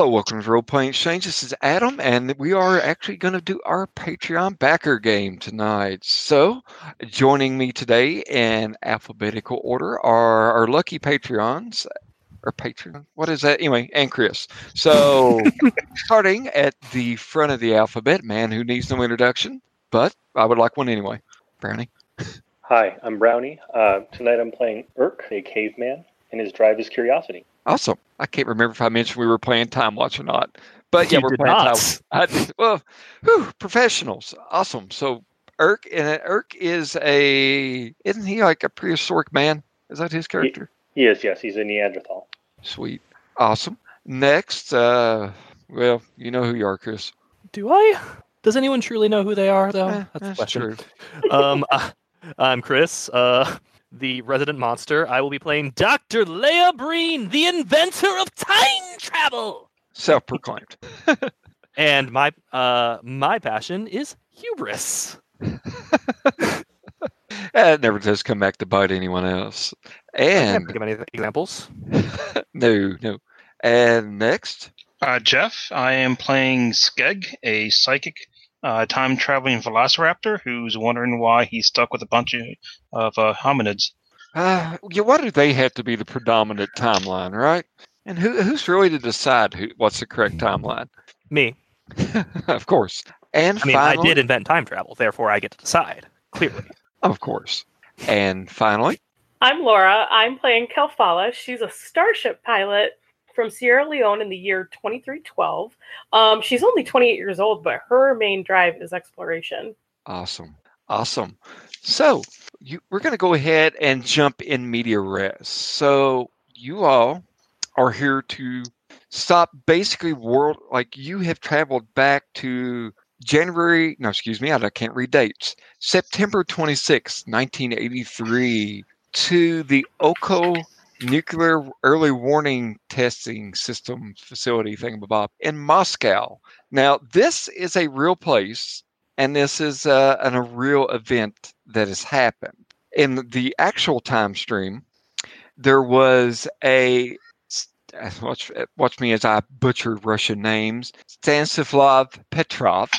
Hello, welcome to Role Playing Exchange. This is Adam, and we are actually going to do our Patreon backer game tonight. So, joining me today in alphabetical order are our lucky Patreons, or Patreon, what is that? Anyway, and Chris. So, starting at the front of the alphabet, man who needs no introduction, but I would like one anyway. Brownie. Hi, I'm Brownie. Uh, tonight I'm playing Uurrk, a caveman, and his drive is curiosity. Awesome. I can't remember if I mentioned we were playing TimeWatch or not, but yeah, You we're playing not. Time. I did, well, whew, professionals. Awesome. So Uurrk, and Uurrk is a isn't he like a prehistoric man? Is that his character? He is, yes, he's a Neanderthal. Sweet. Awesome. Next, uh, well, you know who you are, Chris. Do I? Does anyone truly know who they are, though? Eh, That's the that's question. true. um, uh, I'm Chris, uh, the resident monster. I will be playing Dr. Leah Breen, the inventor of time travel. Self-proclaimed. And my uh, my passion is hubris. It never does come back to bite anyone else. And give of any examples. no, no. And next, Uh, Geoff, I am playing Skegg, a psychic uh, time traveling velociraptor who's wondering why he's stuck with a bunch of, of uh, hominids. Uh, yeah, why do they have to be the predominant timeline, right? And who who's really to decide who what's the correct timeline? Me. of course. And I mean, finally, I did invent time travel, therefore I get to decide. Clearly. of course. And finally, I'm Laura. I'm playing Kelfala. She's a starship pilot from Sierra Leone in the year 2312. Um, she's only 28 years old, but her main drive is exploration. awesome, awesome. So you, we're going to go ahead and jump in media res. So you all are here to stop basically world like you have traveled back to January. No, excuse me, I can't read dates. September 26, 1983, to the Oko Nuclear Early Warning Testing System Facility thingamabob in Moscow. Now, this is a real place, and this is uh, an, a real event that has happened. In the actual time stream, there was a watch, watch me as I butcher Russian names. Stanislav Petrov,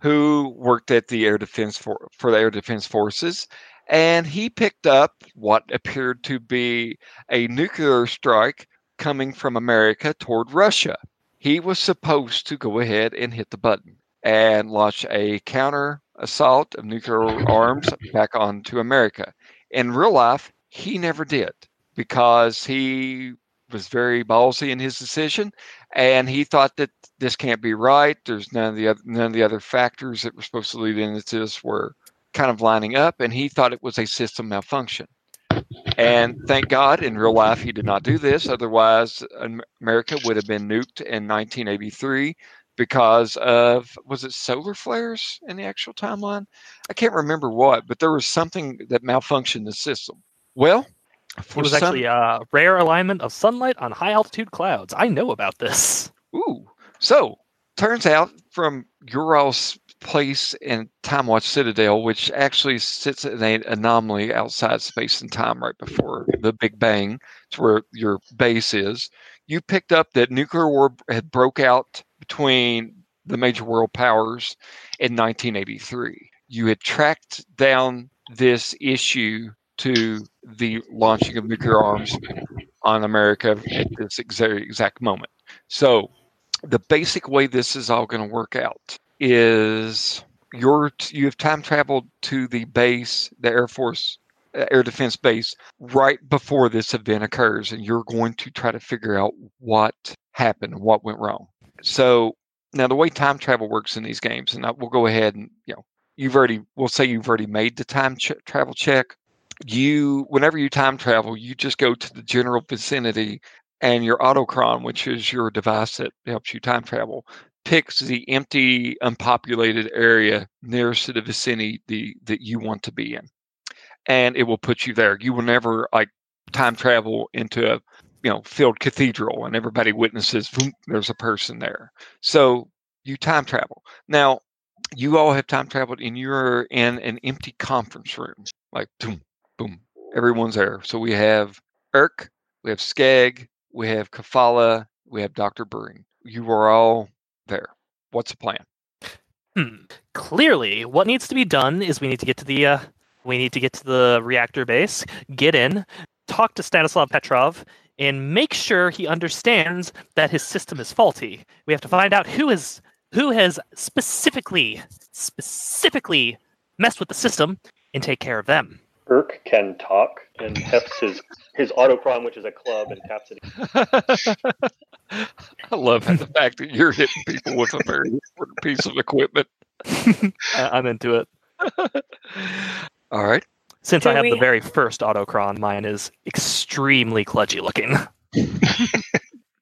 who worked at the air defense for, for the air defense forces, and he picked up what appeared to be a nuclear strike coming from America toward Russia. He was supposed to go ahead and hit the button and launch a counter assault of nuclear arms back onto America. In real life, he never did because he was very ballsy in his decision, and he thought that this can't be right. There's none of the other, none of the other factors that were supposed to lead into this were kind of lining up, and he thought it was a system malfunction. And thank God, in real life, he did not do this. Otherwise, America would have been nuked in 1983 because of was it solar flares in the actual timeline? I can't remember what, but there was something that malfunctioned the system. Well, for It was some- actually a rare alignment of sunlight on high altitude clouds. I know about this. Ooh. So turns out from Ural's place in TimeWatch Citadel, which actually sits in an anomaly outside space and time right before the Big Bang, it's where your base is. You picked up that nuclear war had broke out between the major world powers in 1983. You had tracked down this issue to the launching of nuclear arms on America at this exact, exact moment. So, the basic way this is all going to work out is you're you have time traveled to the base, the Air Force uh, Air Defense Base, right before this event occurs, and you're going to try to figure out what happened, what went wrong. So now the way time travel works in these games, and I, we'll go ahead and you know you've already we'll say you've already made the time ch- travel check. You whenever you time travel, you just go to the general vicinity and your autochron, which is your device that helps you time travel, picks the empty, unpopulated area nearest to the vicinity the, that you want to be in, and it will put you there. You will never like time travel into a you know filled cathedral and everybody witnesses boom, there's a person there. So you time travel now. You all have time traveled, and you're in an empty conference room. Like boom, boom, everyone's there. So we have Uurrk, we have Skegg, we have Kelfala, we have Dr. Breen. you are all there. What's the plan? Hmm. Clearly, what needs to be done is we need to get to the uh, we need to get to the reactor base, get in, talk to Stanislav Petrov, and make sure he understands that his system is faulty. We have to find out who is who has specifically specifically messed with the system and take care of them. Uurrk can talk and hefts his his autochron, which is a club, and taps it. I love the fact that you're hitting people with a very important piece of equipment. I- I'm into it. All right. Since Do I have the we- very first autochron, mine is extremely kludgy looking.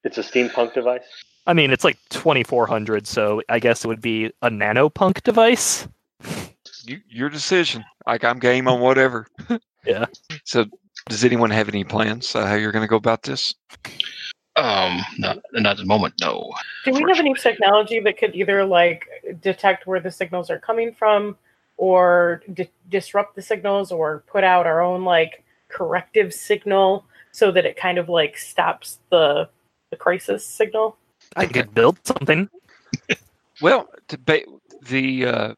It's a steampunk device. I mean, it's like 2400, so I guess it would be a nanopunk device. You, your decision. Like I'm game on whatever. Yeah. So, does anyone have any plans uh, how you're going to go about this? Um, not, not at the moment, no. Do we have any technology that could either like detect where the signals are coming from, or di- disrupt the signals, or put out our own like corrective signal so that it kind of like stops the the crisis signal? I could build something. Well, to ba- the uh,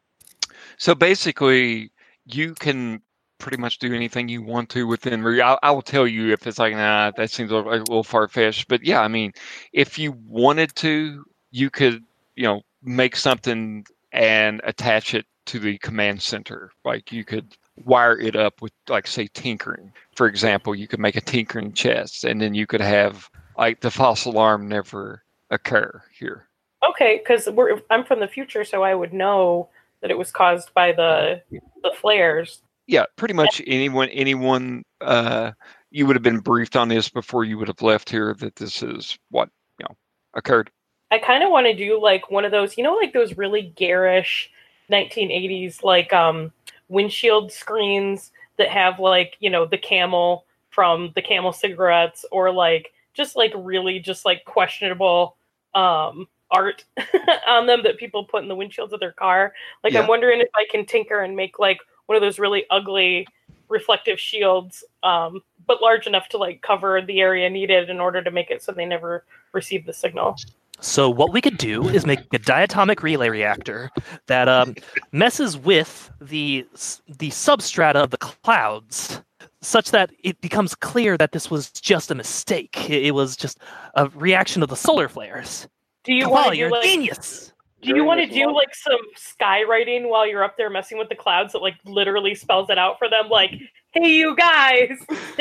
so basically, you can pretty much do anything you want to within. Re- I, will tell you if it's like, nah, that seems a little, a little far fetched. But yeah, I mean, if you wanted to, you could, you know, make something and attach it to the command center. Like you could wire it up with, like, say, tinkering. For example, you could make a tinkering chest, and then you could have like the false alarm never occur here. Okay, because I'm from the future, so I would know that it was caused by the the flares. yeah pretty much anyone anyone uh you would have been briefed on this before you would have left here that this is what you know occurred I kind of want to do like one of those, you know, like those really garish 1980s like um windshield screens that have like, you know, the camel from the camel cigarettes or like just like really just like questionable um art on them that people put in the windshields of their car. Like Yeah. I'm wondering if I can tinker and make like one of those really ugly reflective shields um but large enough to like cover the area needed in order to make it so they never receive the signal. So what we could do is make a diatomic relay reactor that um, messes with the the substrata of the clouds, such that it becomes clear that this was just a mistake. It, it was just a reaction of the solar flares. Do you want on, to you're do like? genius. Do you want to do like some skywriting while you're up there messing with the clouds that like literally spells it out for them? Like, hey, you guys,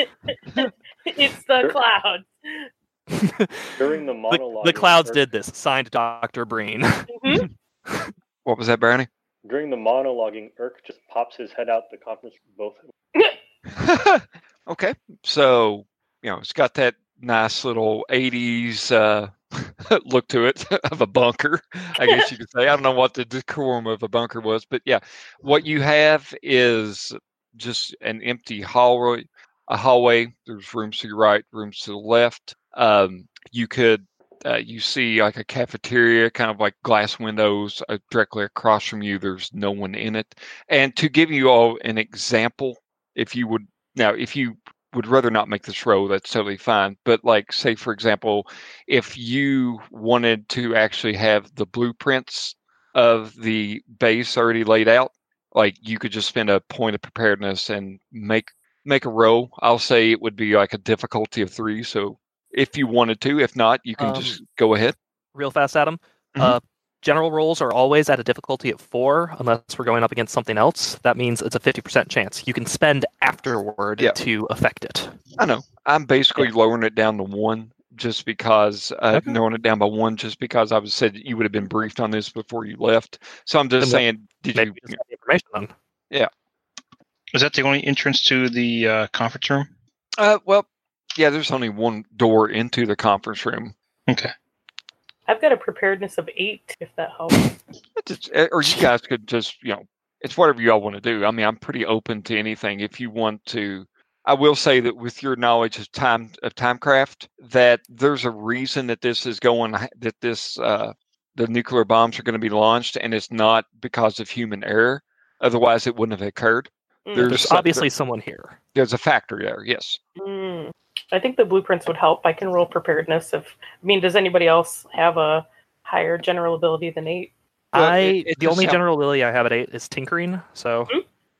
it's the Sure. clouds. During the The, monologue, the clouds did this. Signed, Doctor Breen. Mhm. what was that brownie During the monologuing, Uurrk just pops his head out the conference both. okay so you know it's got that nice little 80s uh look to it of a bunker i guess you could say. I don't know what the decorum of a bunker was but yeah what you have is just an empty hallway a hallway. There's rooms to your right rooms to the left. Um you could uh, you see like a cafeteria kind of like glass windows uh, directly across from you. There's no one in it. And to give you all an example if you would now if you would rather not make this row that's totally fine but like say for example if you wanted to actually have the blueprints of the base already laid out like you could just spend a point of preparedness and make make a row i'll say it would be like a difficulty of three so if you wanted to if not you can Um, just go ahead Real fast, Adam. Mhm. Uh, general rolls are always at a difficulty of four, unless we're going up against something else. That means it's a fifty percent chance. You can spend afterward Yeah. to affect it. I know. I'm basically lowering it down to one just because uh, Okay. lowering it down by one just because I was said you would have been briefed on this before you left. So I'm just Then saying, did Maybe you? just have the information then. Is that the only entrance to the uh, conference room? Uh, well, yeah. There's only one door into the conference room. Okay. I've got a preparedness of eight, if that helps. It's- uh, or you guys could just, you know, it's whatever you all want to do. I mean, I'm pretty open to anything. If you want to, I will say that with your knowledge of time of timecraft, that there's a reason that this is going, that this uh, the nuclear bombs are going to be launched, and it's not because of human error. Otherwise, it wouldn't have occurred. Mm. There's There's some- obviously someone here. There's a factor there. Yes. Mm. I think the blueprints would help. I can roll preparedness if I mean, does anybody else have a higher general ability than eight. Well, I it- it the only sound- general ability I have at eight is tinkering. So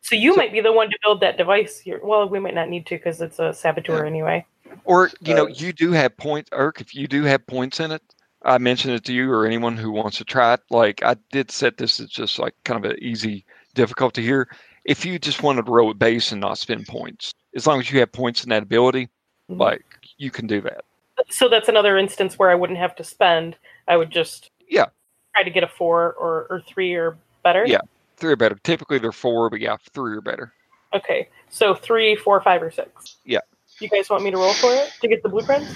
So you So- might be the one to build that device. Here. Well, we might not need to because it's a saboteur Yeah. anyway. Or you know, Uh, you do have points, Uurrk. If you do have points in it, I mentioned it to you or anyone who wants to try it. Like I did set this as just like kind of an easy difficulty here. If you just wanted to roll at base and not spend points, as long as you have points in that ability, Mhm. like you can do that. So that's another instance where I wouldn't have to spend. I would just Yeah. try to get a four or, or three or better. Yeah. Three or better. Typically they're four, but yeah, three or better. Okay. So three, four, five, or six. Yeah. You guys want me to roll for it to get the blueprints?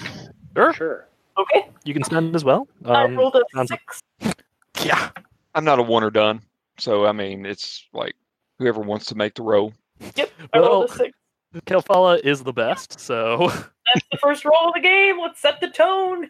sure, Sure. Okay. you can spend as well. I Um, rolled a six. yeah, I'm not a one or done. So I mean it's like whoever wants to make the roll. Yep. I rolled Well- a six. Kelfala is the best. So That's the first roll of the game. Let's set the tone.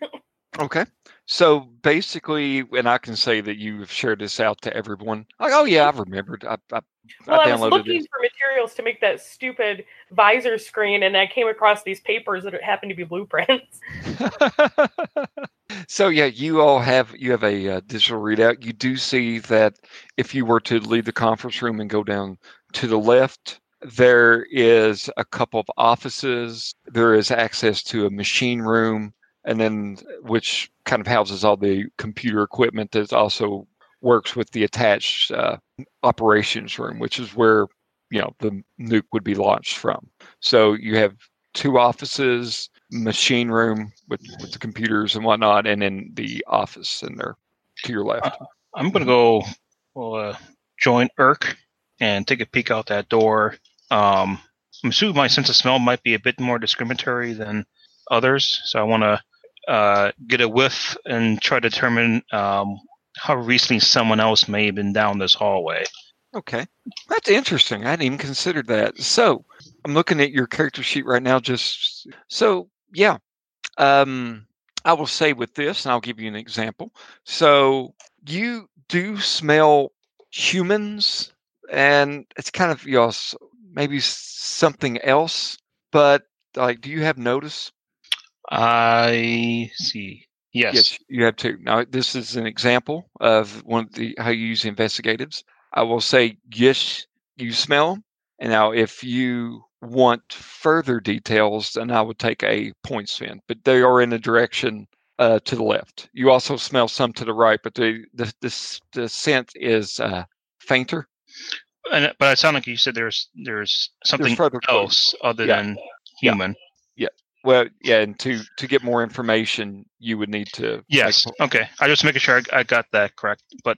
Okay. So basically, and I can say that you have shared this out to everyone. Like, oh yeah, I've remembered. I, I, Well, I, I was looking this. for materials to make that stupid visor screen, and I came across these papers that happened to be blueprints. so yeah, you all have you have a uh, digital readout. You do see that if you were to leave the conference room and go down to the left, there is a couple of offices. There is access to a machine room, and then which kind of houses all the computer equipment that's also works with the attached uh, operations room, which is where you know the nuke would be launched from. So you have two offices, machine room with, with the computers and whatnot, and then the office in there to your left. I'm gonna go. Well, uh, join Uurrk and take a peek out that door. Um, I'm assuming my sense of smell might be a bit more discriminatory than others, so I want to uh, get a whiff and try to determine um, how recently someone else may have been down this hallway. Okay, that's interesting. I hadn't even considered that. So I'm looking at your character sheet right now. Just so yeah, um, I will say with this, and I'll give you an example. So you do smell humans, and it's kind of you know maybe something else, but like, do you have notice? I see. Yes. you have to. Now, this is an example of one of the how you use investigatives. I will say, yes, you smell. And now, if you want further details, then I would take a point spin. But they are in a direction uh, to the left. You also smell some to the right, but the the the, the scent is uh, fainter. And, but it sounded like you said there's there's something further clues. else other Yeah. than Yeah. Well, yeah, and to to get more information, you would need to. Yes. Okay. I just making sure I, I got that correct. But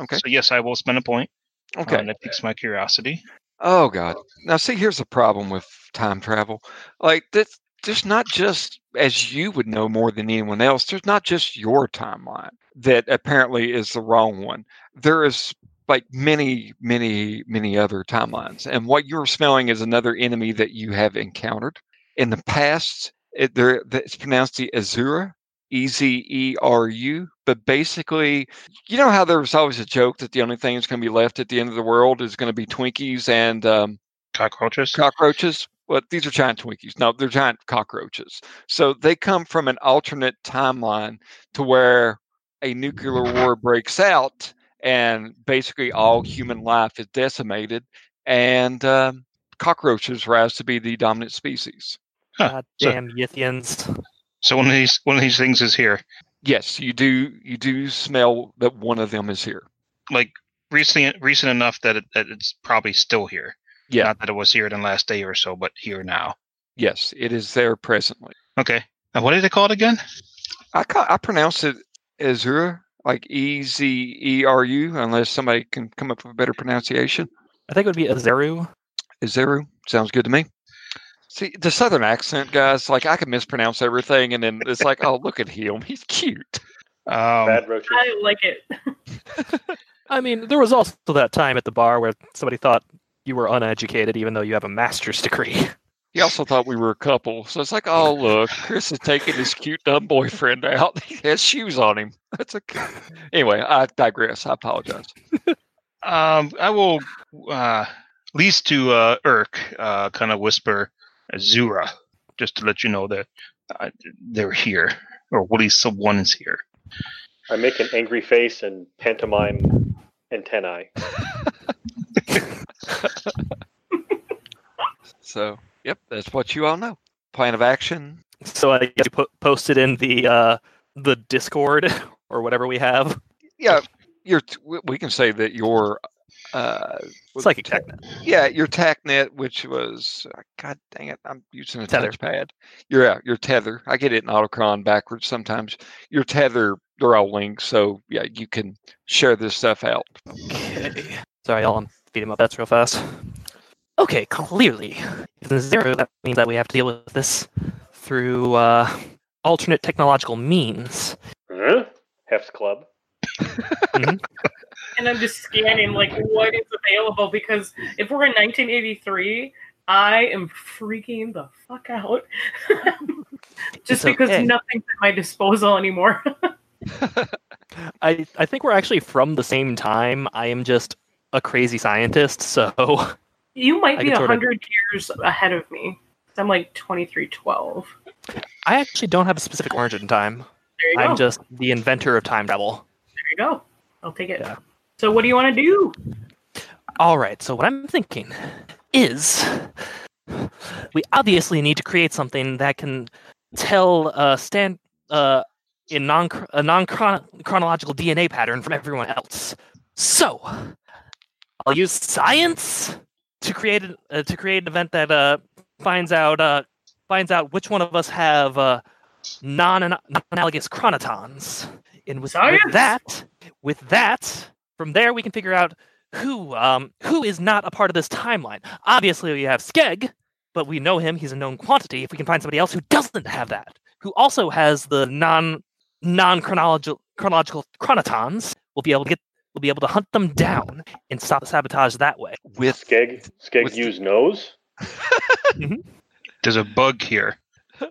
Okay. so yes, I will spend a point. Uh, Okay. that piques my curiosity. Oh God! Now see, here's the problem with time travel. Like that, there's not just as you would know more than anyone else. There's not just your timeline that apparently is the wrong one. There is like many, many, many other timelines, and what you're smelling is another enemy that you have encountered in the past. It, there, it's pronounced the Azura, E Z E R U, but basically you know how there was always a joke that the only thing that's going to be left at the end of the world is going to be Twinkies and um, Cockroaches. cockroaches? Well, these are giant Twinkies. No, they're giant cockroaches. So they come from an alternate timeline to where a nuclear war breaks out and basically all human life is decimated and um, cockroaches rise to be the dominant species. Huh, God so- damn Yithians. so one of these one of these things is here. Yes, you do. You do smell that one of them is here. Like recently recent enough that it, that it's probably still here. Yeah. Not that it was here in the last day or so, but here now. Yes, it is there presently. Okay. Now what did they call it again? I ca- I pronounce it Azura, like E Z E R U, unless somebody can come up with a better pronunciation. I think it would be Azeru. Azaru sounds good to me. See the southern accent, guys. Like I can mispronounce everything, and then it's like, oh, look at him, he's cute. Um, Bad roaches. I like it. I mean, there was also that time at the bar where somebody thought you were uneducated, even though you have a master's degree. He also thought we were a couple, so it's like, oh, look, Chris is taking his cute dumb boyfriend out. He has shoes on him. That's a. Anyway, I digress. I apologize. Um, I will, uh, at least to uh, Uurrk, uh, kind of whisper Azura, just to let you know that uh, they're here, or at least someone is here. I make an angry face and pantomime antennae. So, yep, that's what you all know. Plan of action. So I guess you po- posted in the uh, the Discord or whatever we have. Yeah, you're. t- we- We can say that your. Uh, what's Psychic the- TechNet. Yeah, your TACnet, which was uh, God dang it, I'm using a Tether. touchpad. Your yeah, your tether. I get it in Autochron backwards sometimes. Your tether, they're all linked, so yeah, you can share this stuff out. Okay. Sorry, y'all. I'm feeding my pets real fast. Okay, clearly, if there's zero, that means that we have to deal with this through uh, alternate technological means. Huh? Hef's Club. Mm-hmm. And I'm just scanning like what is available because if we're in 1983, I am freaking the fuck out. It's just because okay. nothing's at my disposal anymore. I I think we're actually from the same time. I am just a crazy scientist, so you might be could a sorta- hundred years ahead of me. I'm like 2312. I actually don't have a specific origin time. You go. I'm just the inventor of time travel. There you go. I'll take it. Yeah. So what do you want to do? All right, so what I'm thinking is we obviously need to create something that can tell uh stand uh in non a non chronological DNA pattern from everyone else. So I'll use science to create an, uh, to create an event that uh finds out uh finds out which one of us have uh non analogous chronotons. And with, with that, with that, from there we can figure out who um who is not a part of this timeline. Obviously, we have Skegg, but we know him; he's a known quantity. If we can find somebody else who doesn't have that, who also has the non non chronological chronological chronotons, we'll be able to get we'll be able to hunt them down and stop the sabotage that way. With Skegg, Skegg With- use nose. There's a bug here.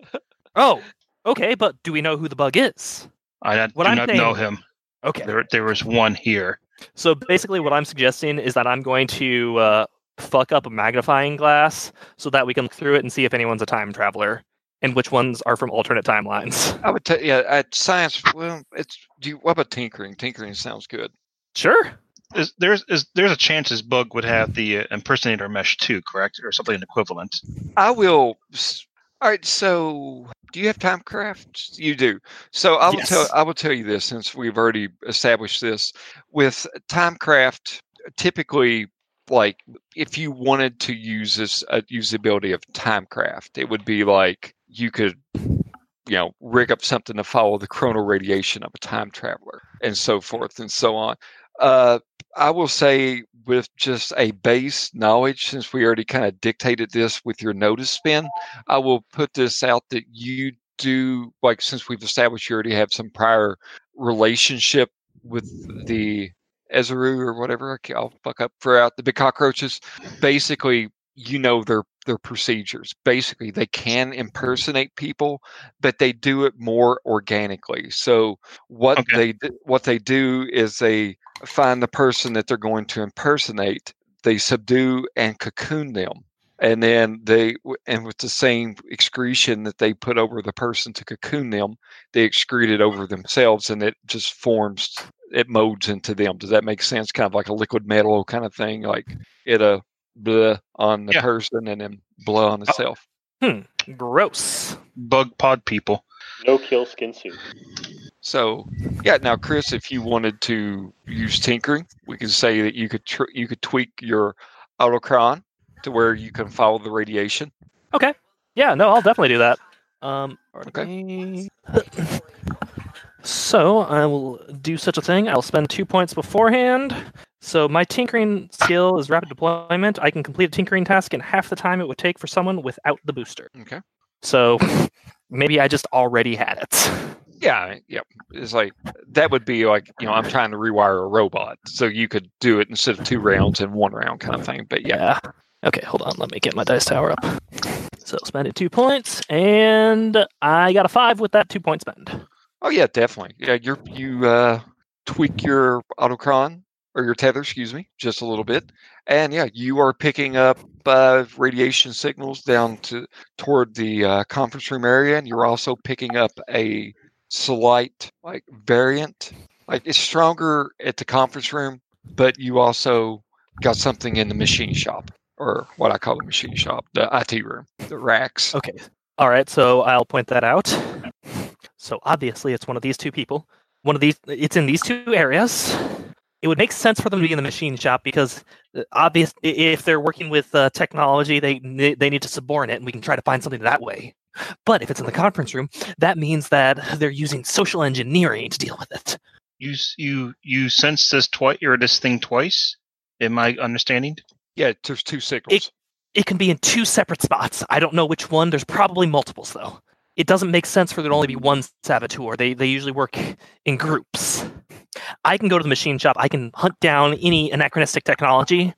Oh, okay, but do we know who the bug is? I not, What do I'm not know him. Okay, There, there was one here. so basically, what I'm suggesting is that I'm going to uh, fuck up a magnifying glass so that we can look through it and see if anyone's a time traveler and which ones are from alternate timelines. I would tell yeah, at science. Well, it's do you, what about tinkering? Tinkering sounds good. Sure. Is, there's is, there's a chance this bug would have the uh, impersonator mesh too, correct, or something equivalent. I will. All right. So, do you have timecraft? You do. So, I will tell. I will tell you this since we've already established this with timecraft. Typically, like if you wanted to use this, uh, use the ability of timecraft, it would be like you could, you know, rig up something to follow the chronal radiation of a time traveler, and so forth and so on. Uh, I will say with just a base knowledge, since we already kind of dictated this with your notice spin, I will put this out that you do like since we've established you already have some prior relationship with the Ezeru or whatever. I'll fuck up for out the big cockroaches. Basically, you know their their procedures. Basically, they can impersonate people, but they do it more organically. So what Okay. they what they do is they find the person that they're going to impersonate. They subdue and cocoon them, and then they and with the same excretion that they put over the person to cocoon them, they excrete it over themselves, and it just forms. It molds into them. Does that make sense? Kind of like a liquid metal kind of thing. Like it uh blah on the Yeah. person and then blah on itself. Gross. Bug pod people. No kill skin suit. So yeah, now Chris, if you wanted to use tinkering, we could say that you could tr- you could tweak your autochron to where you can follow the radiation. Okay. Yeah, no, I'll definitely do that. Um, Okay. So I will do such a thing. I'll spend two points beforehand. So my tinkering skill is rapid deployment. I can complete a tinkering task in half the time it would take for someone without the booster. Okay. So maybe I just already had it. Yeah, yeah. It's like that would be like you know I'm trying to rewire a robot, so you could do it instead of two rounds in one round kind of thing. But yeah, Okay, hold on. Let me get my dice tower up. So spend it two points, and I got a five with that two point spend. Oh yeah, definitely. Yeah, you're you uh, tweak your autochron or your tether, excuse me, just a little bit, and yeah, you are picking up uh, radiation signals down to toward the uh, conference room area, and you're also picking up a slight like variant. Like it's stronger at the conference room, but you also got something in the machine shop or what I call the machine shop, the IT room, the racks. Okay. All right. So I'll point that out. So obviously, it's one of these two people. One of these. It's in these two areas. It would make sense for them to be in the machine shop because, uh, obvious, if they're working with uh, technology, they they need to suborn it, and we can try to find something that way. But if it's in the conference room, that means that they're using social engineering to deal with it. You you you sense this twice or this thing twice. Am I understanding? Yeah, there's two signals. It can be in two separate spots. I don't know which one. There's probably multiples though. It doesn't make sense for there to only be one saboteur. They they usually work in groups. I can go to the machine shop. I can hunt down any anachronistic technology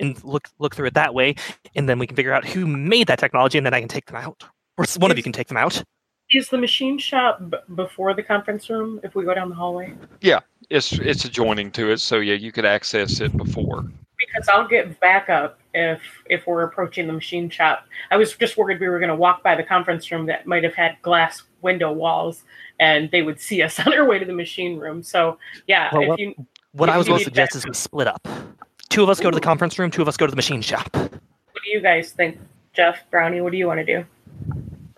and look look through it that way, and then we can figure out who made that technology, and then I can take them out. Or s- one of you can take them out. Is the machine shop b- before the conference room if we go down the hallway? Yeah, it's it's adjoining to it, so yeah, you could access it before. Because I'll get backup if if we're approaching the machine shop. I was just worried we were going to walk by the conference room that might have had glass window walls, and they would see us on our way to the machine room. So yeah, Well, if what- you What You- I was you going to suggest is we split up. Two of us go to the conference room. Two of us go to the machine shop. what do you guys think, Geoff Brownie? What do you want to do?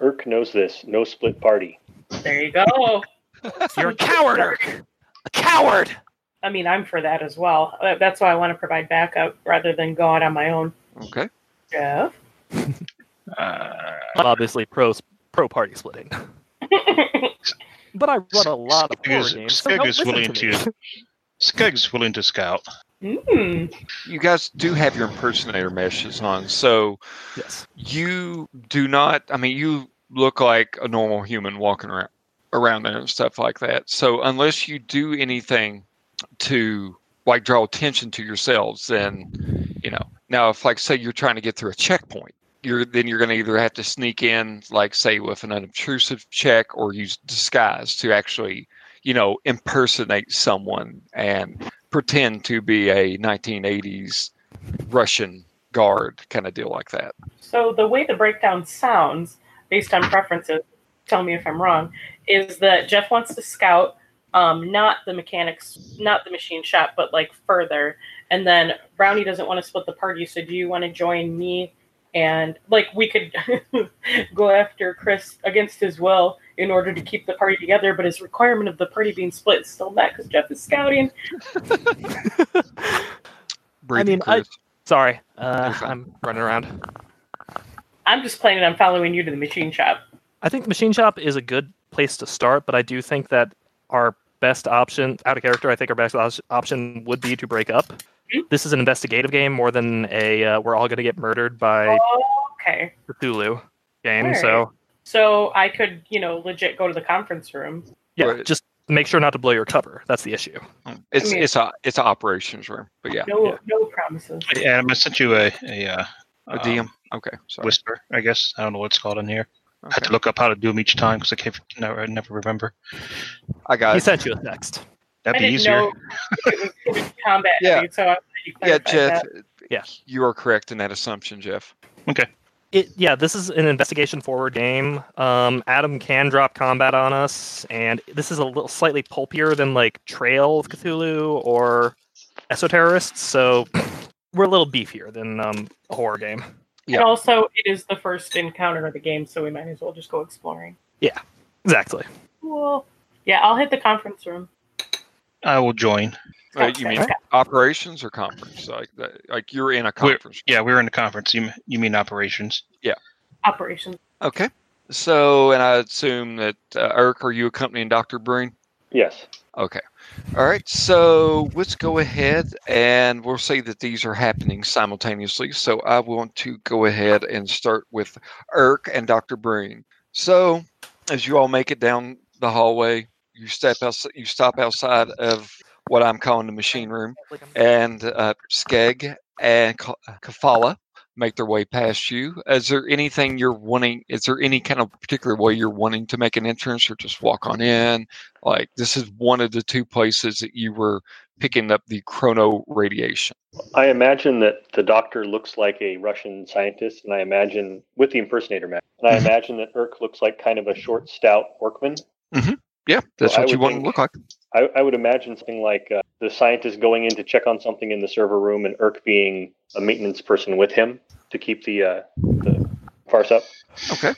Uurrk knows this. No split party. There you go. You're a coward, Uurrk. A coward. I mean, I'm for that as well. Uh, That's why I want to provide backup rather than go out on my own. Okay. Geoff. Uh, obviously pro pro party splitting. But I run a lot of Skegg horror is- games. So Skegg don't is listen willing to, to- Skegg's willing to scout. Mm. You guys do have your impersonator meshes on, so yes. you do not. I mean, you look like a normal human walking around around there and stuff like that. So unless you do anything to like draw attention to yourselves, then you know. Now, if like say you're trying to get through a checkpoint, you're then you're going to either have to sneak in, like say with an unobtrusive check, or use disguise to actually, you know, impersonate someone and pretend to be a 1980s Russian guard kind of deal like that. So the way the breakdown sounds, based on preferences, tell me if I'm wrong, is that Geoff wants to scout um, not the mechanics, not the machine shop, but like further. And then Brownie doesn't want to split the party. So do you want to join me? And like we could go after Chris against his will in order to keep the party together, but his requirement of the party being split is still met because Geoff is scouting. Breathing, mean, I- Sorry, uh, I'm running around. I'm just planning on following you to the machine shop. I think the machine shop is a good place to start, but I do think that our best option, out of character, I think our best option would be to break up. Mhm. This is an investigative game more than a uh, we're all going to get murdered by Okay. Cthulhu game. Alright. So So I could, you know, legit go to the conference room. yeah, Right. just make sure not to blow your cover. That's the issue. It's I mean- it's a it's an operations room, but yeah, No, Yeah. no promises. Yeah, I sent you a a, uh, a um, DM. Okay, sorry. whisper. I guess I don't know what's called in here. I had to look up how to do them each time because I can't never, I never remember. I got He it. sent you a text. That'd I be didn't easier. know it was, it was combat Yeah. heavy, so I'm glad you Yeah, Geoff. that. Yeah. you are correct in that assumption, Geoff. Okay. It, yeah, this is an investigation forward game. Um, Adam can drop combat on us, and this is a little slightly pulpier than like Trail of Cthulhu or Esoterrorists, so we're a little beefier than um, a horror game. Yeah. And also, it is the first encounter of the game, so we might as well just go exploring. Yeah, exactly. Cool. Yeah, I'll hit the conference room. I will join. Uh, Scout, you mean scout, scout. operations or conference? Like like you're in a We're- conference. Yeah, we're in the conference. You you mean operations? Yeah. Operations? Okay. So, and I assume that uh, Eric, are you accompanying Doctor Breen? Yes. Okay. All right. So let's go ahead and we'll say that these are happening simultaneously. So I want to go ahead and start with Uurrk and Dr. Breen. So as you all make it down the hallway, you step out, you stop outside of what I'm calling the machine room, and uh, Skegg and Ka- Kelfala make their way past you. Is there anything you're wanting? Is there any kind of particular way you're wanting to make an entrance, or just walk on in? Like this is one of the two places that you were picking up the chrono radiation. I imagine that the doctor looks like a Russian scientist, and I imagine with the impersonator mask, and I Mhm. imagine that Uurrk looks like kind of a short, stout workman. Mhm. Yeah, that's I what you want think- to look like. I, I would imagine something like uh, the scientist going in to check on something in the server room, and Uurrk being a maintenance person with him to keep the uh, the farce up. Okay,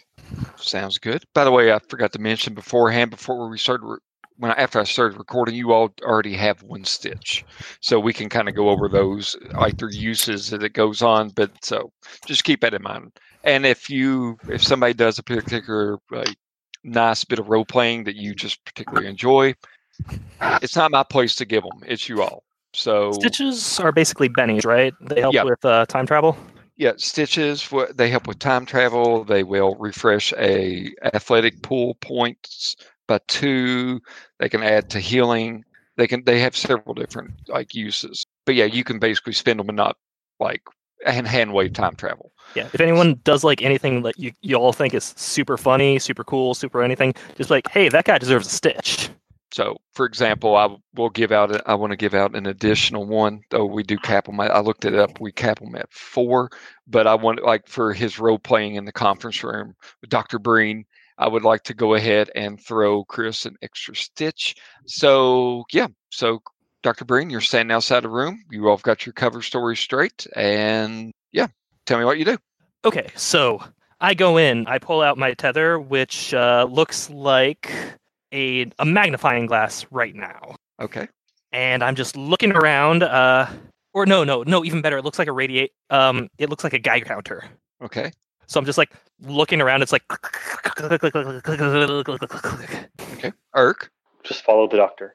sounds good. By the way, I forgot to mention beforehand before we started. Re- when I, after I started recording, you all already have one stitch, so we can kind of go over those like their uses as it goes on. But so just keep that in mind. And if you if somebody does a particular like nice bit of role playing that you just particularly enjoy, it's not my place to give them. It's you all. So Stitches are basically bennies, right? They help Yeah. with uh, time travel. Yeah, stitches. What they help with time travel. They will refresh a athletic pool points by two. They can add to healing. They can. They have several different like uses. But yeah, you can basically spend them and not like and hand wave time travel. Yeah. If anyone does like anything that you, you all think is super funny, super cool, super anything, just like, hey, that guy deserves a stitch. So, for example, I will give out. a- I want to give out an additional one. Though we do cap them. I, I looked it up. We cap them at four, but I want like for his role playing in the conference room with Dr. Breen. I would like to go ahead and throw Chris an extra stitch. So yeah. So Dr. Breen, you're standing outside the room. You all got your cover story straight, and yeah, tell me what you do. Okay, so I go in, I pull out my tether, which uh, looks like a, a magnifying glass right now. Okay. And I'm just looking around. Uh, or no, no, no, even better. It looks like a radiate. Um, it looks like a Geiger counter. Okay. So I'm just like looking around. It's like Okay. Uurrk. Just follow the doctor.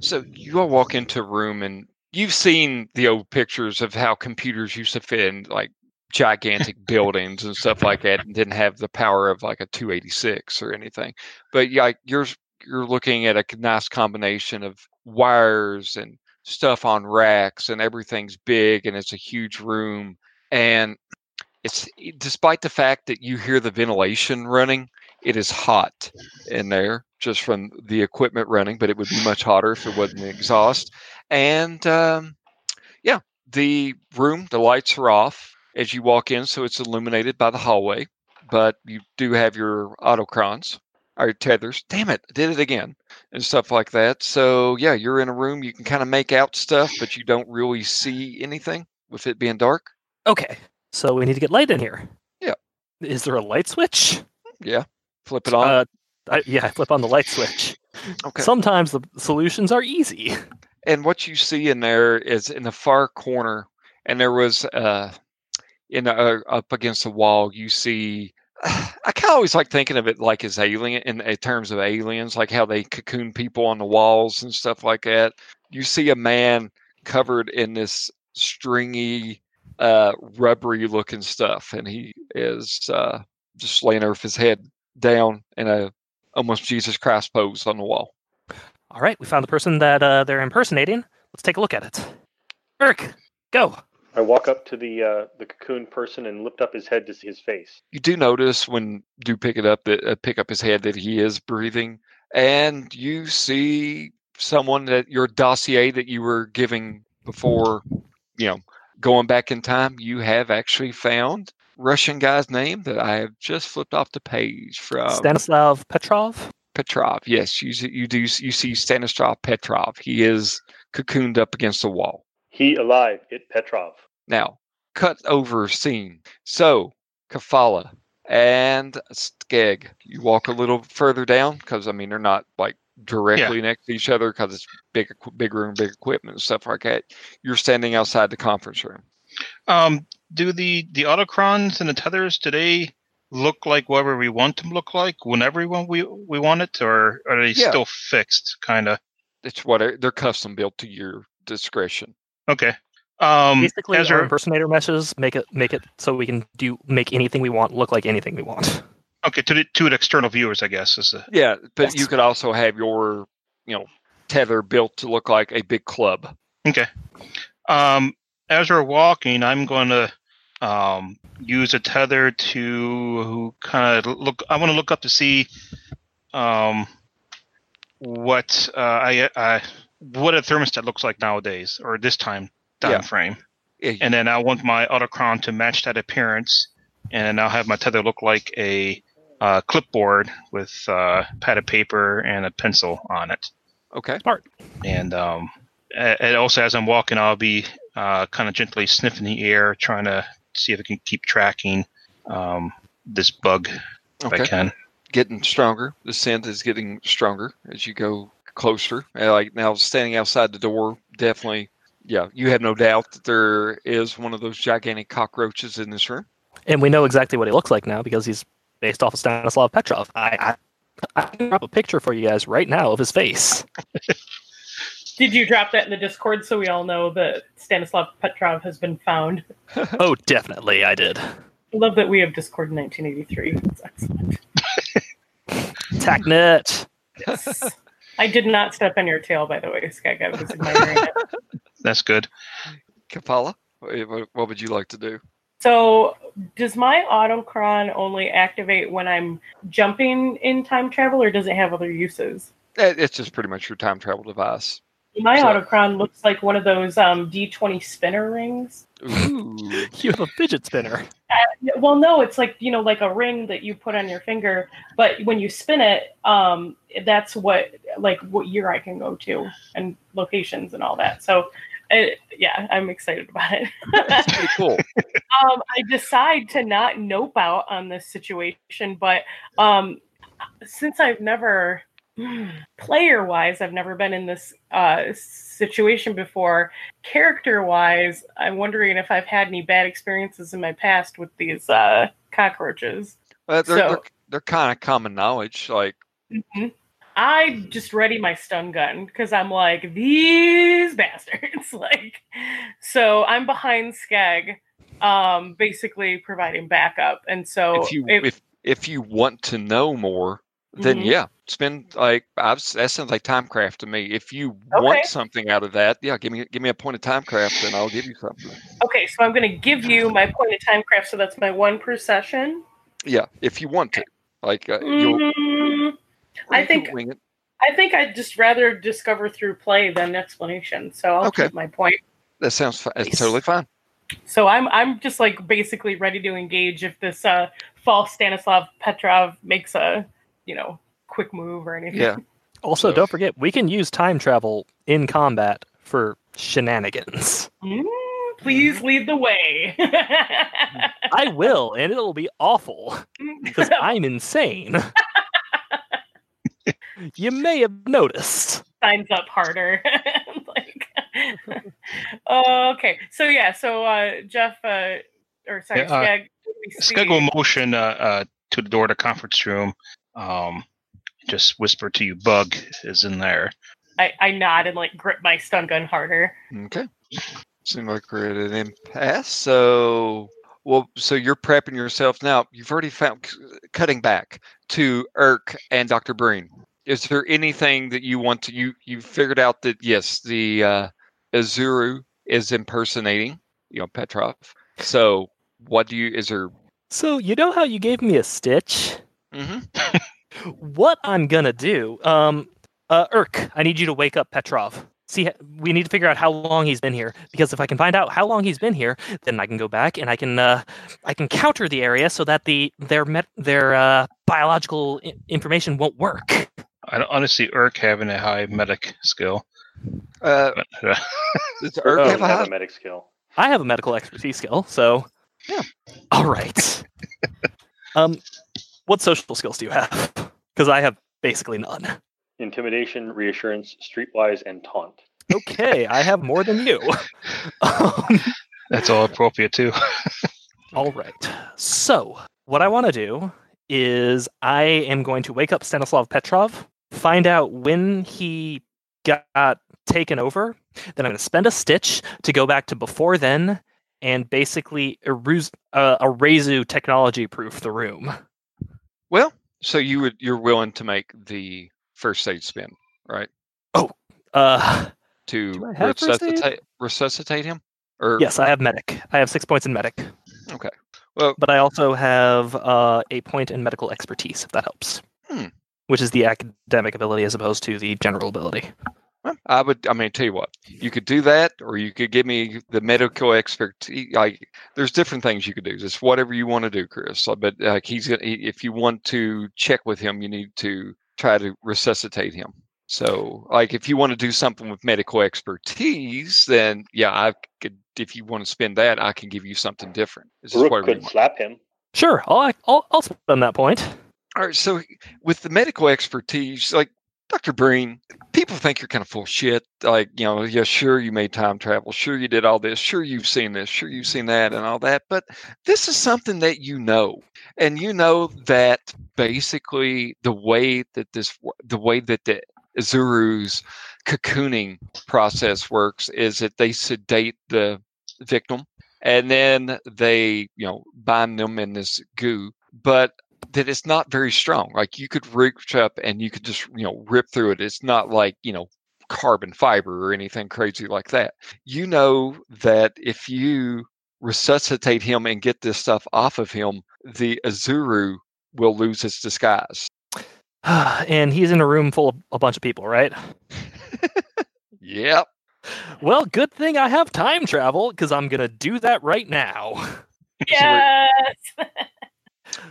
So you all walk into a room and you've seen the old pictures of how computers used to fit in like gigantic buildings and stuff like that and didn't have the power of like a 286 or anything. But yeah, like, you're you're looking at a nice combination of wires and stuff on racks and everything's big and it's a huge room and it's despite the fact that you hear the ventilation running, it is hot in there just from the equipment running, but it would be much hotter if it wasn't the exhaust. And um, yeah, the room, the lights are off as you walk in, so it's illuminated by the hallway, but you do have your autochrons or tethers. Damn it, I did it again, and stuff like that. So yeah, you're in a room, you can kind of make out stuff, but you don't really see anything with it being dark. okay, so we need to get light in here. Yeah. Is there a light switch? Yeah, flip it on. Uh, I, yeah, I flip on the light switch. okay. Sometimes the solutions are easy. and what you see in there is in the far corner and there was uh in uh, up against the wall you see i kind of always like thinking of it like as alien in, in terms of aliens like how they cocoon people on the walls and stuff like that you see a man covered in this stringy uh rubbery looking stuff and he is uh just laying there with his head down in a almost jesus christ pose on the wall All right, we found the person that uh, they're impersonating. Let's take a look at it. Eric, go. I walk up to the uh, the cocoon person and lift up his head to see his face. you do notice when you pick it up that uh, pick up his head that he is breathing and you see someone that your dossier that you were giving before you know going back in time you have actually found russian guy's name that i have just flipped off the page from Stanislav Petrov. petrov yes you, see- you do you see stanislav petrov he is cocooned up against the wall He alive, it Petrov. Now, cut over scene. So, Kelfala and Skegg, you walk a little further down because I mean they're not like directly next to each other because it's big, big room, big equipment and stuff like that. You're standing outside the conference room. Um, do the the autochrons and the tethers today look like whatever we want them to look like whenever we want we we want it, or are they Yeah. still fixed? Kind of. It's what they're custom built to your discretion. Okay. Um, Basically, our Ezra, impersonator meshes make it make it so we can do make anything we want look like anything we want. okay, to the to the external viewers, I guess is the Yeah, but you could also have your, you know, tether built to look like a big club. Okay. Um, as we're walking, I'm going to um, use a tether to kind of look. I want to look up to see um, what uh, I, I what a thermostat looks like nowadays, or this time time Yeah. frame. Yeah, And then I want my autocron to match that appearance, and I'll have my tether look like a uh, clipboard with uh, pad of paper and a pencil on it. Okay. Smart. And um, a- and also as I'm walking, I'll be uh, kind of gently sniffing the air, trying to see if I can keep tracking um, this bug if I can. Getting stronger. The scent is getting stronger as you go closer. Uh, Like now, standing outside the door, definitely. Yeah, you have no doubt that there is one of those gigantic cockroaches in this room. And we know exactly what he looks like now because he's based off of Stanislav Petrov. I, I, I can drop a picture for you guys right now of his face. Did you drop that in the Discord so we all know that Stanislav Petrov has been found? oh, definitely, I did. Love that we have Discord in 1983. It's excellent. TACnet. Yes. I did not step on your tail, by the way, Skegg. I was admiring it. That's good. Kelfala, what, what would you like to do? So, does my autochron only activate when I'm jumping in time travel, or does it have other uses? It's just pretty much your time travel device. My So- autochron looks like one of those um, D20 spinner rings. Ooh. You have a fidget spinner. Yeah, Well, no, it's like you know, like a ring that you put on your finger, but when you spin it, um, that's what like what year I can go to and locations and all that. So, uh, yeah, I'm excited about it. That's pretty cool. um, I decide to not nope out on this situation, but um, since I've never, player wise, I've never been in this uh, situation before. Character wise, I'm wondering if I've had any bad experiences in my past with these uh, cockroaches. Uh, they're, So- they're, they're kind of common knowledge. Like, Mhm. I just ready my stun gun because I'm like these bastards. like, so I'm behind Skegg, um, basically providing backup, and so if you if if you want to know more, then Mhm. yeah, spend like I've that sounds like timecraft to me. If you Okay. want something out of that, yeah, give me give me a point of timecraft, and I'll give you something. Okay, so I'm going to give you my point of timecraft. so that's my one per session. Yeah, if you want to, like uh, you'll, Mm, or I think-. I think I'd just rather discover through play than explanation. So I'll Okay. keep my point. That sounds fi- that's Nice. totally fine. So I'm I'm just like basically ready to engage if this uh, false Stanislav Petrov makes a you know quick move or anything. Yeah, Also, So- don't forget, we can use time travel in combat for shenanigans. Mm, please lead the way. I will, and it'll be awful because I'm insane. you may have noticed. signs up harder. like, okay, so yeah, so uh, Geoff, uh, or sorry, Yeah, uh, Skegg, we see- motion uh, uh, to the door to the conference room. Um, just whisper to you, bug is in there. I, I nod and like grip my stun gun harder. okay. Seems like we're at an impasse. So, well, so you're prepping yourself now. You've already found cutting back to Uurrk and Doctor Breen. Is there anything that you want to you you figured out that yes, the uh, Azuru is impersonating you know Petrov. So, what do you is there? So, you know how you gave me a stitch? Mm-hmm. What I'm gonna do, um, uh, Uurrk, I need you to wake up Petrov. See, we need to figure out how long he's been here because if I can find out how long he's been here, then I can go back and I can, uh, I can counter the area so that the their met, their uh, biological I- information won't work. I don't honestly Uurrk having a high medic skill. Uh, But, does Uurrk doesn't have a have a medic skill. I have a medical expertise skill, so Yeah. All right. um, what social skills do you have? Because I have basically none. Intimidation, reassurance, streetwise, and taunt. Okay, I have more than you. um, that's all appropriate too. all right. So, what I want to do is I am going to wake up Stanislav Petrov, find out when he got taken over. Then I'm going to spend a stitch to go back to before then and basically erase, uh, Arazu technology proof the room. Well, so you would you're willing to make the first aid spin, right? Oh, uh, To Do I have first aid? resuscitate resuscitate him? Or yes, I have medic. I have six points in medic. Okay. Well, but I also have uh, a point in medical expertise, if that helps. Hmm. Which is the academic ability as opposed to the general ability. Well, I would. I mean, tell you what, you could do that, or you could give me the medical expertise. Like, there's different things you could do. Just whatever you want to do, Chris. But like, he's gonna. He, if you want to check with him, you need to try to resuscitate him. So, like, if you want to do something with medical expertise, then yeah, I could. If you want to spend that, I can give you something different. It's just Rook whatever you could want. slap him. Sure, I'll I'll, I'll spend that point. All right. So with the medical expertise, like Dr. Breen, people think you're kind of full shit. Like, you know, yeah, sure you made time travel. Sure you did all this. Sure you've seen this. Sure you've seen that and all that. But this is something that you know. And you know that basically the way that this, the way that the Zuru's cocooning process works is that they sedate the victim and then they, you know, bind them in this goo. But that it's not very strong. Like you could reach up and you could just, you know, rip through it. It's not like, you know, carbon fiber or anything crazy like that. You know that if you resuscitate him and get this stuff off of him, the Azuru will lose its disguise. and he's in a room full of a bunch of people, right? Yep. Well, good thing I have time travel because I'm gonna do that right now. Yes.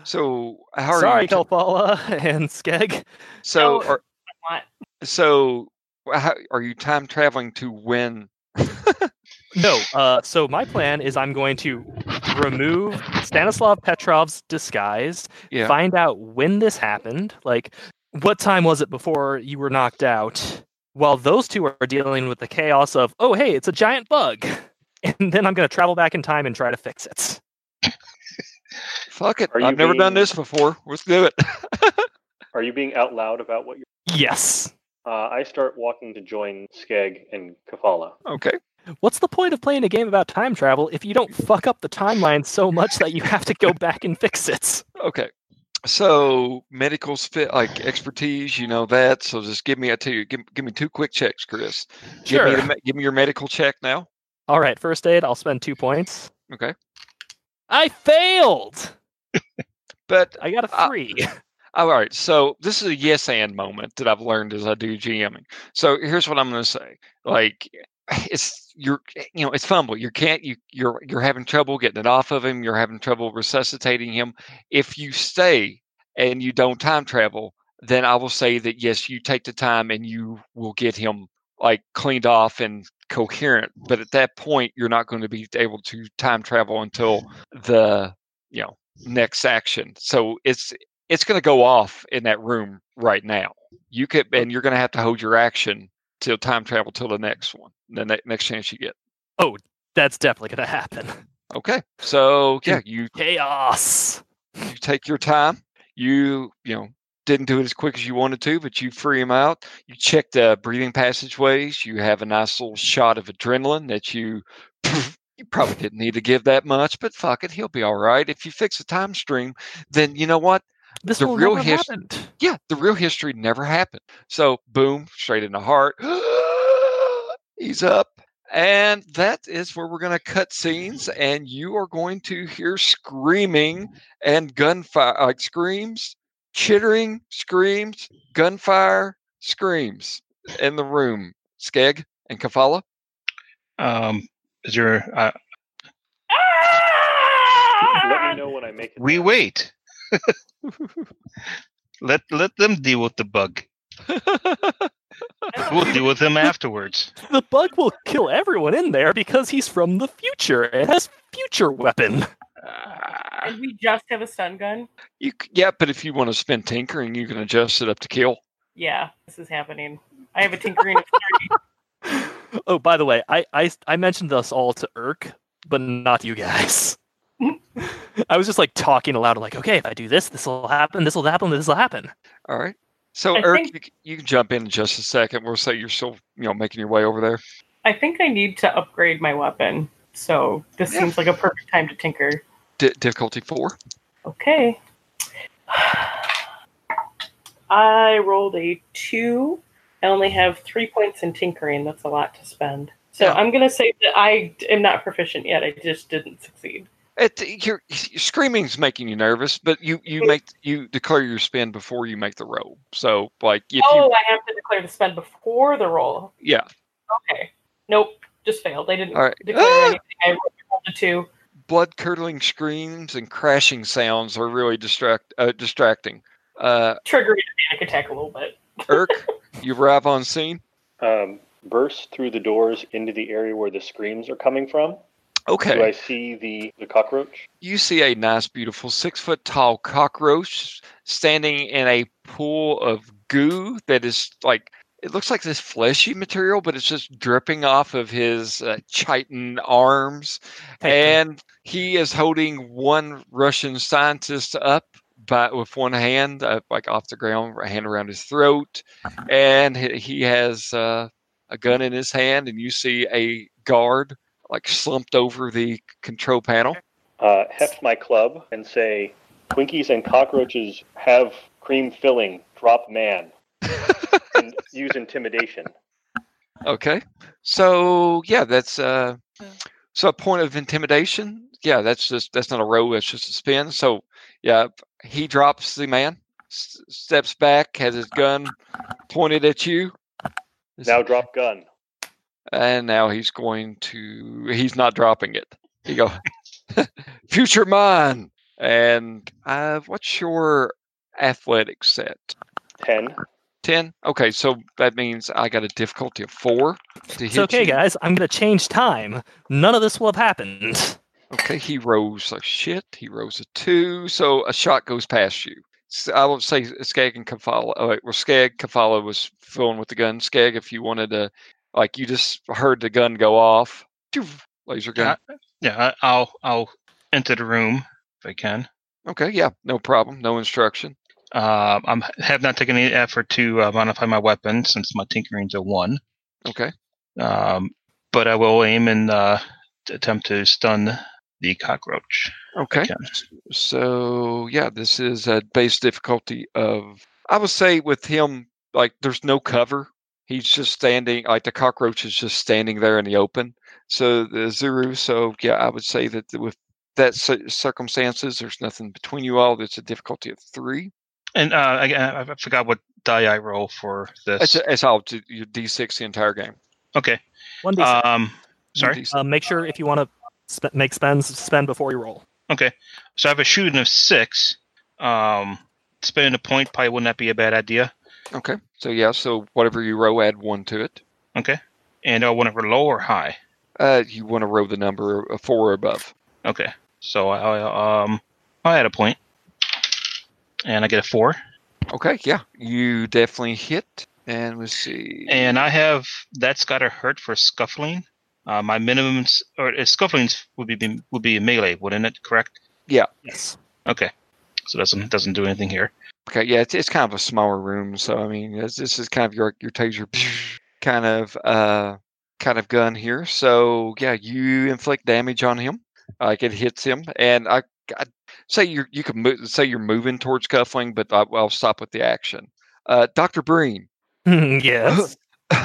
So how are Sorry, you? Kelfala and Skegg. so Oh. are, so how, are you time traveling to when? No, uh, so my plan is I'm going to remove Stanislav Petrov's disguise, Yeah. find out when this happened, like what time was it before you were knocked out, while those two are dealing with the chaos of, oh, hey, it's a giant bug. And then I'm going to travel back in time and try to fix it. Fuck it. Are I've never done this before. Let's do it. Are you being out loud about what you're? Yes. Uh, I start walking to join Skegg and Kelfala. okay. What's the point of playing a game about time travel if you don't fuck up the timeline so much that you have to go back and fix it? Okay. So medical's fit like expertise, you know that. So just give me a two. Give, give me two quick checks, Chris. Give me Sure. the, give me your medical check now. All right, first aid, I'll spend two points. Okay. I failed. But I got a Uh, three. all right. So this is a yes and moment that I've learned as I do GMing. So here's what I'm going to say. Like it's you're you know it's fumble. You can't you you're you're having trouble getting it off of him. You're having trouble resuscitating him. If you stay and you don't time travel, then I will say that yes, you take the time and you will get him like cleaned off and coherent. But at that point, you're not going to be able to time travel until the you know next action. So it's it's going to go off in that room right now. You could and you're going to have to hold your action till time travel till the next one, the ne- next chance you get. Oh, that's definitely gonna happen. Okay, so yeah, you Chaos. you take your time. You you know didn't do it as quick as you wanted to, but you free him out. You check the breathing passageways. You have a nice little shot of adrenaline that you you probably didn't need to give that much, but fuck it, he'll be all right. If you fix the time stream, then you know what? This The will real happened. Yeah, the real history never happened. So boom, straight in the heart. He's up. And that is where we're going to cut scenes, and you are going to hear screaming and gunfire, like screams, chittering screams, gunfire screams in the room. Skegg and Kelfala. Um, is your uh, Let me know when I make it. we there. wait. let let them deal with the bug. We'll deal with them afterwards. The bug will kill everyone in there because he's from the future. It has future weapon. Ah, And we just have a stun gun. you, yeah, but if you want to spend tinkering, you can adjust it up to kill. Yeah, this is happening. I have a tinkering of three. Oh, by the way, I, I I mentioned this all to Uurrk, but not you guys. I was just like talking aloud, like, okay, if I do this, this will happen, this will happen, this will happen. All right. So, I Eric, think- you, you can jump in in just a second. We'll say you're still, you know, making your way over there. I think I need to upgrade my weapon. So this Yeah. seems like a perfect time to tinker. D- difficulty four. Okay. I rolled a two. I only have three points in tinkering. That's a lot to spend. So Yeah. I'm going to say that I am not proficient yet. I just didn't succeed. It, your, your screaming's making you nervous, but you you make you declare your spin before you make the roll. So like if oh, you I have to declare the spend before the roll. yeah Okay. Nope. Just failed. I didn't All right. declare Ah! anything. I rolled a two. Blood curdling screams and crashing sounds are really distract uh, distracting. Uh, Triggering a panic attack a little bit. Uurrk, you arrive on scene. Um, burst through the doors into the area where the screams are coming from. Okay. Do I see the, the cockroach? you see a nice, beautiful, six foot tall cockroach standing in a pool of goo that is like it looks like this fleshy material, but it's just dripping off of his uh, chitin arms. and he is holding one Russian scientist up by with one hand, uh, like off the ground, a hand around his throat, and he, he has uh, a gun in his hand, and you see a guard like slumped over the control panel. Uh, heft my club and say, Twinkies and cockroaches have cream filling. Drop man. and use intimidation. Okay, so yeah, that's uh, so a point of intimidation. Yeah, that's just that's not a row. That's just a spin. So yeah, he drops the man, s- steps back, has his gun pointed at you. Now drop gun. and now he's going to he's not dropping it he go future mine and uh what's your athletic set 10. 10 okay so that means i got a difficulty of 4 to It's hit okay, you. guys. I'm gonna change time. None of this will have happened. okay he rolls a shit he rolls a 2 so a shot goes past you S- I would say Skegg and Kelfala. Uh, well, Skegg Kelfala was filling with the gun. Skegg, if you wanted to, like, you just heard the gun go off. Laser gun. Yeah, yeah. I'll I'll enter the room if I can. Okay, yeah, no problem. No instruction. Uh, I'm have not taken any effort to uh, modify my weapon since my tinkering's a one. Okay. Um, but I will aim and uh, attempt to stun the cockroach. Okay. So yeah, this is a base difficulty of I would say with him like there's no cover. He's just standing like the cockroach is just standing there in the open. So the Zuru. So yeah, I would say that with that circumstances, there's nothing between you all. It's a difficulty of three. And uh, I, I I forgot what die I roll for this. It's, it's all to your d6 the entire game. okay. One d Um, sorry. D6. Uh, make sure if you want to sp- make spends, spend before you roll. Okay. So I have a shooting of six. Um, spending a point probably wouldn't that be a bad idea? Okay. So yeah. So whatever you roll, add one to it. Okay. And I want to low or high. Uh, you want to roll the number four or above. Okay. So I um I had a point, and I get a four. Okay, yeah, you definitely hit. And let's see. And I have that's got to hurt for scuffling. Uh, my minimums or uh, scuffling would be would be a melee, wouldn't it? Correct. Yeah. Yes. Okay. So it doesn't doesn't do anything here. okay, yeah, it's, it's kind of a smaller room, so I mean, this, this is kind of your your taser kind of uh kind of gun here. So yeah, you inflict damage on him, like it hits him, and I, I say you you can move, say you're moving towards cuffling, but I, I'll stop with the action. Uh, Doctor Breen, yes.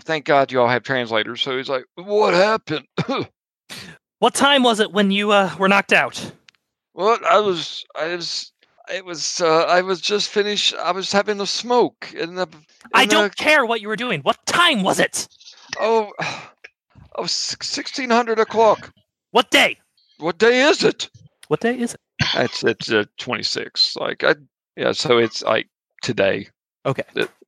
thank God you all have translators. So he's like, "What happened?" What time was it when you uh, were knocked out? Well, I was, I was, it was, uh, I was just finished. I was having a smoke in the. I don't the- care what you were doing. What time was it? Oh, oh, sixteen hundred o'clock. What day? What day is it? What day is it? It's it's uh, twenty six. Like I, yeah. So it's like today. Okay.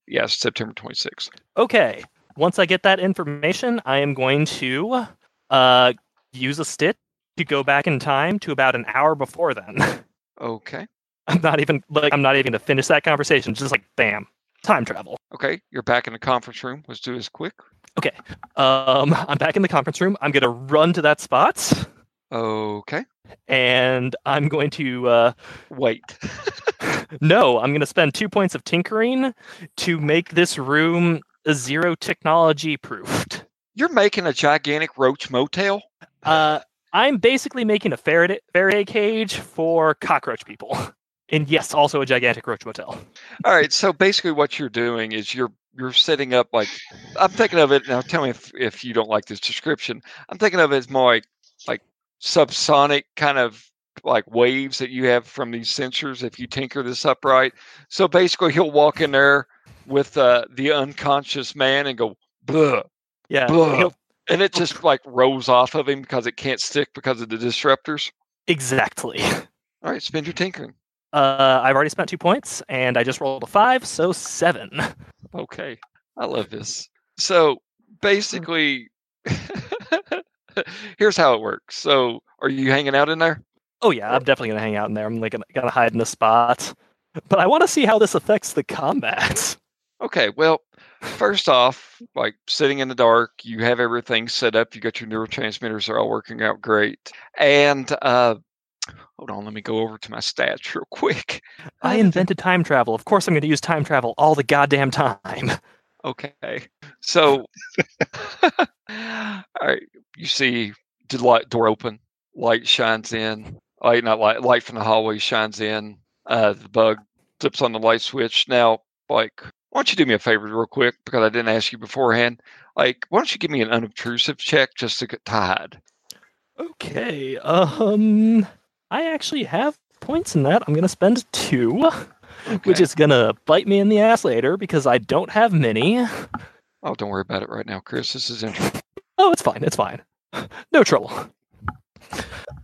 Yes, September twenty sixth. Okay. Once I get that information, I am going to uh, use a stitch to go back in time to about an hour before then. Okay. I'm not even like I'm not even gonna finish that conversation. Just like bam, time travel. Okay. You're back in the conference room. Let's do this quick. Okay, um, I'm back in the conference room. I'm gonna run to that spot, Okay. and I'm going to uh, Wait. no, I'm gonna spend two points of tinkering to make this room zero technology proofed. You're making a gigantic roach motel. Uh, I'm basically making a Faraday, Faraday cage for cockroach people. And yes, also a gigantic roach motel. All right. So basically, what you're doing is you're you're setting up like I'm thinking of it now. Tell me if if you don't like this description. I'm thinking of it as more like like subsonic kind of like waves that you have from these sensors if you tinker this up right. So basically, he'll walk in there with uh, the unconscious man and go, Bleh, Yeah. Blah. and it just like rolls off of him because it can't stick because of the disruptors. exactly. All right, spend your tinkering. Uh, I've already spent two points, and I just rolled a five, so seven. Okay, I love this. So basically, here's how it works. So, are you hanging out in there? Oh yeah, I'm definitely gonna hang out in there. I'm like gonna, hide in a spot, but I want to see how this affects the combat. Okay, well, first off, like sitting in the dark, you have everything set up. You got your neurotransmitters are all working out great. And uh, hold on, let me go over to my stats real quick. I invented time travel. Of course, I'm gonna use time travel all the goddamn time. Okay, so all right, you see the light door open, light shines in. Light, not light, light from the hallway shines in. Uh, the bug flips on the light switch. Now, like, why don't you do me a favor real quick because I didn't ask you beforehand. Like, why don't you give me an unobtrusive check just to get tied? Okay. Um, I actually have points in that. I'm gonna spend two, which is gonna bite me in the ass later because I don't have many. oh, don't worry about it right now, Chris. This is interesting. Oh, it's fine. It's fine. No trouble.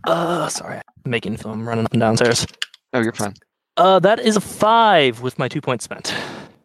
Uh, sorry. I'm making film running up and downstairs. Oh, you're fine. Uh, that is a five with my two points spent.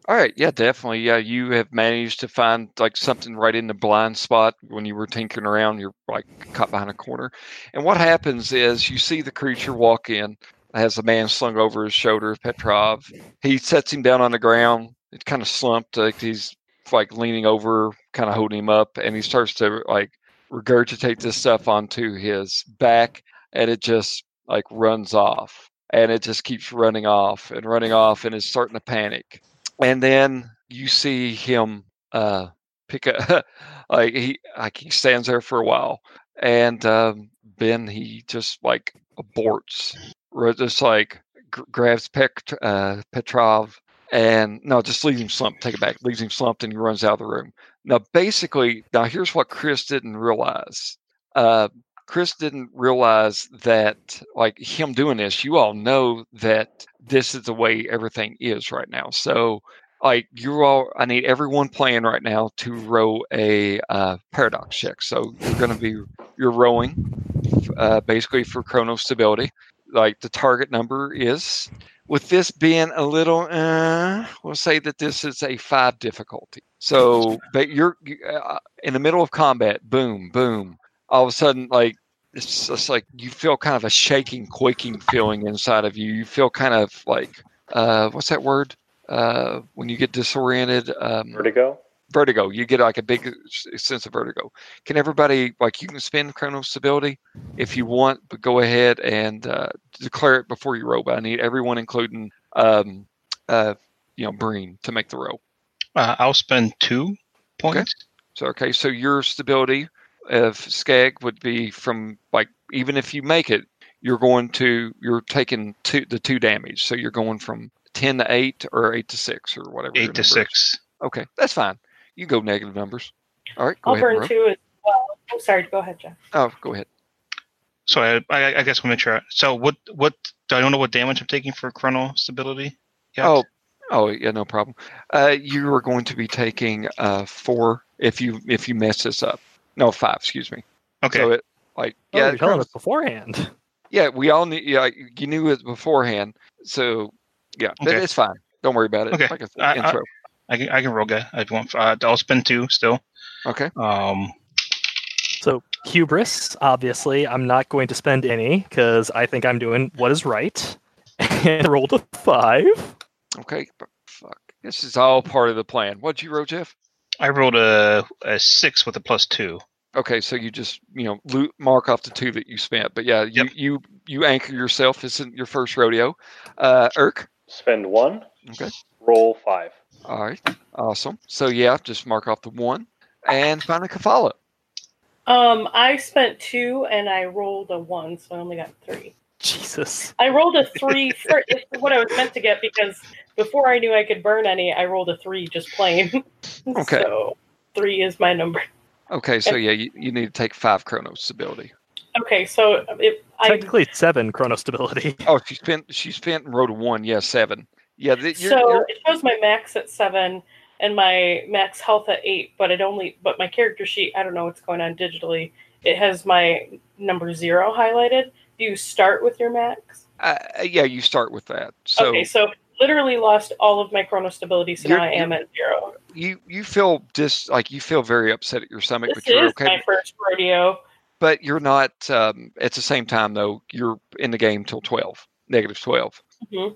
All right, yeah, definitely. Yeah, you have managed to find like something right in the blind spot when you were tinkering around. You're like caught behind a corner, and what happens is you see the creature walk in. Has a man slung over his shoulder, Petrov. He sets him down on the ground. It's kind of slumped, like he's like leaning over, kind of holding him up, and he starts to like regurgitate this stuff onto his back, and it just like runs off, and it just keeps running off and running off, and it's starting to panic and then you see him uh pick a like he like he stands there for a while and um then he just like aborts or just like gr- grabs Pet- uh, petrov and no just leaves him slumped take it back leaves him slumped and he runs out of the room now basically now here's what chris didn't realize uh Chris didn't realize that, like him doing this, you all know that this is the way everything is right now. So, like you all, I need everyone playing right now to row a uh, paradox check. So you're going to be you're rowing, uh, basically for chrono stability. Like the target number is, with this being a little, uh, we'll say that this is a five difficulty. So, but you're uh, in the middle of combat. Boom, boom all of a sudden like it's just like you feel kind of a shaking quaking feeling inside of you you feel kind of like uh what's that word uh when you get disoriented um Vertigo. Vertigo you get like a big sense of vertigo can everybody like you can spend chronal stability if you want but go ahead and uh declare it before you roll but i need everyone including um uh you know breen to make the roll Uh, I'll spend two points. So okay, so your stability of Skegg would be from like even if you make it, you're going to you're taking two the two damage. So you're going from ten to eight or eight to six or whatever. Eight to number is. six. Okay, that's fine. You go negative numbers. All right, go I'll ahead. burn roll. two as well. I'm sorry. Go ahead, Geoff. Oh, go ahead. So I, I, I guess we'll make sure. So what? What? Do I don't know what damage I'm taking for chrono stability? yet? Oh, oh yeah, no problem. Uh, you are going to be taking uh four if you if you mess this up. No, five. Excuse me. okay. So it like Oh, yeah, you're telling us beforehand. yeah, we all knew. Yeah, you knew it beforehand. So yeah, but Okay. it's fine. Don't worry about it. Okay. Like I said, I- I- can I can roll guy. I want. Uh, I'll spend two still. okay. Um. So hubris, obviously, I'm not going to spend any because I think I'm doing what is right. And rolled a five. Okay. but Fuck. This is all part of the plan. What'd you roll, Geoff? I rolled a, a six with a plus two. Okay, so you just you know loot, mark off the two that you spent, but yeah, you Yep. you you anchor yourself. This isn't your first rodeo. Uh, Uurrk. Spend one. Okay. Roll five. All right. Awesome. So yeah, just mark off the one and find a Kelfala. Um, I spent two and I rolled a one, so I only got three. Jesus. I rolled a three for it's what I was meant to get because before I knew I could burn any, I rolled a three just plain. Okay. So three is my number. Okay, so yeah, you, you need to take five chrono stability. Okay, so if I Technically, seven chronostability. Oh, she spent she spent and rolled a one. Yeah, seven. Yeah, the, you're, so you're- it shows my max at seven and my max health at eight, but it only but my character sheet I don't know what's going on digitally. It has my number zero highlighted. Do you start with your max? uh, yeah, you start with that. So okay, so literally lost all of my chrono stability, so now I am at zero. you you feel just like you feel very upset at your stomach, This but you're is okay. my first rodeo. But you're not. Um, at the same time, though, you're in the game till twelve, negative twelve. Mhm.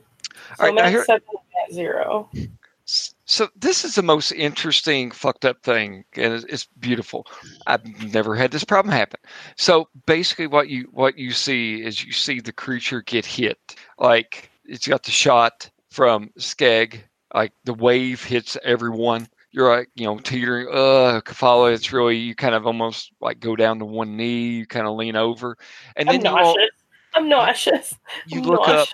So All right, I'm at zero. So this is the most interesting fucked up thing, and it's, it's beautiful. I've never had this problem happen. So basically, what you what you see is you see the creature get hit. Like it's got the shot from Skegg. Like the wave hits everyone. You're like you know teetering. Uh, Kelfala. It's really you kind of almost like go down to one knee. You kind of lean over, and I'm then you all, nauseous. I'm nauseous. you I'm look up nauseous.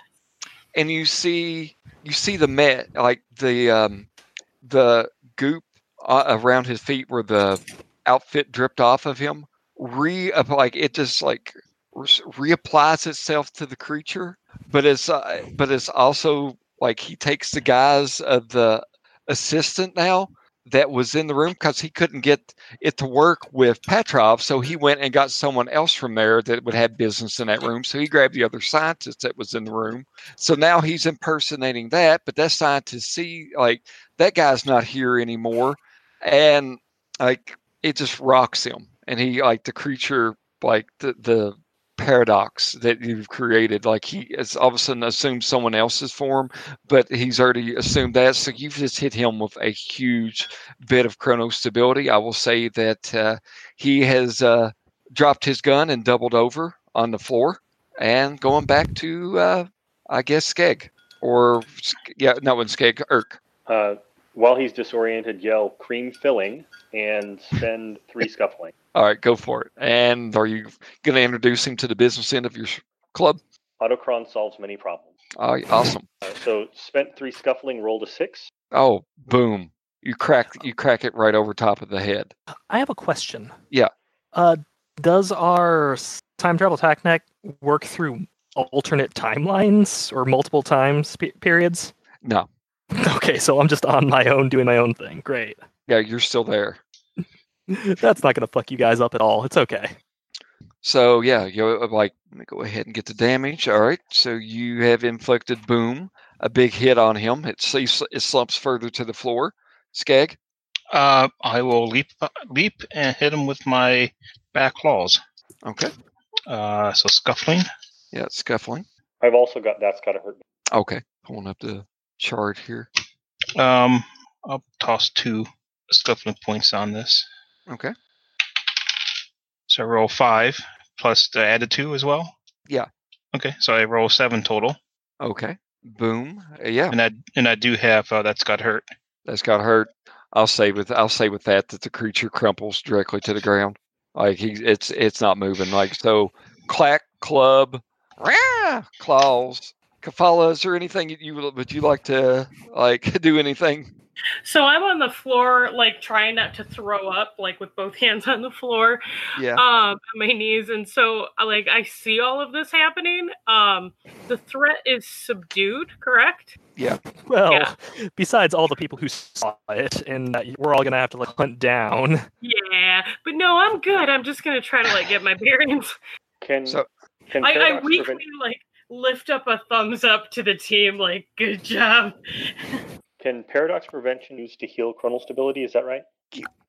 And you see you see the met like the um the goop uh, around his feet where the outfit dripped off of him re like it just like re- reapplies itself to the creature but it's uh, but it's also like he takes the guise of the assistant now that was in the room because he couldn't get it to work with Petrov, so he went and got someone else from there that would have business in that room. So he grabbed the other scientist that was in the room. So now he's impersonating that, but that scientist see like that guy's not here anymore, and like it just rocks him, and he like the creature like the the paradox that you've created like he has all of a sudden assumed someone else's form but he's already assumed that so you've just hit him with a huge bit of chronostability i will say that uh, he has uh, dropped his gun and doubled over on the floor and going back to uh, i guess Skegg or yeah no one Skegg Uurrk Uh, while he's disoriented, yell "cream filling" and spend three scuffling. All right go for it and are you going to introduce him to the business end of your club Autochron solves many problems. uh, awesome Uh, so spent three scuffling, rolled a six. oh boom you crack you crack it right over top of the head I have a question. Yeah. Uh, does our time travel TACnet work through alternate timelines or multiple times pe- periods? no Okay, so I'm just on my own doing my own thing. Great. yeah you're still there That's not gonna fuck you guys up at all. It's okay. So yeah, you uh, like let me go ahead and get the damage. All right, so you have inflicted boom, a big hit on him. It sleeps, it slumps further to the floor. Skegg, Uh, I will leap, leap, and hit him with my back claws. okay, Uh, so scuffling. yeah, it's scuffling. I've also got that's got to hurt. Me. Okay, pulling up the chart here. Um, I'll toss two scuffling points on this. Okay, So I roll five plus the added two as well. Yeah. Okay, so I roll seven total, okay, boom. Uh, yeah, and I and I do have uh, that's got hurt. that's got hurt. I'll say with I'll say with that that the creature crumples directly to the ground. Like he, it's it's not moving. Like so, clack club, rah, claws. Kelfala, is there anything you- you would you like to like do anything? So I'm on the floor, like trying not to throw up, like with both hands on the floor, Yeah. um, on my knees, and so uh, like I see all of this happening. Um, the threat is subdued, correct? Yeah. Well, Yeah. besides all the people who saw it, and that we're all gonna have to like hunt down. Yeah, but no, I'm good. I'm just gonna try to like get my bearings. Can So- can I, I weakly prevent, like lift up a thumbs up to the team, like good job. can paradox prevention used to heal chronal stability? Is that right?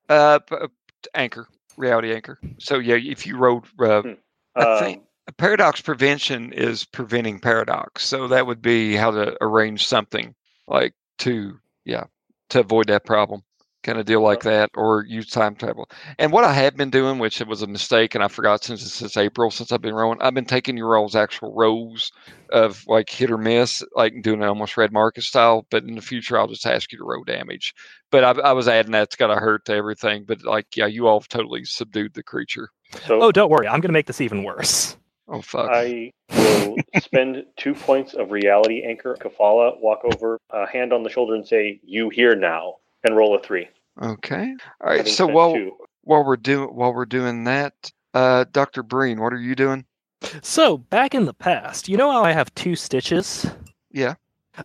Uh, uh, anchor, reality anchor. So yeah, if you rode uh, Hmm. I Um, think- paradox prevention is preventing paradox. So that would be how to arrange something like to yeah to avoid that problem. Kind of deal like that, or use timetable. And what I have been doing, which it was a mistake, and I forgot since it's since April since I've been rolling, I've been taking your rolls actual rolls of like hit or miss, like doing it almost red market style. But in the future, I'll just ask you to roll damage. But I, I was adding that's got to hurt to everything. But like yeah, you all have totally subdued the creature. so Oh, don't worry, I'm gonna make this even worse. Oh fuck. I will spend two points of reality anchor. Kelfala, walk over, uh, hand on the shoulder, and say, "You here now," and roll a three. Okay. All right. So while two. while we're doing while we're doing that, Uh, Dr. Breen, what are you doing? So, back in the past, you know how I have two stitches? Yeah.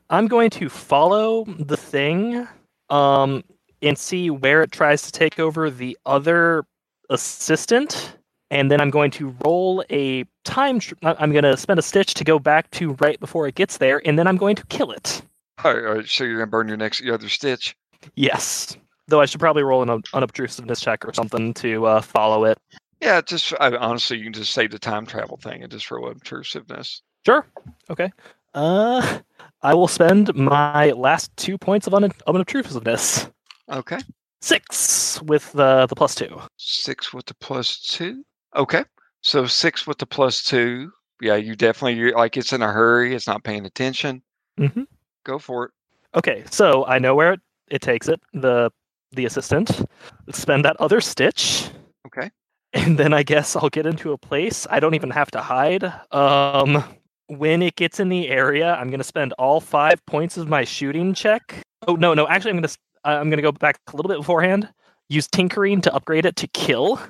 I'm going to follow the thing um, and see where it tries to take over the other assistant. And then I'm going to roll a time. Tr- I- I'm going to spend a stitch to go back to right before it gets there, and then I'm going to kill it. All right, all right, so you're gonna burn your next your other stitch. Yes. Though I should probably roll an un- unobtrusiveness check or something to uh, follow it. Yeah, just I, honestly, you can just say the time travel thing and just throw obtrusiveness. Sure. Okay. Uh, I will spend my last two points of, un- of unobtrusiveness. Okay, Six with the the plus two. six with the plus two. Okay, so six with the plus two. Yeah, you definitely you're like it's in a hurry. It's not paying attention. Mm-hmm. Go for it. Okay, so I know where it, it takes it. The the assistant. Spend that other stitch, Okay. and then I guess I'll get into a place I don't even have to hide. Um, when it gets in the area, I'm gonna spend all five points of my shooting check. Oh no, no, actually, I'm gonna I'm gonna go back a little bit beforehand. Use tinkering to upgrade it to kill.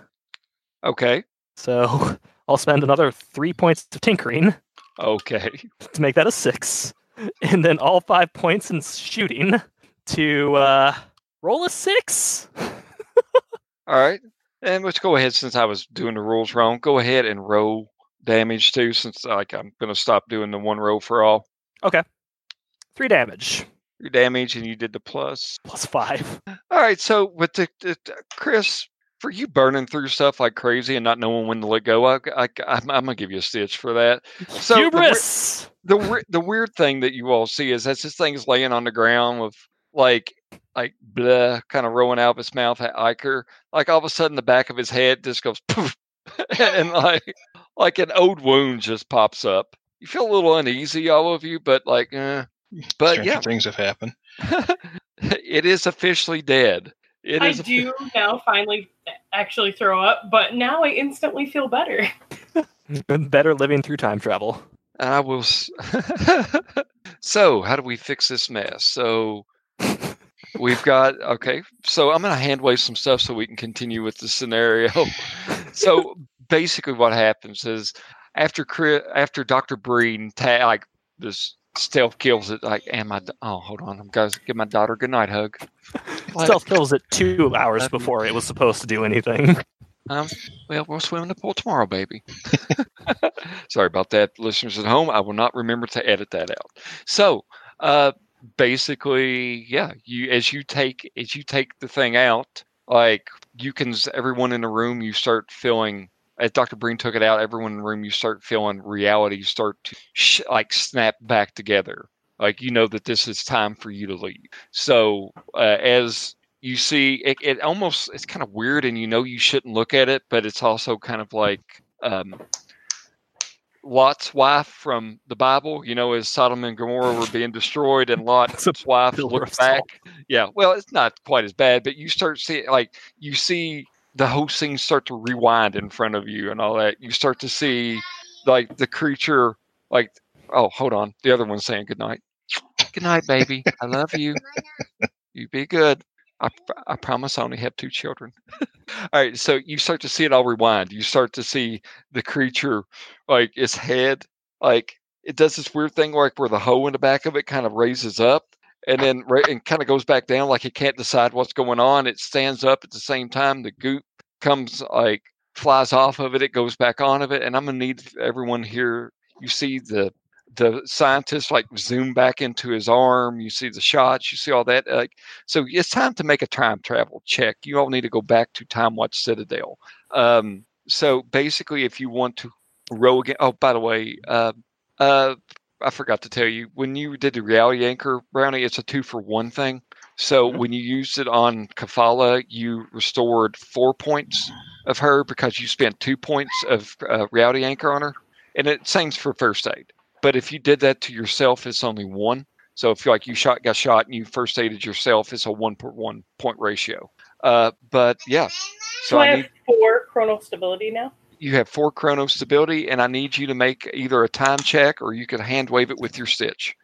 Okay. So I'll spend another three points of tinkering Okay. to make that a six, and then all five points in shooting to uh, roll a six. All right. And let's go ahead since I was doing the rules wrong. Go ahead and roll damage too, since like I'm gonna stop doing the one roll for all. Okay. Three damage Your damage and you did the plus. plus five. All right, so with the, the the- Chris, for you burning through stuff like crazy and not knowing when to let go, I, I, I'm, I'm gonna give you a stitch for that. So the Hubris. The we- the weird thing that you all see is that this thing's laying on the ground with like like blah kind of rolling out of his mouth at Iker. Like all of a sudden, the back of his head just goes poof, and like like an old wound just pops up. You feel a little uneasy, all of you, but like, eh. but Stranger yeah, things have happened. it is officially dead. It I is offi- do now finally actually throw up, but now I instantly feel better. Better living through time travel. And I will. s- so, how do we fix this mess? So, we've got okay. So, I'm going to hand wave some stuff so we can continue with the scenario. so, basically, what happens is after Chris, after Doctor Breen, ta- like this stealth kills it. Like, am I? Oh, hold on. I'm going to give my daughter a good night hug. Like, Stealth kills it two hours before it was supposed to do anything. Um, well, we'll swim in the pool tomorrow, baby. Sorry about that, listeners at home. I will not remember to edit that out. So, uh, basically, yeah, you as you take as you take the thing out, like you can everyone in the room, you start feeling. As Dr. Breen took it out, everyone in the room, you start feeling reality you start to sh- like snap back together. Like you know that this is time for you to leave. So uh, as you see it, it almost it's kind of weird and you know you shouldn't look at it but it's also kind of like um Lot's wife from the Bible, you know, as Sodom and Gomorrah were being destroyed, and Lot's wife looked back. Yeah, well, it's not quite as bad, but you start seeing, like, you see the whole scene start to rewind in front of you and all that. You start to see, like, the creature, like, oh, hold on, the other one's saying good night. Good night, baby. I love you. You be good. I, I promise I only have two children. all right, so you start to see it all rewind. You start to see the creature, like its head, like it does this weird thing, like where the hoe in the back of it kind of raises up and ah. then ra- and kind of goes back down, like it can't decide what's going on. It stands up at the same time. The goop comes like flies off of it. It goes back on of it, and I'm gonna need everyone here. You see the the scientist like zoom back into his arm. You see the shots. You see all that. Like so, it's time to make a time travel check. You all need to go back to TimeWatch Citadel. Um, so basically, if you want to row again, oh, by the way, uh, uh, I forgot to tell you when you did the reality anchor brownie, it's a two for one thing. So Mhm. when you used it on Kelfala, you restored four points of her because you spent two points of uh, reality anchor on her, and it same's for first aid. But if you did that to yourself, it's only one. So if you like you shot got shot and you first aided yourself, it's a one per one point ratio. Uh, but yeah, so So I I have need four chrono stability now. you have four chrono stability, and I need you to make either a time check or you could hand wave it with your stitch.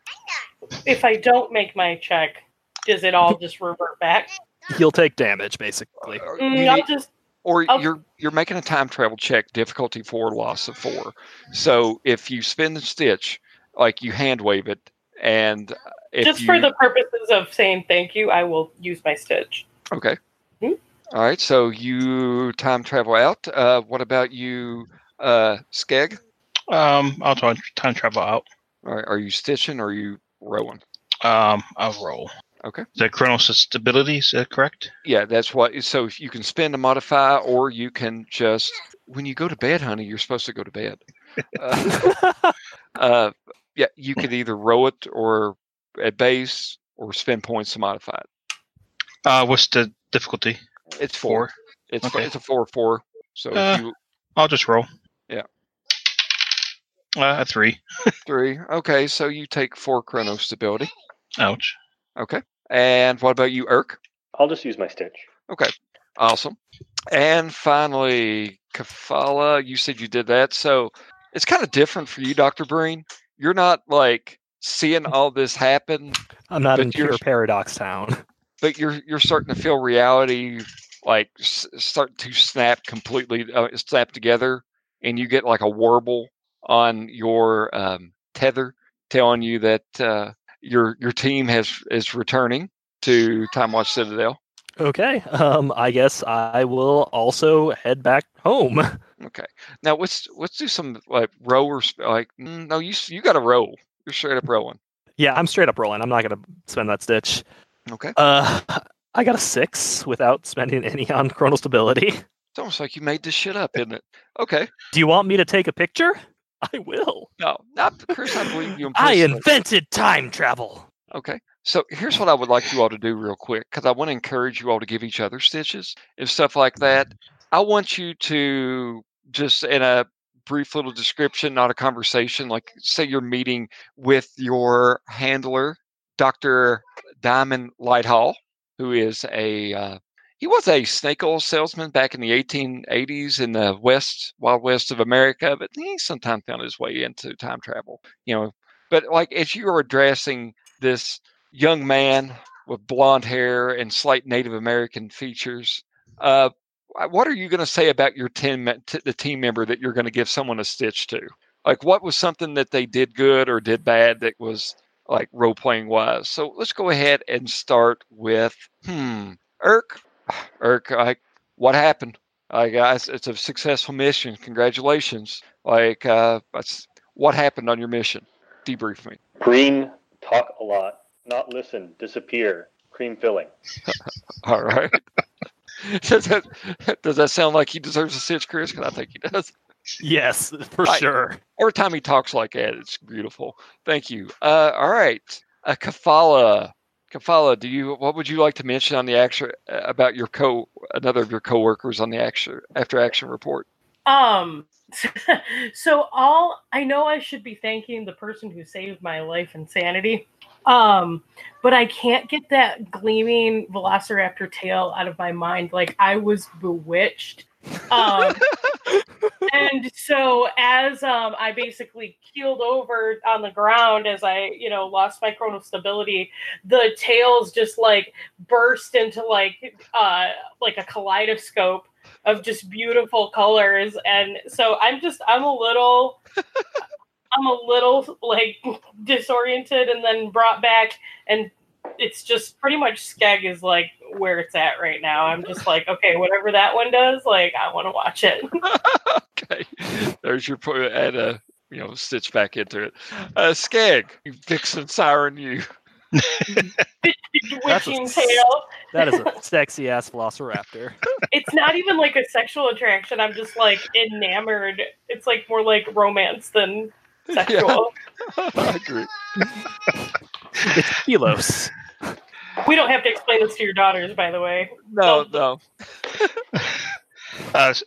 If I don't make my check, does it all just revert back? He'll take damage, basically. Uh, you Mm, I'll just or Oh. you're you're making a time travel check, difficulty four, loss of four. So if you spin the stitch, like you hand wave it, and if Just you, for the purposes of saying thank you, I will use my stitch. okay. Hmm? All right, so you time travel out. Uh, what about you, uh, Skegg? Um, I'll try time travel out. All right, are you stitching or are you rowing? Um, I'll roll. Okay. Is that Chronos stability? Is that correct? Yeah, that's what. So if you can spend to modify, or you can just when you go to bed, honey, you're supposed to go to bed. Uh, uh, yeah, you could either row it or at base or spend points to modify it. Uh, what's the difficulty? It's four. Four. It's Okay. it's a four four. So Uh, you I'll just roll. Yeah. Uh, three. three. Okay, so you take four chrono stability. Ouch. Okay, and what about you, Uurrk? I'll just use my stitch. Okay. Awesome. And finally, Kelfala, you said you did that. So it's kind of different for you, Dr. Breen. You're not like seeing all this happen, I'm not in you're- pure paradox town. but you're you're starting to feel reality like s- start to snap completely uh, snap together and you get like a warble on your um, tether telling you that uh, your your team has is returning to TimeWatch Citadel. Okay. Um, I guess I will also head back home. Okay. Now let's let's do some like rowers. Like mm, no, you you got to roll. You're straight up rolling. Yeah, I'm straight up rolling. I'm not gonna spend that stitch. Okay. Uh, I got a six without spending any on chronal stability. It's almost like you made this shit up, isn't it? Okay. Do you want me to take a picture? I will. No, not Chris. I believe you. I invented time travel. Okay. So here's what I would like you all to do real quick because I want to encourage you all to give each other stitches and stuff like that. I want you to just in a brief little description, not a conversation, like say you're meeting with your handler, Dr. Diamond Lighthall, who is a uh, he was a snake oil salesman back in the 1880s in the west, wild west of America, but he sometimes found his way into time travel. You know, but like as you are addressing this young man with blonde hair and slight Native American features. Uh, what are you going to say about your team, the team member that you're going to give someone a stitch to? Like, what was something that they did good or did bad that was like role playing wise? So let's go ahead and start with hmm, Uurrk. Uurrk, like, what happened? Like, guys, it's a successful mission. Congratulations. Like, uh, what happened on your mission? Debrief me. Green, talk a lot, not listen, disappear. Cream filling. All right. does, that, does that sound like he deserves a stitch, Chris? Because I think he does. Yes, for I- sure. Every time he talks like that, it's beautiful. Thank you. Uh, all right. Uh, Kelfala. Kelfala, do you what would you like to mention on the action uh, about your co another of your coworkers on the action after action report? Um, so all I know I should be thanking the person who saved my life and sanity. Um, but I can't get that gleaming velociraptor tail out of my mind. Like I was bewitched. Um, and so as um, I basically keeled over on the ground as I, you know, lost my chronal stability, the tails just like burst into like uh like a kaleidoscope of just beautiful colors. And so i'm just i'm a little i'm a little like disoriented and then brought back and it's just pretty much Skegg is like where it's at right now i'm just like okay whatever that one does like i want to watch it okay. There's your point. Add a you know stitch back into it. Uh, Skegg, you vixen siren, you. witching s- tail That is a sexy ass velociraptor. it's not even like a sexual attraction i'm just like enamored it's like more like romance than sexual I agree. It's Philos. We don't have to explain this to your daughters by the way No, no. Uh, s-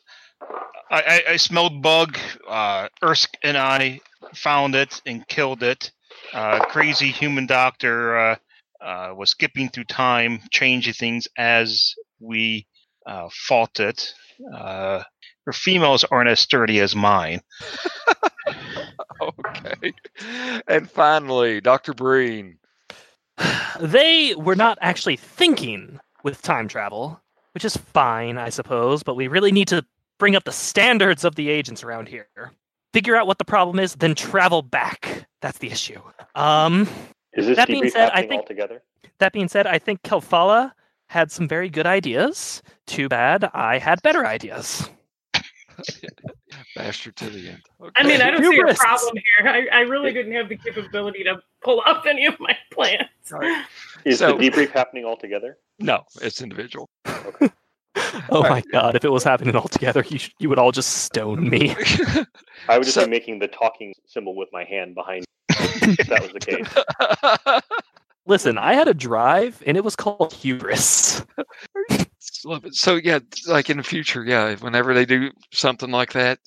I, I, I smelled bug. Uh, Uurrk and I found it and killed it. Uh, crazy human doctor uh, uh, was skipping through time, changing things as we uh, fought it. Uh, her females aren't as sturdy as mine. Okay. And finally, Dr. Breen. They were not actually thinking with time travel. which is fine, I suppose, but we really need to bring up the standards of the agents around here. Figure out what the problem is, then travel back. That's the issue. Um, Is this That being said, I think- altogether? that being said, I think Kelfala had some very good ideas. Too bad I had better ideas. Bastard to the end. I mean, I don't see a problem here. I, I really didn't have the capability to pull off any of my plans. Alright. Is So- the debrief happening altogether? no, it's individual. Oh my Alright. god, if it was happening all together, you, you would all just stone me. I would just So- be making the talking symbol with my hand behind me, if that was the case. Listen, I had a drive and it was called hubris. Love it. So yeah, like in the future, yeah, whenever they do something like that,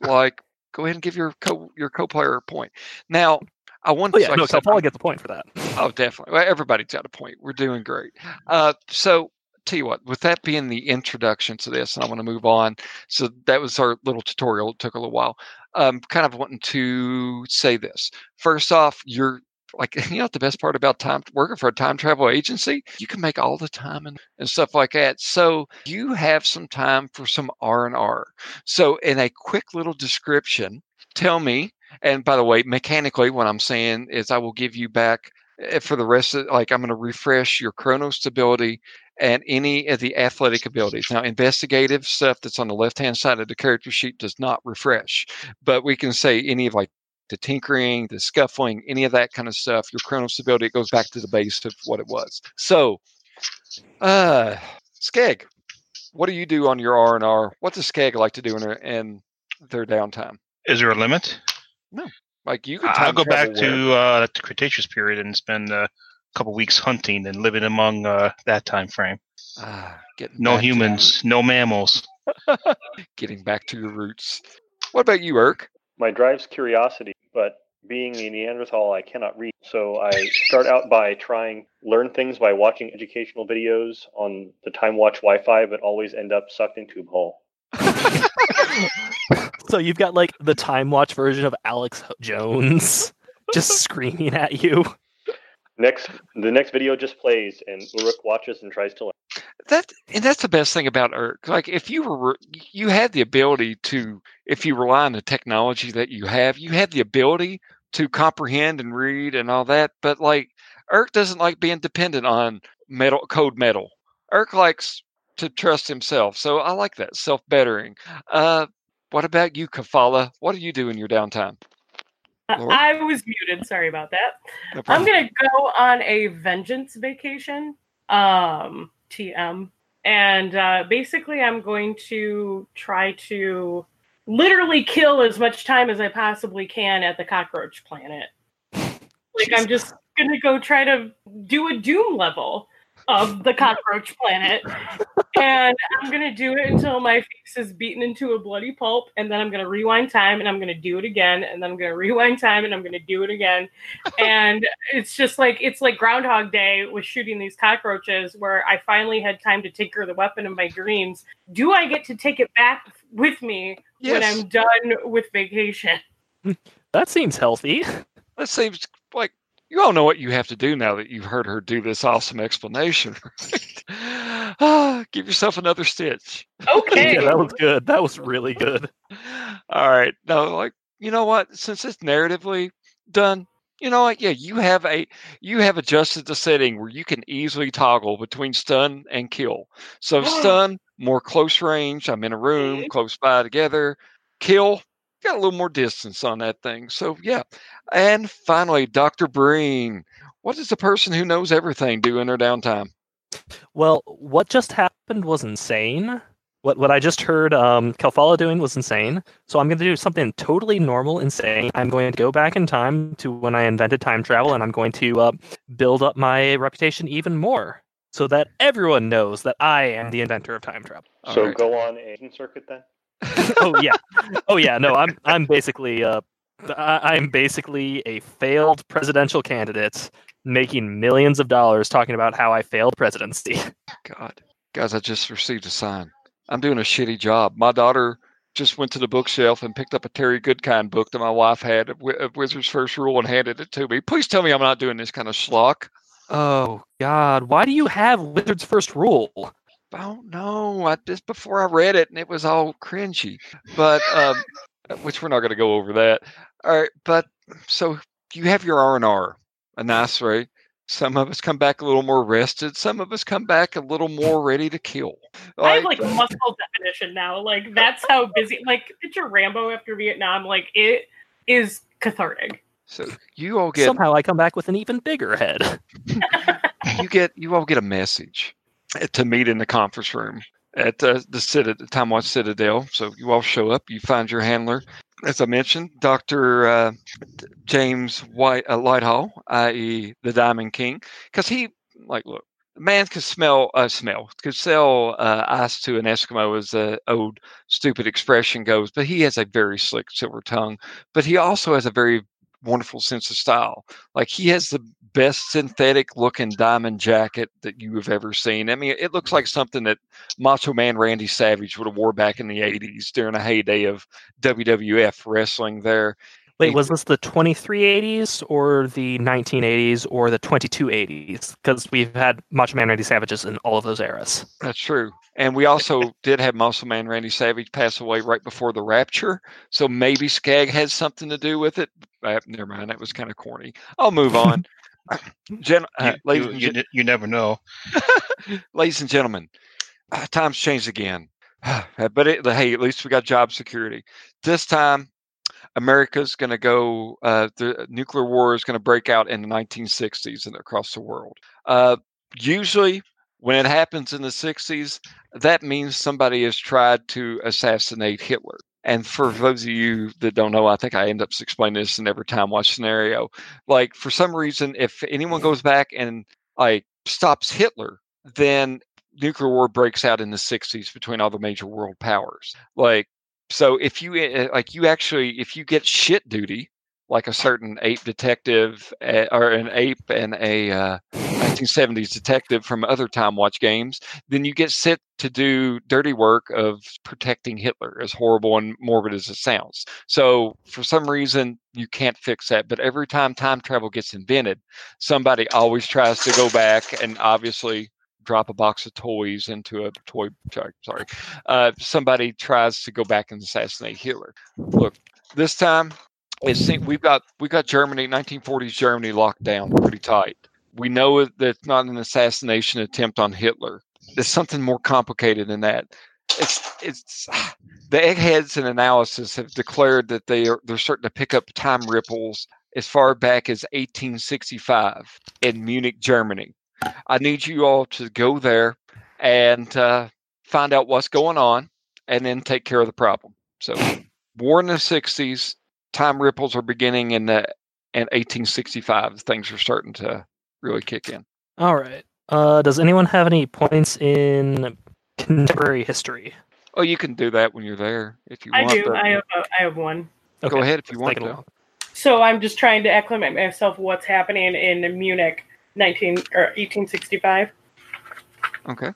like go ahead and give your co your co-player a point. Now, I want Oh yeah, like no, said, Kelfala gets the point for that. Oh, definitely. Well, everybody's got a point. We're doing great. Uh, so, tell you what, with that being the introduction to this, and I want to move on. So, that was our little tutorial. It took a little while. Um, kind of wanting to say this. First off, you're like, you know, the best part about time working for a time travel agency, you can make all the time and, and stuff like that. So, you have some time for some R and R. So, in a quick little description, tell me. And by the way, mechanically, what I'm saying is, I will give you back eh, for the rest of like I'm going to refresh your chronal stability and any of the athletic abilities. Now, investigative stuff that's on the left hand side of the character sheet does not refresh, but we can say any of like the tinkering, the scuffling, any of that kind of stuff. Your chronal stability it goes back to the base of what it was. So, uh, Skegg, what do you do on your R and R? What does Skegg like to do in their in their downtime? Is there a limit? No, like you can I'll go back travel to uh, the Cretaceous period and spend a couple weeks hunting and living among uh, that time frame. Ah, getting No back to- humans, no mammals. getting back to your roots. What about you, Uurrk? My drive's curiosity, but being a Neanderthal, I cannot read. So I start out by trying learn things by watching educational videos on the TimeWatch Wi-Fi, but always end up sucked into a hole. So you've got like the TimeWatch version of Alex Jones just screaming at you. Next, the next video just plays, and Uurrk watches and tries to learn. That and that's the best thing about Uurrk. Like if you were you had the ability to if you rely on the technology that you have, you had the ability to comprehend and read and all that. But like Uurrk doesn't like being dependent on metal code metal. Uurrk likes to trust himself. So I like that self bettering. Uh, what about you, Kelfala? What do you do in your downtime? Laura? I was muted. Sorry about that. No I'm gonna go on a vengeance vacation. Um, TM, and uh, basically, I'm going to try to literally kill as much time as I possibly can at the cockroach planet. Like, I'm just gonna go try to do a Doom level of the cockroach planet, and I'm gonna do it until my face is beaten into a bloody pulp, and then I'm gonna rewind time, and I'm gonna do it again, and then I'm gonna rewind time, and I'm gonna do it again, and it's just like it's like Groundhog Day with shooting these cockroaches, where I finally had time to tinker the weapon of my dreams. Do I get to take it back with me when I'm done with vacation? That seems healthy. That seems like you all know what you have to do now that you've heard her do this awesome explanation. ah, give yourself another stitch. Okay. Yeah, that was good. That was really good. All right. Now, like you know what? Since it's narratively done, you know what? Yeah, you have a you have adjusted the setting where you can easily toggle between stun and kill. So stun, more close range. I'm in a room close by together. Kill, got a little more distance on that thing. So yeah. And finally, Dr. Breen. What does the person who knows everything do in their downtime? Well, what just happened was insane. What what I just heard um, Kelfala doing was insane. So I'm going to do something totally normal, and insane. I'm going to go back in time to when I invented time travel, and I'm going to uh, build up my reputation even more, so that everyone knows that I am the inventor of time travel. All so right. go on a circuit then. oh yeah, oh yeah. No, I'm I'm basically uh, I, I'm basically a failed presidential candidate making millions of dollars talking about how I failed presidency. God, guys, I just received a sign. I'm doing a shitty job. My daughter just went to the bookshelf and picked up a Terry Goodkind book that my wife had of, of Wizard's First Rule and handed it to me. Please tell me I'm not doing this kind of schlock. Oh God, why do you have Wizard's First Rule? I don't know. I just before I read it, and it was all cringy. But um, which we're not going to go over that. All right, but so you have your R and R, a nice right. Some of us come back a little more rested. Some of us come back a little more ready to kill. I have like muscle definition now. Like that's how busy. Like picture Rambo after Vietnam. Like it is cathartic. so you all get Somehow I come back with an even bigger head. you get you all get a message uh, to meet in the conference room at uh, the Citadel, TimeWatch Citadel. So you all show up. You find your handler, as I mentioned, Doctor uh, James White uh, Lighthall, i.e., the Diamond King, because he like look. Man could smell, uh, smell, could sell uh, ice to an Eskimo, as the old stupid expression goes. But he has a very slick silver tongue. But he also has a very wonderful sense of style. Like he has the best synthetic looking diamond jacket that you have ever seen. I mean, it looks like something that Macho Man Randy Savage would have wore back in the 80s during a heyday of WWF wrestling there. Wait, was this the 2380s or the 1980s or the 2280s? Because we've had Macho Man Randy Savages in all of those eras. That's true. And we also did have Muscle Man Randy Savage pass away right before the rapture. So maybe Skegg has something to do with it. Uh, never mind. That was kind of corny. I'll move on. Gen- uh, You, ladies, you, gen- you never know. ladies and gentlemen, uh, times changed again. but it, hey, at least we got job security. This time, America's going to go. Uh, the nuclear war is going to break out in the 1960s and across the world. Uh, usually, when it happens in the 60s, that means somebody has tried to assassinate Hitler. And for those of you that don't know, I think I end up explaining this in every TimeWatch scenario. Like for some reason, if anyone goes back and like stops Hitler, then nuclear war breaks out in the 60s between all the major world powers. Like so if you uh, like you actually if you get shit duty like a certain ape detective uh, or an ape and a uh, 1970s detective from other TimeWatch games then you get sent to do dirty work of protecting hitler as horrible and morbid as it sounds so for some reason you can't fix that but every time time travel gets invented somebody always tries to go back and obviously drop a box of toys into a toy sorry, sorry uh, somebody tries to go back and assassinate Hitler. Look, this time it we've got we got Germany, 1940s Germany locked down pretty tight. We know that it's not an assassination attempt on Hitler. There's something more complicated than that. It's it's the eggheads and analysis have declared that they are they're starting to pick up time ripples as far back as 1865 in Munich, Germany. I need you all to go there and uh, find out what's going on and then take care of the problem. So, war in the 60s, time ripples are beginning in the in 1865. Things are starting to really kick in. All right. Uh, does anyone have any points in contemporary history? Oh, you can do that when you're there if you I want. do. but I have. A, I have one. Go ahead if you let's want to. So I'm just trying to acclimate myself what's happening in Munich, 19 or 1865. Okay.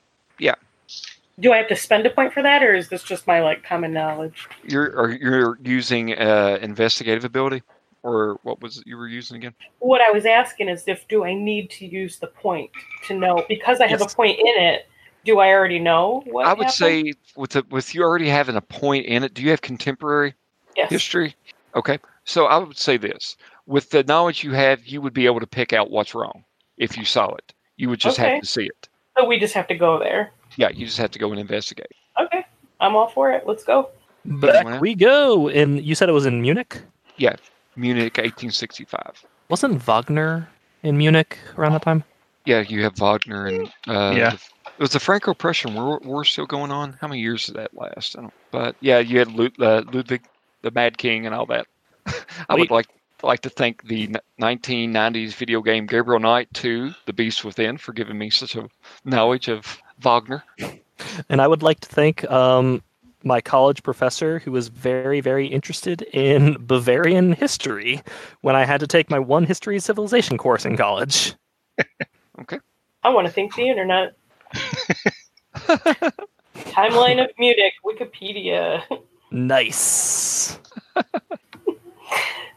Do I have to spend a point for that, or is this just my like common knowledge? You're are, you're using uh, investigative ability, or what was it you were using again? What I was asking is if do I need to use the point to know because I have Yes. a point in it. Do I already know what? I would happened? say with the, with you already having a point in it. Do you have contemporary yes. history? Okay. So I would say this: with the knowledge you have, you would be able to pick out what's wrong if you saw it. You would just Okay. have to see it. So we just have to go there. Yeah, you just have to go and investigate. Okay, I'm all for it. Let's go. Back Well- we go. And you said it was in Munich? Yeah, Munich, 1865. Wasn't Wagner in Munich around that time? Yeah, you have Wagner and uh, Yeah. the- was the Franco-Prussian War, war still going on? How many years did that last? I don't. But yeah, you had Lud, uh, Ludwig, the Mad King, and all that. I would like like to thank the n- 1990s video game Gabriel Knight 2, The Beast Within, for giving me such a knowledge of Wagner. And I would like to thank um, my college professor who was very, very interested in Bavarian history when I had to take my one history of civilization course in college. Okay. I want to thank the internet. Timeline of Munich, Wikipedia, Nice.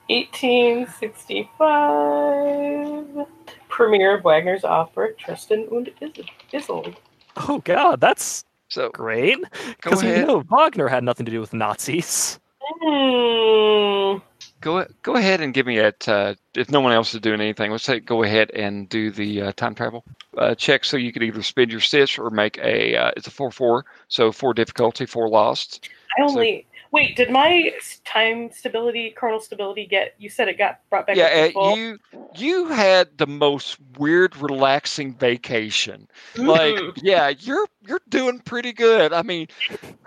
1865. Premiere of Wagner's opera Tristan und Isolde. Oh God, that's So great. Because you ahead, know Wagner had nothing to do with Nazis. Hmm. go go ahead and give me at uh, if no one else is doing anything. Let's say go ahead and do the uh, time travel uh, check. So you could either spend your stitch or make a uh, it's a four four. So four difficulty, four lost. I only wait. Did my time stability, chronal stability, get? You said it got brought back. up yeah, to uh, you you had the most weird, relaxing vacation. Like, Mhm. yeah, you're you're doing pretty good. I mean,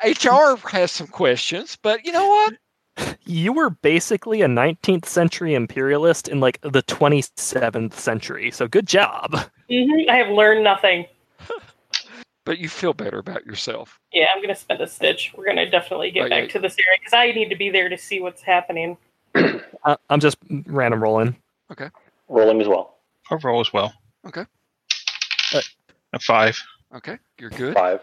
HR has some questions, but you know what? You were basically a 19th century imperialist in like the 27th century. So good job. Mhm, I have learned nothing. But you feel better about yourself. Yeah, I'm gonna spend a stitch. We're gonna definitely get Oh, back yeah. to this area because I need to be there to see what's happening. Uh, I'm just random rolling. Okay. Rolling as well. I'll roll as well. Okay. Uh, A five. Okay, you're good. Five.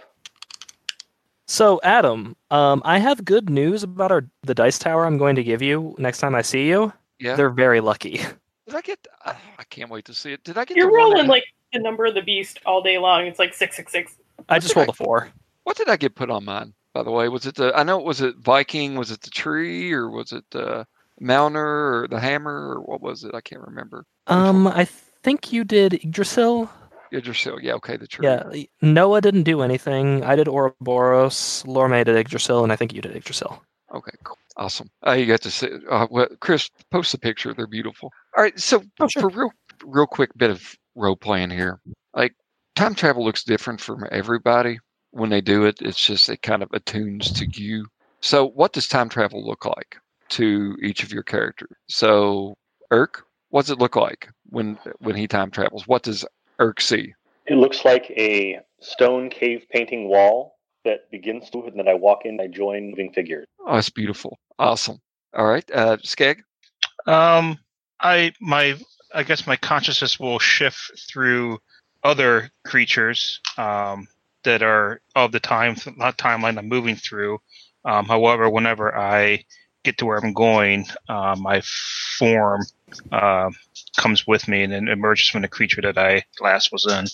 So Adam, um, I have good news about our the dice tower. I'm going to give you next time I see you. Yeah. They're very lucky. Did I get? Uh, I can't wait to see it. Did I get? You're the one rolling that- like the number of the beast all day long. It's like six six six. I just rolled a four. What did I get put on mine? By the way, was it the? I know it was it Viking. Was it the tree or was it the Mountner or the hammer or what was it? I can't remember. Um, I think you did Yggdrasil. Yggdrasil. Yeah. Okay. The tree. Yeah, Noah didn't do anything. I did Ouroboros. Lorme did Yggdrasil, and I think you did Yggdrasil. Okay, cool. Awesome. Uh, you got to see. Uh, well, Chris, post the picture. They're beautiful. All right. So Oh, sure. for real, real quick bit of role playing here. Like time travel looks different from everybody when they do it. It's just it kind of attunes to you. So what does time travel look like to each of your characters? So Uurrk, what does it look like when when he time travels? What does Uurrk see? It looks like a stone cave painting wall that begins to, and then I walk in, I join moving figures. Oh, it's beautiful. Awesome. All right, uh, Skegg. Um, I my I guess my consciousness will shift through other creatures um, that are of the time not timeline I'm moving through. Um, however, whenever I get to where I'm going, uh, my form uh, comes with me and then emerges from the creature that I last was in.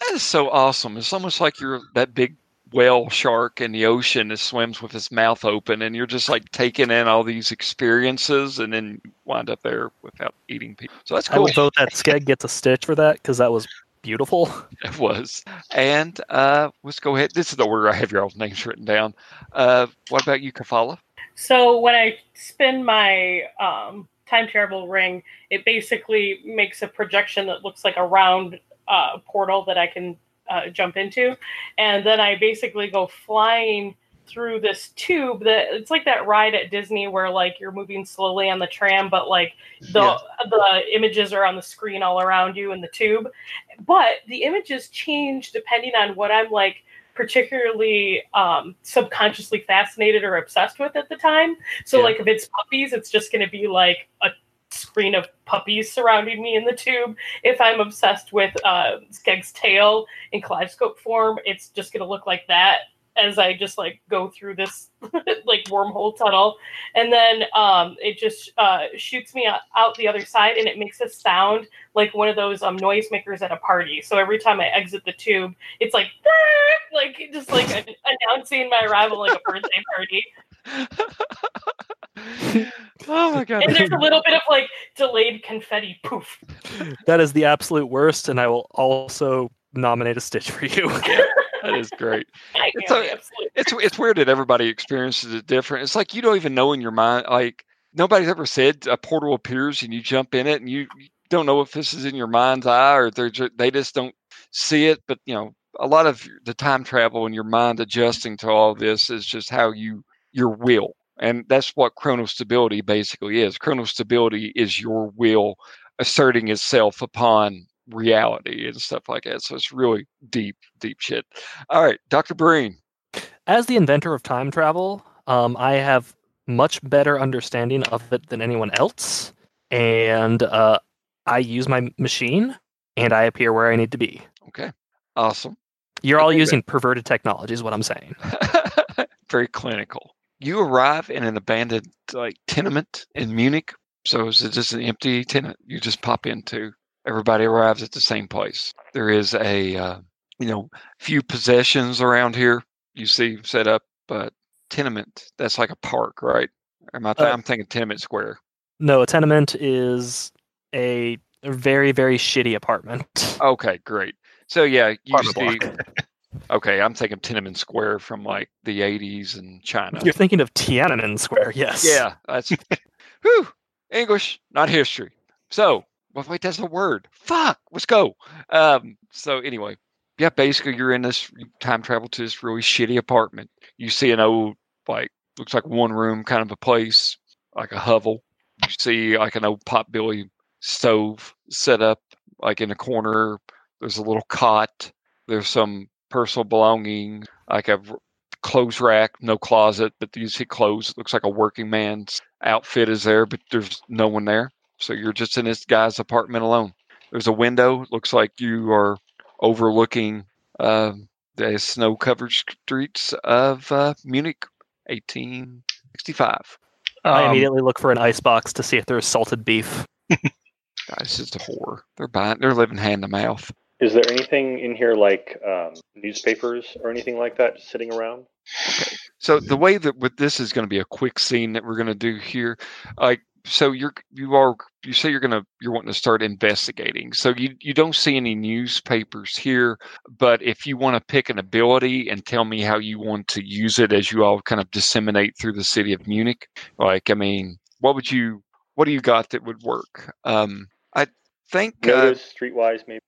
That is so awesome. It's almost like you're that big whale shark in the ocean that swims with his mouth open, and you're just like taking in all these experiences, and then wind up there without eating people. So that's I cool. would vote that Skegg gets a stitch for that because that was beautiful. It was. And uh, let's go ahead. This is the order I have your all names written down. Uh, what about you, Kelfala? So when I spin my um, time travel ring, it basically makes a projection that looks like a round uh, portal that I can uh, jump into, and then I basically go flying through this tube that it's like that ride at Disney where like you're moving slowly on the tram, but like the Yeah. the images are on the screen all around you in the tube, but the images change depending on what I'm like particularly um, subconsciously fascinated or obsessed with at the time. So, Yeah. like, if it's puppies, it's just going to be like a screen of puppies surrounding me in the tube. If I'm obsessed with uh, Skegg's tail in kaleidoscope form, it's just going to look like that as I just like go through this like wormhole tunnel, and then um, it just uh, shoots me out, out the other side, and it makes a sound like one of those um, noisemakers at a party. So every time I exit the tube, it's like like just like an- announcing my arrival like a birthday party. oh my god! And there's a little bit of like delayed confetti poof. that is the absolute worst, and I will also nominate a stitch for you. that is great. It's a- It's it's weird that everybody experiences it different. It's like you don't even know in your mind. Like nobody's ever said a portal appears and you jump in it, and you, you don't know if this is in your mind's eye or they're ju- they just don't see it. But you know, a lot of the time travel and your mind adjusting to all this is just how you your will, and that's what chronostability basically is. Chronostability is your will asserting itself upon reality and stuff like that. So it's really deep, deep shit. All right, Dr. Breen. As the inventor of time travel, um, I have much better understanding of it than anyone else, and uh, I use my machine, and I appear where I need to be. Okay. Awesome. You're all using perverted technology, is what I'm saying. Very clinical. You arrive in an abandoned like tenement in Munich. So is it just an empty tenement you just pop into? Everybody arrives at the same place. There is a uh, you know, few possessions around here you see set up, but tenement that's like a park, right? Am I? Uh, I'm thinking tenement square. No, a tenement is a very very shitty apartment. Okay, great. So yeah, you Apartment see. Okay, I'm thinking Tiananmen Square from like the 80s in China. You're thinking of Tiananmen Square, yes. Yeah, that's whew, English, not history. So, well, wait, that's a word. Fuck, let's go. Um, so anyway, yeah, basically you're in this time travel to this really shitty apartment. You see an old like looks like one room kind of a place, like a hovel. You see like an old potbelly stove set up like in a corner. There's a little cot. There's some personal belongings, like a clothes rack, no closet, but you see clothes. It looks like a working man's outfit is there, but there's no one there. So you're just in this guy's apartment alone. There's a window. Looks like you are overlooking um the snow-covered streets of uh, Munich, 1865. I Um, immediately look for an ice box to see if there's salted beef. Guys, it's a horror. They're buying. They're living hand to mouth. Is there anything in here like um, newspapers or anything like that just sitting around? Okay. So the way that with this is going to be a quick scene that we're going to do here, like so you're you are you say you're going to you're wanting to start investigating. So you you don't see any newspapers here, but if you want to pick an ability and tell me how you want to use it as you all kind of disseminate through the city of Munich, like I mean, what would you what do you got that would work? Um, I think uh, streetwise, maybe.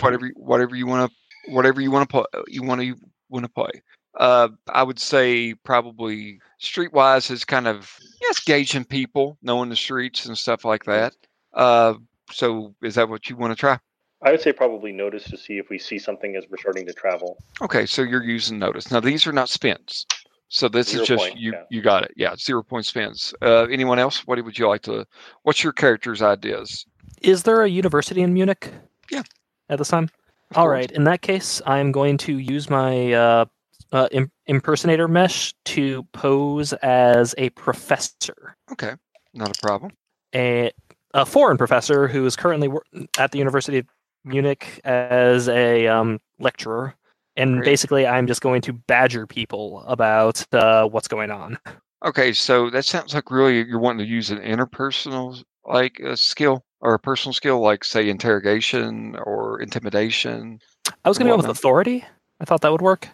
whatever you- whatever you want to whatever you want to play you want to want to play uh i would say probably streetwise is kind of yes gauging people knowing the streets and stuff like that uh so is that what you want to try I would say probably notice to see if we see something as we're starting to travel. okay so you're using notice now these are not spins so this Zero is just point, you yeah. you got it yeah zero point spins uh anyone else what would you like to what's your character's ideas Is there a university in Munich? Yeah. At this time? Of All course. right. In that case, I'm going to use my uh, uh, im- impersonator mesh to pose as a professor, okay not a problem a, a foreign professor who is currently wor- at the University of Munich as a um, lecturer. And Great. basically, I'm just going to badger people about uh, what's going on. Okay, so that sounds like really you're wanting to use an interpersonal like uh, skill or a personal skill, like say interrogation or intimidation. I was going to go with authority. I thought that would work.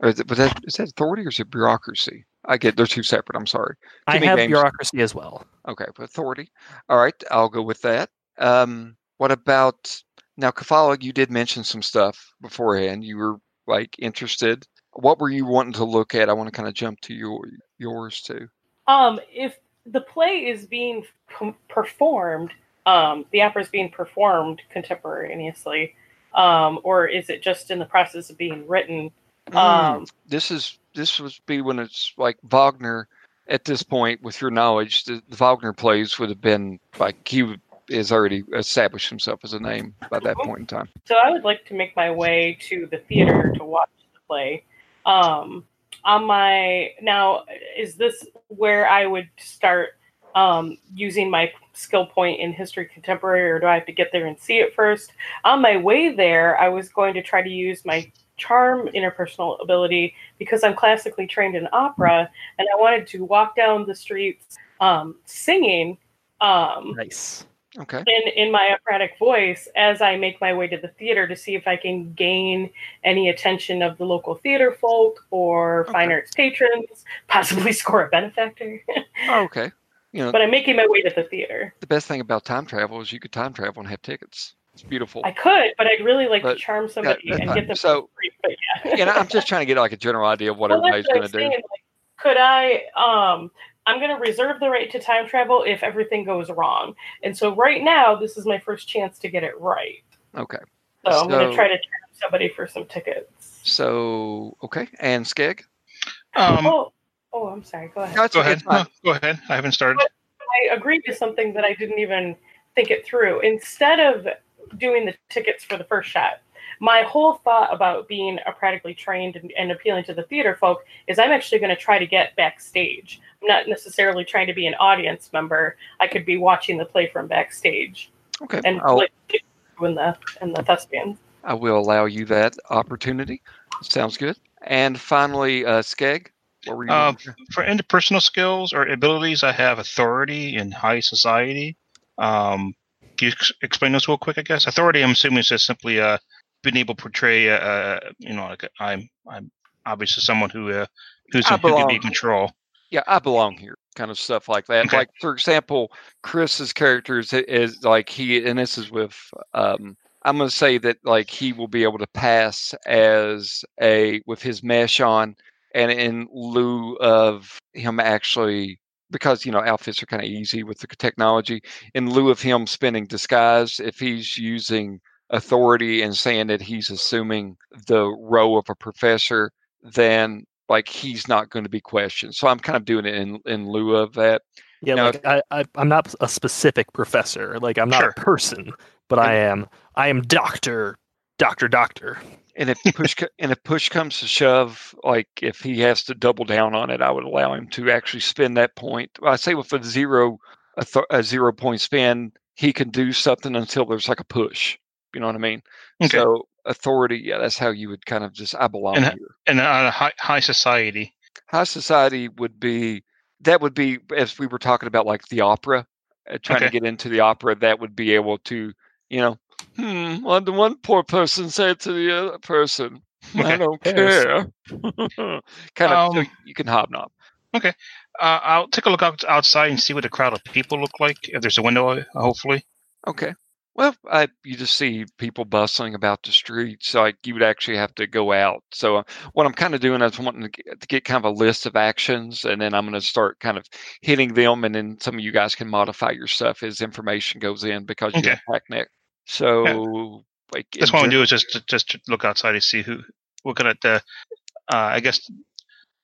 Or is, it, was that, is that authority or is it bureaucracy? I get they're two separate. I'm sorry. I Give me have names. bureaucracy as well. Okay, but authority. All right, I'll go with that. Um, what about now, Kelfala? You did mention some stuff beforehand. You were like interested. What were you wanting to look at? I want to kind of jump to your yours too. Um, if the play is being p- performed, um, the opera is being performed contemporaneously, um, or is it just in the process of being written? Mm, Um, this is this would be when it's like Wagner at this point with your knowledge the, the Wagner plays would have been like he has already established himself as a name by that point in time So I would like to make my way to the theater to watch the play. Um, on my now, is this where I would start um, using my skill point in history contemporary, or do I have to get there and see it first? On my way there, I was going to try to use my charm interpersonal ability because I'm classically trained in opera, and I wanted to walk down the streets um, singing. Um, Nice. okay in in my operatic voice as I make my way to the theater to see if I can gain any attention of the local theater folk or fine arts patrons, possibly score a benefactor. oh, okay you know but I'm making my way to the theater. the best thing about time travel is you could time travel and have tickets it's beautiful I could, but I'd really like But- to charm somebody that's and get them So- for free. But yeah, and I'm just trying to get like a general idea of what Well, that's everybody's going to do like, could I? Um, I'm going to reserve the right to time travel if everything goes wrong. And so right now, this is my first chance to get it right. okay So, I'm going to try to charm somebody for some tickets. so okay and Skegg Um, oh, oh, I'm sorry. Go ahead. No, it's- go ahead. No, go ahead. I haven't started. I agreed to something that I didn't even think it through. Instead of doing the tickets for the first shot, my whole thought about being a practically trained and, and appealing to the theater folk is I'm actually going to try to get backstage. I'm not necessarily trying to be an audience member. I could be watching the play from backstage okay and I'll- like in the and the thespians. I will allow you that opportunity. Sounds good. And finally, uh, Skegg, what were you? Uh, for interpersonal skills or abilities, I have authority in high society. Um, can you ex- explain those real quick? I guess authority. I'm assuming is just simply uh, being able to portray, uh, uh, you know, like I'm I'm obviously someone who uh, who's I who can be belong. control. yeah, I belong here, kind of stuff like that. Okay. Like for example, Chris's character is, is like he, and this is with, um, I'm going to say that like he will be able to pass as a with his mesh on, and in lieu of him actually because you know outfits are kind of easy with the technology. In lieu of him spending disguise, if he's using authority and saying that he's assuming the role of a professor, then like he's not going to be questioned. So I'm kind of doing it in in lieu of that. Yeah, Now, like I, I, I'm not a specific professor. Like I'm not Sure. a person, but I am. I am Doctor, Doctor, Doctor. And if push and if push comes to shove, like if he has to double down on it, I would allow him to actually spend that point. I say with a zero a, th- a zero point spin, he can do something until there's like a push. You know what I mean? Okay. So authority, yeah, that's how you would kind of just I belong And- here. and uh, high high society. high society would be that would be as we were talking about like the opera uh, trying to get into the opera that would be able to you know hmm what did one poor person say it to the other person i don't care kind of Um, you can hobnob Okay. Uh, I'll take a look out, outside and see what a crowd of people look like. If there's a window, uh, hopefully. okay well I, you just see people bustling about the streets like you would actually have to go out so uh, what i'm kind of doing is wanting to get, to get kind of a list of actions and then i'm going to start kind of hitting them and then some of you guys can modify your stuff as information goes in because you Okay. have TACnet so like That's what gen- do is just just look outside and see who, looking at the, uh, I guess,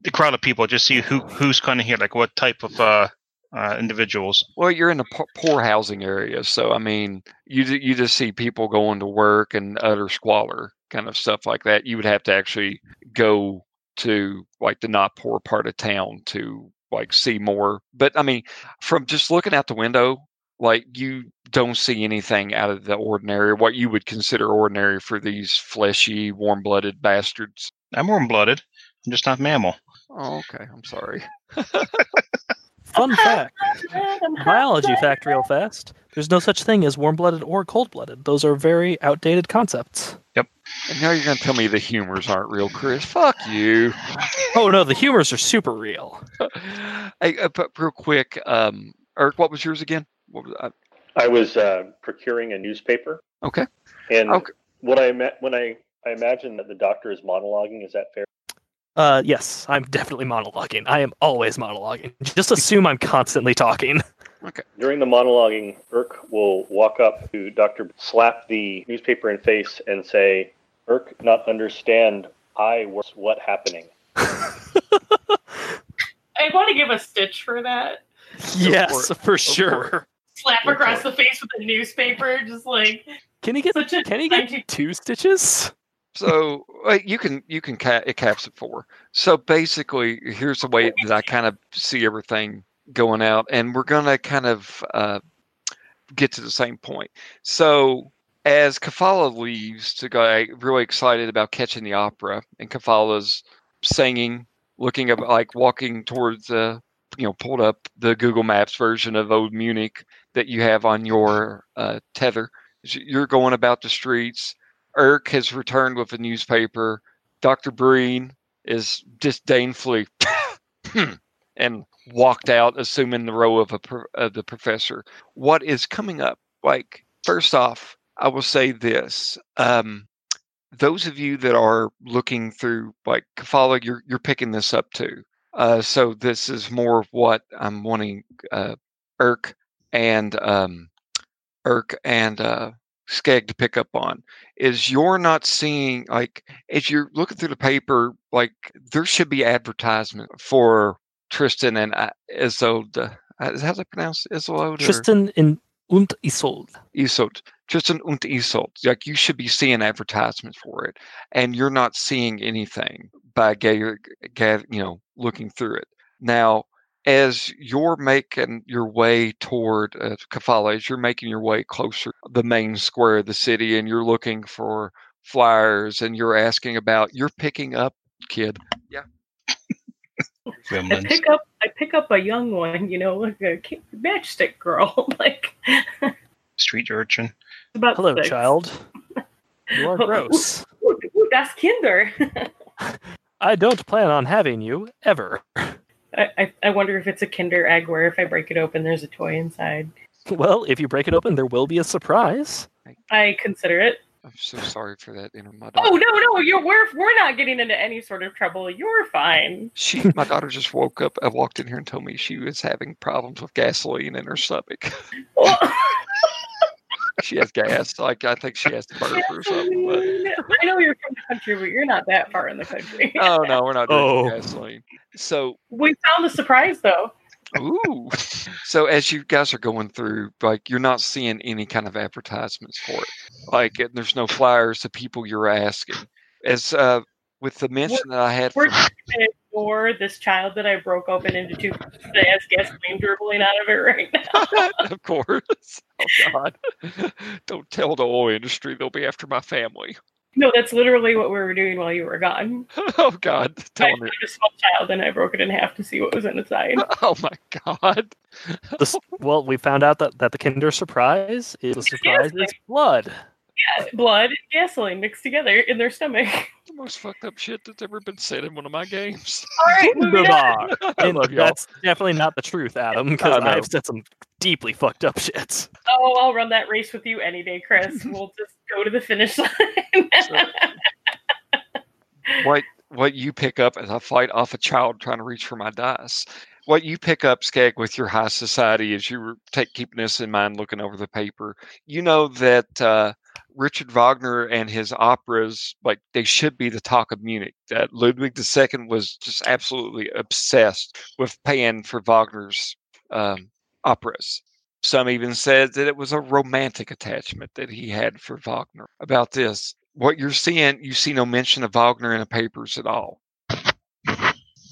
the crowd of people, just see who who's kind of here, like what type of uh, uh, individuals. Well, you're in a poor housing area, so I mean, you you just see people going to work and utter squalor, kind of stuff like that. You would have to actually go to like the not poor part of town to like see more. But I mean, from just looking out the window, like you don't see anything out of the ordinary, what you would consider ordinary for these fleshy, warm-blooded bastards. I'm warm blooded. I'm just not mammal. Oh, okay. I'm sorry. Fun fact: biology fact, real fast. There's no such thing as warm-blooded or cold-blooded. Those are very outdated concepts. Yep. And now you're going to tell me the humors aren't real, Chris. Fuck you. Oh no, the humors are super real. hey, uh, but real quick, um, Eric, what was yours again? What was, uh, I was uh, procuring a newspaper, okay. and Okay. what I ima- when I I imagine that the doctor is monologuing. Is that fair? Uh, yes, I'm definitely monologuing. I am always monologuing. Just assume I'm constantly talking. Okay. During the monologuing, Uurrk will walk up to Doctor, slap the newspaper in face, and say, "Uurrk, not understand. I was what happening." I want to give a stitch for that. yes, for for, it. sure. Slap Go across the face with a newspaper, just like Can he get? Such a Can he tiny- get two stitches? So you can you can ca- it caps it four. So basically, here's the way that I kind of see everything going out, and we're gonna kind of uh, get to the same point. So as Kelfala leaves to go, really excited about catching the opera, and Kelfala's singing, looking up like walking towards the you know pulled up the Google Maps version of Old Munich that you have on your uh, tether. You're going about the streets. Uurrk has returned with a newspaper. Dr. Breen is disdainfully and walked out, assuming the role of a pro- of the professor. What is coming up? Like, first off, I will say this: um, those of you that are looking through, like Kelfala, you're you're picking this up too. Uh, so this is more of what I'm wanting uh, Uurrk and um, Uurrk and uh, Skegg to pick up on is you're not seeing like as you're looking through the paper like there should be advertisement for Tristan and uh, Isolde. Uh, is how they pronounce Isolde? Tristan and und Isolde. Isolde. Tristan und Isolde. Like you should be seeing advertisements for it, and you're not seeing anything by you know looking through it. Now, as you're making your way toward uh, Kelfala, as you're making your way closer to the main square of the city, and you're looking for flyers and you're asking about you're picking up kid Yeah. I pick up I pick up a young one, you know, like a matchstick girl. like Street urchin. about Hello, six. child. You are gross. Ooh, ooh, that's Kinder. I don't plan on having you ever. I, I, I wonder if it's a Kinder egg where if I break it open, there's a toy inside. Well, if you break it open, there will be a surprise. I consider it. i'm so sorry for that inner my Oh daughter. no, no, you're we're we're not getting into any sort of trouble. You're fine. she my daughter just woke up i walked in here and told me she was having problems with gasoline in her stomach Well, she has gas like i think she has to burp or something but I know you're from the country, but you're not that far in the country. oh no we're not drinking Oh. gasoline so We found the surprise though. Ooh. So as you guys are going through, like you're not seeing any kind of advertisements for it. Like and there's no flyers to people you're asking. As uh with the mention that I had We're from, just ignore this child that I broke open into two that has gasoline dribbling out of it right now. of course. Oh God. Don't tell the oil industry they'll be after my family. No, that's literally what we were doing while you were gone. Oh God. I Tell found me. a small child and I broke it in half to see what was inside. Oh my God. The well, we found out that, that the Kinder Surprise is the surprise is blood. Yeah, blood and gasoline mixed together in their stomach. The most fucked up shit that's ever been said in one of my games. All right, moving on. I And love y'all. that's definitely not the truth, Adam, because I know. I've said some deeply fucked up shits. Oh, I'll run that race with you any day, Chris. We'll just go to the finish line. what what you pick up as I fight off a child trying to reach for my dice. What you pick up, Skegg, with your high society as you were take keeping this in mind, looking over the paper, you know that uh, Richard Wagner and his operas, like they should be the talk of Munich. That Ludwig II was just absolutely obsessed with paying for Wagner's um, operas. Some even said that it was a romantic attachment that he had for Wagner. About this, what you're seeing, you see no mention of Wagner in the papers at all.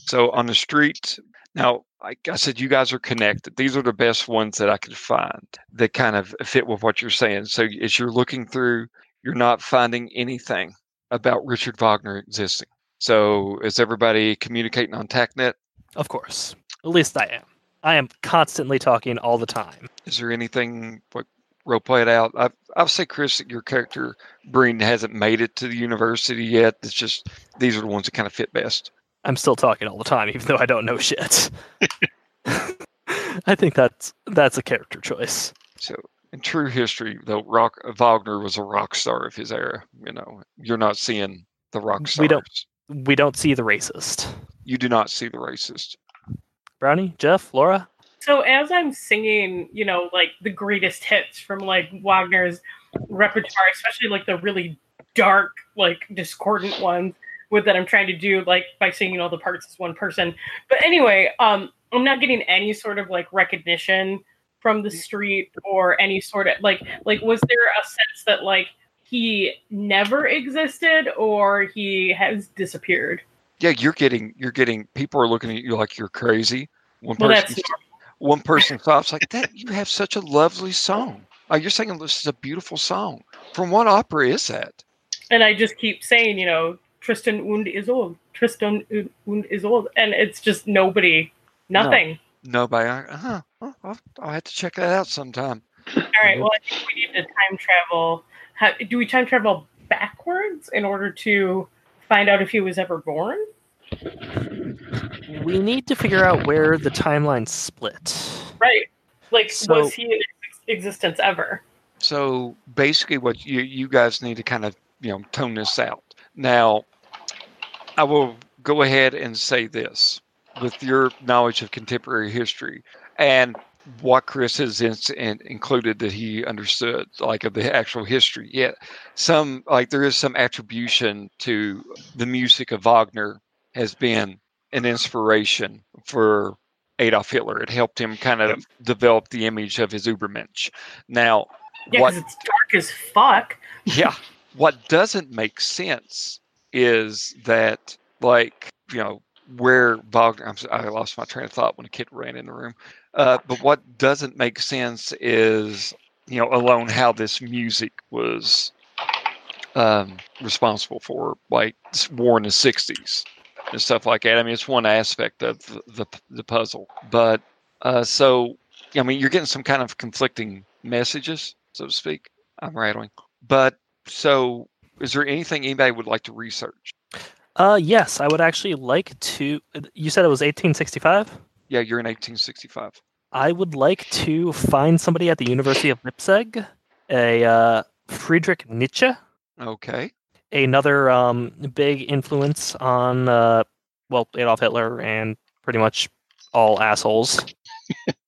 So on the street, now, like I said, you guys are connected. These are the best ones that I could find that kind of fit with what you're saying. So as you're looking through, you're not finding anything about Richard Wagner existing. So is everybody communicating on TACnet? Of course. At least I am. I am constantly talking all the time. Is there anything what role play it out? I I'll say Chris that your character Breen hasn't made it to the university yet. It's just these are the ones that kind of fit best. I'm still talking all the time, even though I don't know shit. I think that's that's a character choice. So in true history, though, rock Wagner was a rock star of his era. You know, you're not seeing the rock stars. We don't- We don't see the racist. You do not see the racist. Brownie, Geoff, Laura. So as I'm singing, you know, like the greatest hits from like Wagner's repertoire, especially like the really dark, like discordant ones with that I'm trying to do, like by singing all the parts as one person. But anyway, um, I'm not getting any sort of like recognition from the street or any sort of like like was there a sense that like he never existed or he has disappeared? Yeah, you're getting you're getting people are looking at you like you're crazy. One Well, person one person stops like that. You have such a lovely song. Oh, you're singing this is a beautiful song. From what opera is that? and I just keep saying, you know, Tristan und Isolde, Tristan und Isolde, and it's just nobody, nothing. Nobody. Uh-huh. Well, I'll, I'll have to check that out sometime. All right, well, I think we need to time travel. How, do we time travel backwards in order to find out if he was ever born? We need to figure out where the timeline split. Right. Like, So- was he in existence ever? So basically, what you you guys need to kind of you know tone this out. Now, I will go ahead and say this with your knowledge of contemporary history and what Chris has in, in- included that he understood, like of the actual history. Yet, some like there is some attribution to the music of Wagner has been an inspiration for Adolf Hitler. It helped him kind of develop the image of his Ubermensch. Now, Yeah, what because it's dark as fuck. yeah. What doesn't make sense is that, like, you know, where Wagner, I'm, I lost my train of thought when a kid ran in the room. Uh, but what doesn't make sense is, you know, alone how this music was um, responsible for like war in the '60s and stuff like that. I mean, it's one aspect of the, the puzzle, but uh, so I mean, you're getting some kind of conflicting messages, so to speak. I'm rattling, but so is there anything anybody would like to research? Uh, yes, I would actually like to. You said it was 1865. Yeah, you're in 1865. I would like to find somebody at the University of Leipzig, a uh, Friedrich Nietzsche, Okay. another um, big influence on, uh, well, Adolf Hitler and pretty much all assholes.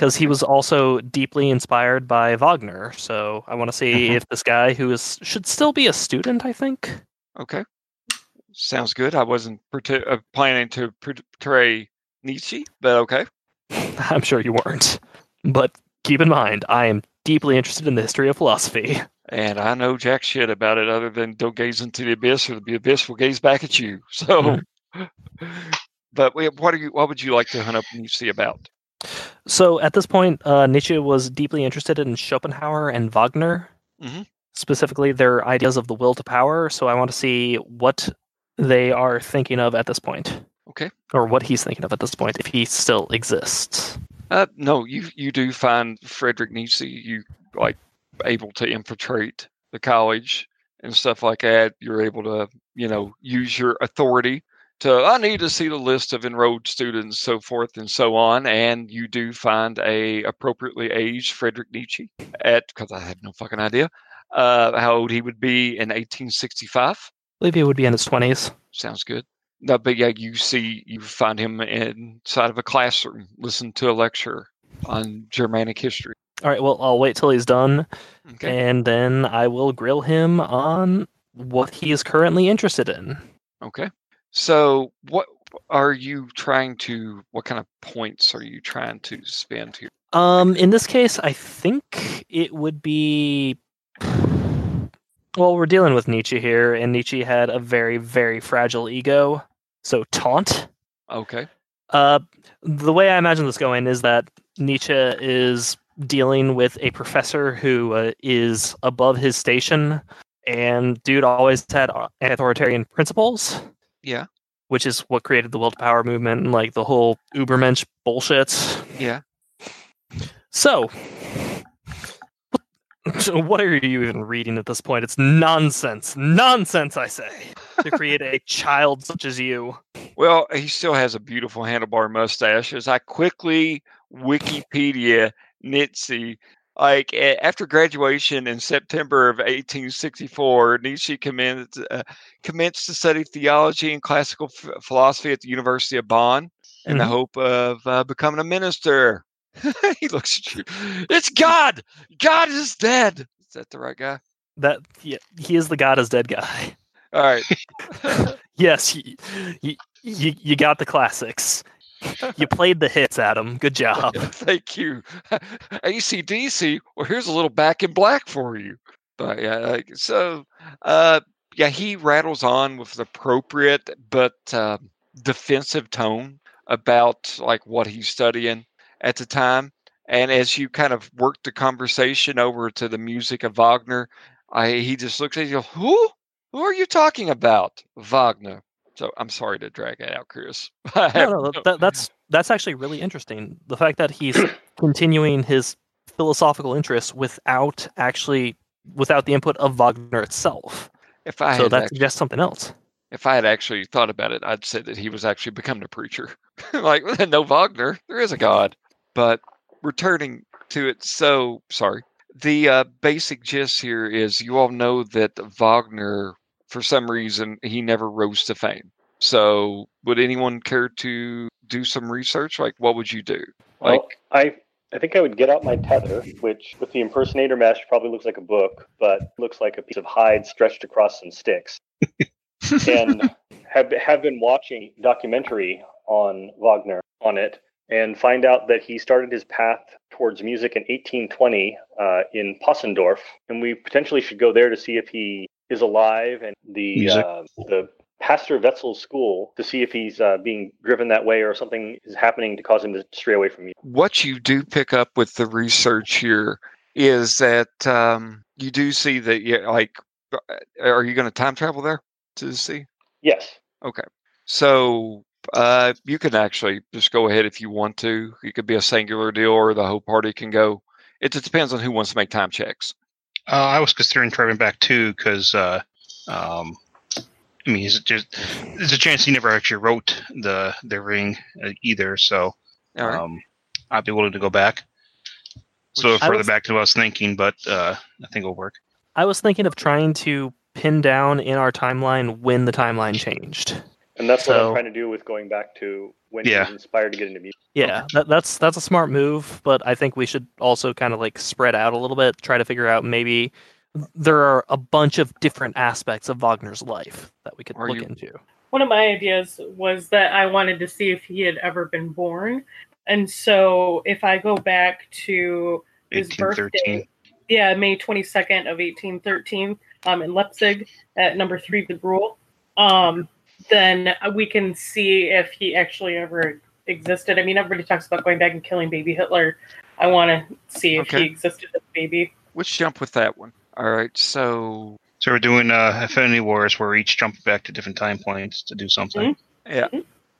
Because he was also deeply inspired by Wagner, so I want to see Mhm. if this guy, who is should still be a student, I think. Okay. Sounds good. I wasn't uh, planning to portray Nietzsche, but okay. I'm sure you weren't, but keep in mind, I am deeply interested in the history of philosophy. And I know jack shit about it other than don't gaze into the abyss or the abyss will gaze back at you. So, but what are you? What would you like to hunt up Nietzsche about? So at this point, uh, Nietzsche was deeply interested in Schopenhauer and Wagner, Mhm. specifically their ideas of the will to power. So I want to see what they are thinking of at this point. Okay. Or what he's thinking of at this point, if he still exists. Uh, no, you you do find Frederick Nietzsche. You like able to infiltrate the college and stuff like that. You're able to you know use your authority to. I need to see the list of enrolled students, so forth and so on. And you do find a appropriately aged Frederick Nietzsche at because I have no fucking idea uh, how old he would be in 1865. I believe he would be in his 20s. Sounds good. No, but yeah, you see, you find him inside of a classroom, listen to a lecture on Germanic history. All right, well, I'll wait till he's done, Okay. and then I will grill him on what he is currently interested in. Okay. So, what are you trying to? What kind of points are you trying to spend here? Um, in this case, I think it would be. Well, we're dealing with Nietzsche here, and Nietzsche had a very, very fragile ego. So taunt. Okay. Uh, the way I imagine this going is that Nietzsche is dealing with a professor who uh, is above his station, and dude always had uh, authoritarian principles. Yeah. Which is what created the will to power movement and like the whole Ubermensch bullshit. Yeah. So, what- what are you even reading at this point? It's nonsense. Nonsense, I say, to create a child such as you. Well, he still has a beautiful handlebar mustache. As I quickly Wikipedia Nietzsche, like after graduation in September of 1864, Nietzsche commenced, uh, commenced to study theology and classical f- philosophy at the University of Bonn in the Mhm. hope of uh, becoming a minister. he looks at you. It's God. God is dead. Is that the right guy? That yeah, he is the God is dead guy. All right. Yes, you, you, you, you got the classics. You played the hits, Adam. Good job. Thank you. ACDC. Well, here's a little back in black for you. But yeah, so uh, yeah, he rattles on with the appropriate but uh, defensive tone about like what he's studying at the time. And as you kind of work the conversation over to the music of Wagner, I he just looks at you. Who? Who are you talking about? Wagner. So I'm sorry to drag it out, Chris. No, no, that, that's that's actually really interesting. The fact that he's continuing his philosophical interests without actually without the input of Wagner itself. if I so that actually- suggests something else. if I had actually thought about it, I'd say that he was actually becoming a preacher. like, no Wagner, there is a God. But returning to it, so sorry. The uh, basic gist here is you all know that Wagner, for some reason, he never rose to fame. So, would anyone care to do some research? Like, what would you do? Like, Well, I I think I would get out my tether, which with the impersonator mask probably looks like a book, but looks like a piece of hide stretched across some sticks. and have have been watching documentary on Wagner on it and find out that he started his path towards music in 1820 uh, in Possendorf, and we potentially should go there to see if he is alive and the uh, the Pastor Wetzel's school to see if he's uh, being driven that way or something is happening to cause him to stray away from you. what you do pick up with the research here is that um, you do see that yeah, like are you going to time travel there to see? Yes. Okay. So uh, you can actually just go ahead if you want to. It could be a singular deal, or the whole party can go. It just depends on who wants to make time checks. Uh, I was considering driving back too because, uh, um, I mean, there's, a chance he never actually wrote the the ring uh, either. So right. um, I'd be willing to go back. So Which- further was- back than what I was thinking, but uh, I think it'll work. I was thinking of trying to pin down in our timeline when the timeline changed. And that's what I'm trying to do with going back to when he Yeah. was inspired to get into music. Yeah, that, that's that's a smart move, but I think we should also kind of like spread out a little bit, try to figure out maybe there are a bunch of different aspects of Wagner's life that we could Are look you- into. One of my ideas was that I wanted to see if he had ever been born. And so if I go back to his birthday, yeah, May 22nd of 1813, um, in Leipzig at number three, the Brühl, um, then we can see if he actually ever existed. I mean, everybody talks about going back and killing baby Hitler. I want to see if Okay. he existed as a baby. Let's jump with that one. All right. So So we're doing uh, Affinity Wars where we're each jumping back to different time points to do something. yeah.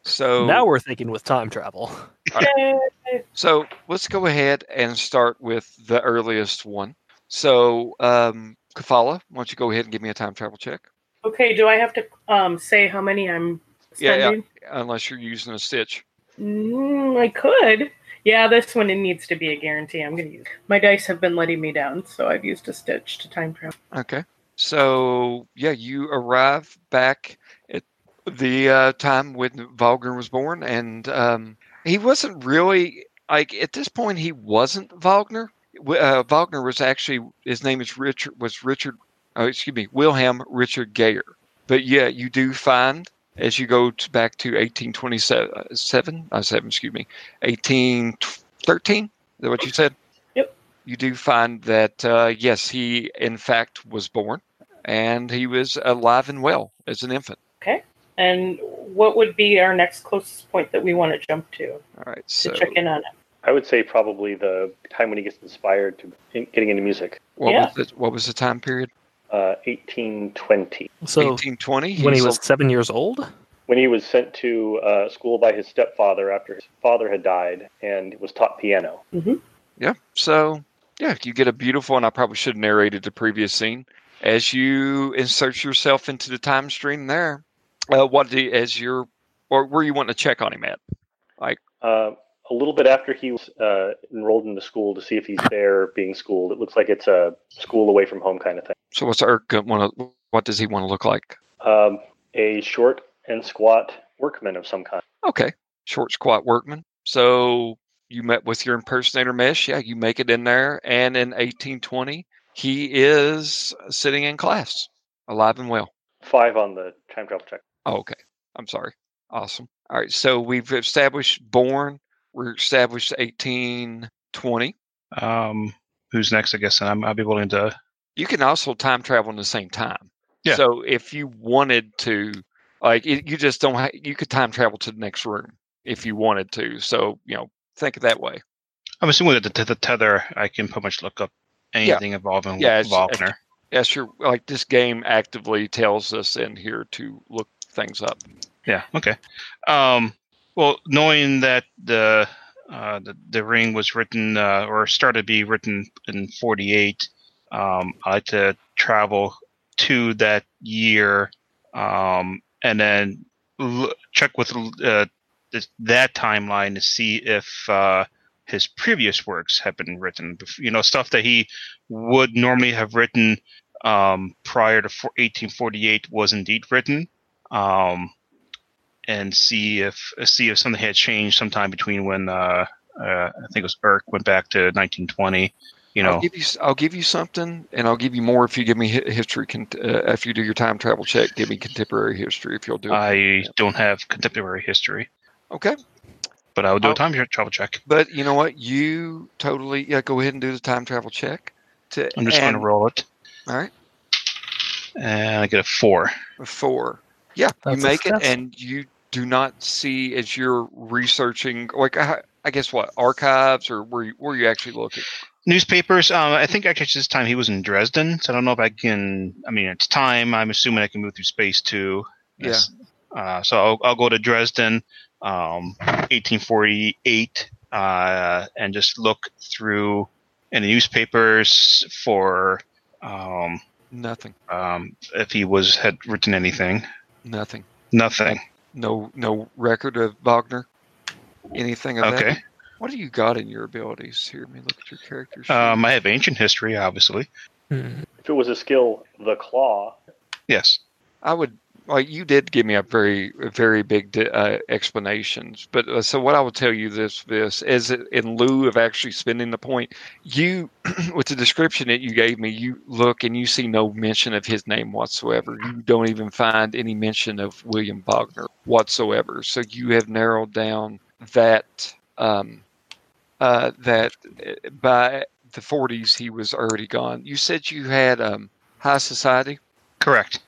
So Now we're thinking with time travel. Yay. So let's go ahead and start with the earliest one. So, um, Kelfala, why don't you go ahead and give me a time travel check? Okay, do I have to um, say how many I'm Yeah, yeah. spending? Unless you're using a stitch. Mm, I could. Yeah, this one it needs to be a guarantee. I'm gonna use. My dice have been letting me down, so I've used a stitch to time travel. Okay. So, yeah, you arrive back at the uh, time when Wagner was born, and um, he wasn't really like at this point. He wasn't Wagner. Uh, Wagner was actually his name is Richard was Richard. Oh, excuse me, Wilhelm Richard Geyer. But yeah, you do find as you go to back to 1827, uh, seven, uh, excuse me, 1813. Is that what you said? Yep. You do find that uh, yes, he in fact was born, and he was alive and well as an infant. Okay. And what would be our next closest point that we want to jump to All right, to check in on it? I would say probably the time when he gets inspired to getting into music. what Yeah. was the, what was the time period? Uh, 1820, So 1820. when he He's was seven years old, when he was sent to uh, school by his stepfather after his father had died, and was taught piano. Yeah. So, yeah, you get a beautiful, and I probably should have narrated the previous scene. As you insert yourself into the time stream there, uh, what do you, as you're, or where you want to check on him at? Uh, a little bit after he was uh, enrolled into school to see if he's there being schooled. It looks like it's a school away from home kind of thing. So, what's Uurrk want to, what does he want to look like? Um, a short and squat workman of some kind. Okay. Short, squat workman. So, you met with your impersonator mesh. Yeah, you make it in there. And in 1820, he is sitting in class, alive and well. Five on the time travel check. Oh, okay. I'm sorry. Awesome. All right. So we've established born. We're established 1820. Um, who's next? I guess, and I'm, I'll be willing to. You can also time travel in the same time. Yeah. So if you wanted to, like, it, you just don't. Ha- you could time travel to the next room if you wanted to. So you know, think of that way. I'm assuming that the, the tether, I can pretty much look up anything involving Yeah, Wagner. Yes, you're like this game actively tells us in here to look things up. Yeah. Okay. Um, well, knowing that the uh, the, the ring was written uh, or started to be written in '48, um, I like to travel to that year um, and then l- check with uh, that timeline to see if uh, his previous works have been written. You know, stuff that he would normally have written um, prior to 1848 was indeed written. Um, and see if see if something had changed sometime between when uh, uh, I think it was Uurrk went back to 1920. You know, I'll give you. s- I'll give you something, and I'll give you more if you give me history. Con- uh, if you do your time travel check, give me contemporary history if you'll do it. I don't have contemporary history, okay. but I would do I'll- a time travel check. But you know what? You totally yeah. Go ahead and do the time travel check. To I'm just going to roll it, All right, and I get a four. a four. Yeah, That's you make it, and you do not see as you're researching. Like I, I guess what archives or where you, where you actually looking. Newspapers. Um, I think actually this time he was in Dresden, so I don't know if I can. I mean, it's time. I'm assuming I can move through space too. Yeah. Uh, so I'll, I'll go to Dresden, um, 1848, uh, and just look through in the newspapers for um, Nothing. um, if he was had written anything. Nothing. Nothing. No no record of Wagner. Anything of that. Okay. What do you got in your abilities? Here, let me look at your character sheet. Um, I have ancient history, obviously. Hmm. If it was a skill, the claw. Yes. I would like you did give me a very very big uh, explanations, but uh, so what I will tell you this this is in lieu of actually spending the point, you with the description that you gave me, you look and you see no mention of his name whatsoever. You don't even find any mention of William Wagner whatsoever. So you have narrowed down that um, uh, that uh, by the 40s he was already gone. You said you had um, high society. Correct.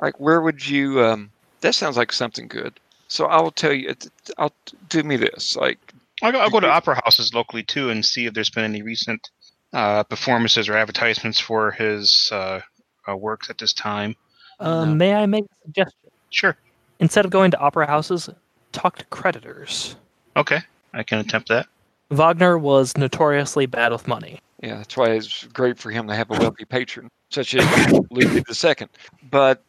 Like, where would you? Um, that sounds like something good. So I will tell you. I'll do me this. Like, I'll go, I'll go to opera houses locally too and see if there's been any recent uh, performances or advertisements for his uh, uh, works at this time. Uh, No. May I make a suggestion? Sure. Instead of going to opera houses, talk to creditors. Okay. I can attempt that. Wagner was notoriously bad with money. yeah, that's why it's great for him to have a wealthy patron such as Ludwig II. But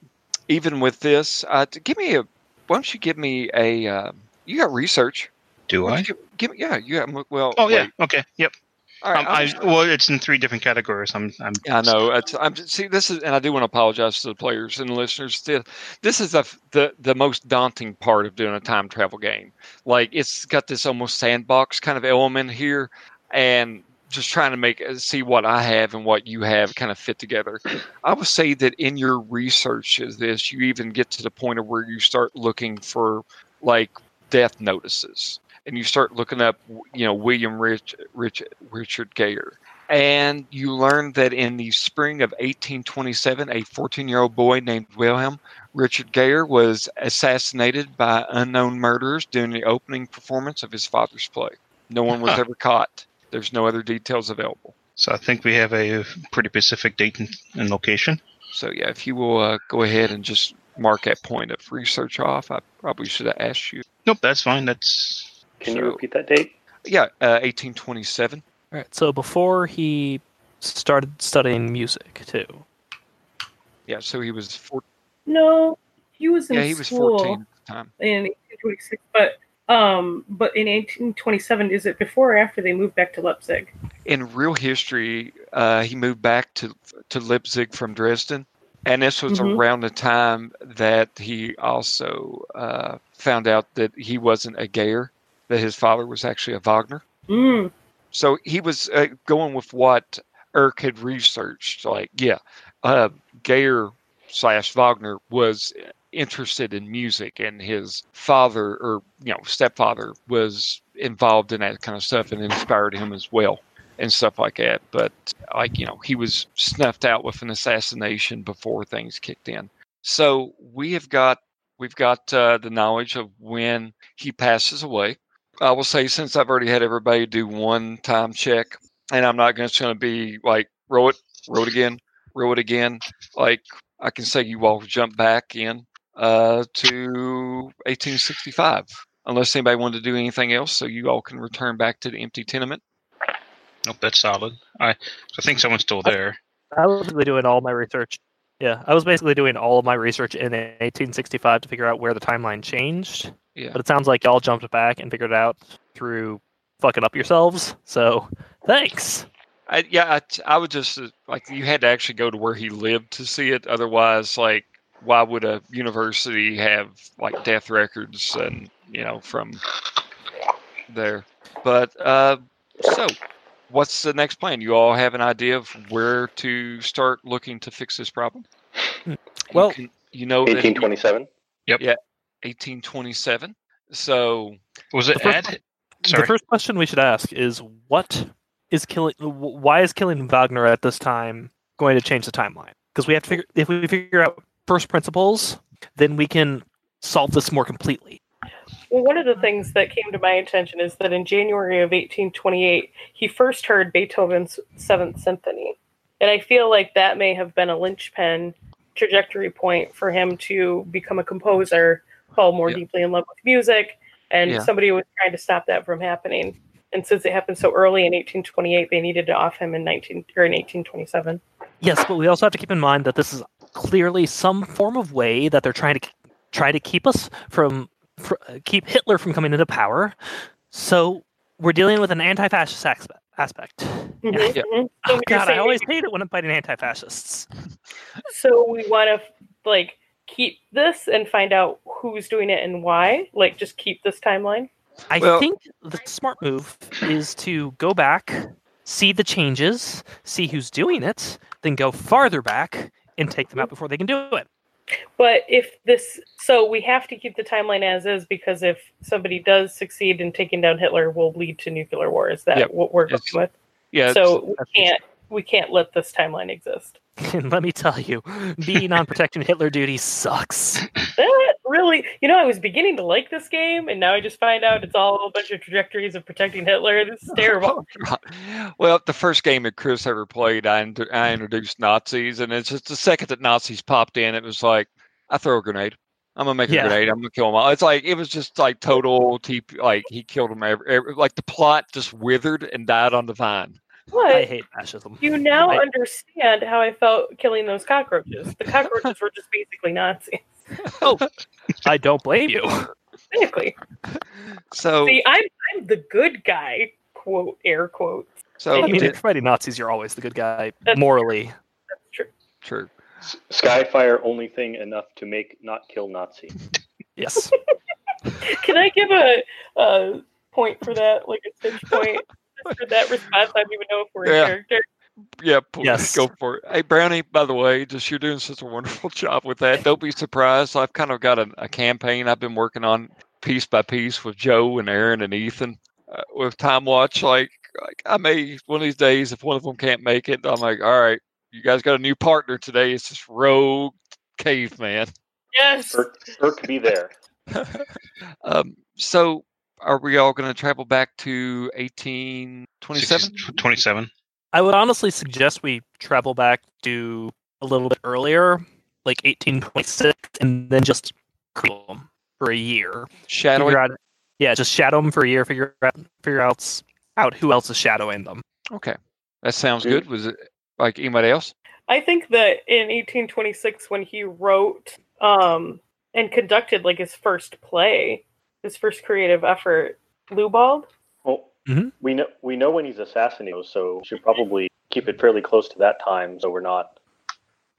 even with this, uh, t- give me a. Why don't you give me a? Uh, you got research. Do I? Give, give me. Yeah, you have. Well. Oh yeah. wait. Okay. Yep. All right. Um, I'll I, well, it's in three different categories. I'm. I'm. Yeah, I know. It's, I'm see. This is, and I do want to apologize to the players and the listeners. This, this is the, the the most daunting part of doing a time travel game. Like it's got this almost sandbox kind of element here, and just trying to make see what I have and what you have kind of fit together. I would say that in your research of this, you even get to the point of where you start looking for like death notices, and you start looking up, you know, William Rich, Rich Richard Geyer and you learn that in the spring of 1827, a 14 year old boy named Wilhelm Richard Geyer was assassinated by unknown murderers during the opening performance of his father's play. No one was ever caught. There's no other details available. So I think we have a pretty specific date and, and location. So, yeah, if you will uh, go ahead and just mark that point of research off, I probably should have asked you. Nope. That's fine. That's. Can you repeat that date? Yeah, uh, 1827. All right. So before he started studying music too. Yeah, so he was four, No, he was in yeah, he was 14 at the time. in 1826, but um, but in 1827, is it before or after they moved back to Leipzig? in real history, uh, he moved back to to Leipzig from Dresden, and this was Mhm. around the time that he also uh, found out that he wasn't a Geyer, that his father was actually a Wagner. Mm. So he was uh, going with what Uurrk had researched. Like, yeah, uh, Geyer slash Wagner was interested in music, and his father or you know stepfather was involved in that kind of stuff, and inspired him as well, and stuff like that. But like you know, he was snuffed out with an assassination before things kicked in. So we have got we've got uh, the knowledge of when he passes away. I will say since I've already had everybody do one time check, and I'm not just going to be like row it, row it again, row it again. Like I can say you all jump back in uh, to 1865, unless anybody wanted to do anything else, so you all can return back to the empty tenement. Nope. That's solid. I. I think someone's still there. I was basically doing all my research. Yeah, I was basically doing all of my research in 1865 to figure out where the timeline changed. Yeah. But it sounds like y'all jumped back and figured it out through fucking up yourselves. So thanks. I, yeah, I would just uh, like you had to actually go to where he lived to see it. Otherwise, like, why would a university have like death records and you know from there? But uh, so, what's the next plan? You all have an idea of where to start looking to fix this problem? You Well- can- you know that 1827. 1827. So Was it The first Ed? one- Sorry. The first question we should ask is what is killing? Why is killing Wagner at this time going to change the timeline? Because we have to figure. If we figure out first principles, then we can solve this more completely. Well, one of the things that came to my attention is that in January of 1828, he first heard Beethoven's Seventh Symphony. And I feel like that may have been a linchpin trajectory point for him to become a composer, fall more Yeah. deeply in love with music. And Yeah. somebody was trying to stop that from happening. And since it happened so early in 1828, they needed to off him in 19 or in 1827. Yes, but we also have to keep in mind that this is clearly some form of way that they're trying to try to keep us from fr- keep Hitler from coming into power. So we're dealing with an anti-fascist aspe- aspect. Yeah. Mhm, Yeah. So Oh God, I always is- hate it when I'm fighting anti-fascists. So we want to like keep this and find out who's doing it and why. Like just keep this timeline. I Well- think the smart move is to go back, see the changes, see who's doing it, then go farther back and take them out before they can do it. But if this, so we have to keep the timeline as is because if somebody does succeed in taking down Hitler, will lead to nuclear war. Is that Yep. what we're going with? Yeah. so we can't we can't let this timeline exist. And let me tell you, being on protection Hitler duty sucks. That really, you know, I was beginning to like this game, and now I just find out it's all a bunch of trajectories of protecting Hitler. This is terrible. Well, the first game that Chris ever played, I, int- I introduced Nazis, and it's just the second that Nazis popped in, it was like, I throw a grenade. I'm gonna make a Yeah. grenade. I'm gonna kill them all. It's like it was just like total TP. Like he killed them. Every, every, like the plot just withered and died on the vine. I hate fascism. you now I- understand how I felt killing those cockroaches. The cockroaches were just basically Nazis. Oh, I don't blame you. Basically. So, See, I'm I'm the good guy. Quote air quotes. so I mean, did- if you're fighting Nazis, you're always the good guy That's morally. That's true. true. S- Skyfire only thing enough to make not kill Nazi. Yes. Can I give a, a point for that, like a stitch point just for that response? I don't even know if we're Yeah. in character. Yeah, pl- Yes. go for it. Hey, Brownie, by the way, just you're doing such a wonderful job with that. Don't be surprised. I've kind of got a, a campaign I've been working on piece by piece with Joe and Aaron and Ethan uh, with TimeWatch. Like, like, I may one of these days, if one of them can't make it, I'm like, all right, you guys got a new partner today. It's this rogue caveman. Yes. Uurrk, Uurrk be there. um, so, are we all going to travel back to 1827? 27. I would honestly suggest we travel back to a little bit earlier, like 1826, and then just kill them for a year. Shadowing. Figure out, yeah, just shadow them for a year. Figure out, figure out, out who else is shadowing them. Okay, that sounds Good. good. Was it like anybody else? I think that in 1826, when he wrote um, and conducted like his first play, his first creative effort, Leubald. Well, Mhm. we know we know when he's assassinated, so we should probably keep it fairly close to that time, so we're not.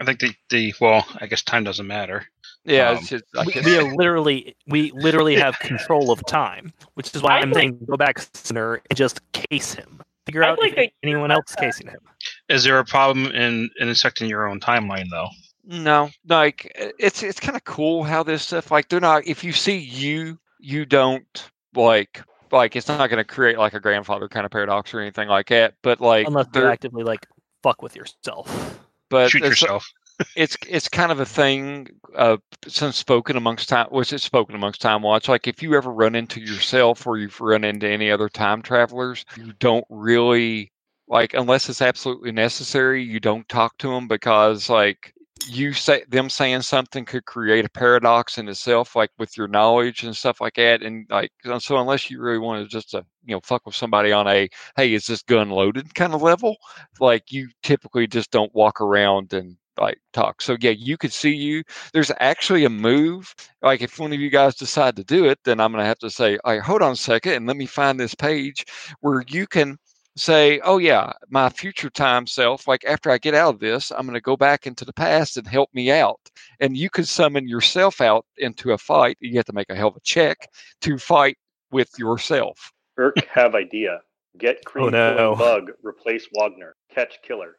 I think the, the well, I guess time doesn't matter. Yeah, Um, it's just, I We, we are literally, we literally have control of time, which is why I'd I'm like- saying go back sooner and just case him. Figure I'd out like if a- anyone else casing him. Is there a problem in intersecting your own timeline though? No, like uh, it's it's kind of cool how this stuff like they're not. If you see you, you don't like like it's not going to create like a grandfather kind of paradox or anything like that. But like, Unless you they're- actively like fuck with yourself. but Shoot yourself. it's it's kind of a thing uh since spoken amongst time was it spoken amongst TimeWatch like if you ever run into yourself or you've run into any other time travelers you don't really like unless it's absolutely necessary you don't talk to them because like you say them saying something could create a paradox in itself like with your knowledge and stuff like that and like so unless you really want to just uh, you know fuck with somebody on a hey is this gun loaded kind of level like you typically just don't walk around and like talk. So yeah, you could see you. There's actually a move. Like if one of you guys decide to do it, then I'm gonna have to say, all right, hold on a second and let me find this page where you can say, oh yeah, my future time self, like after I get out of this, I'm gonna go back into the past and help me out. And you could summon yourself out into a fight. You have to make a hell of a check to fight with yourself. Uurrk have idea. Get cream Oh, no. bug. Replace Wagner. Catch killer.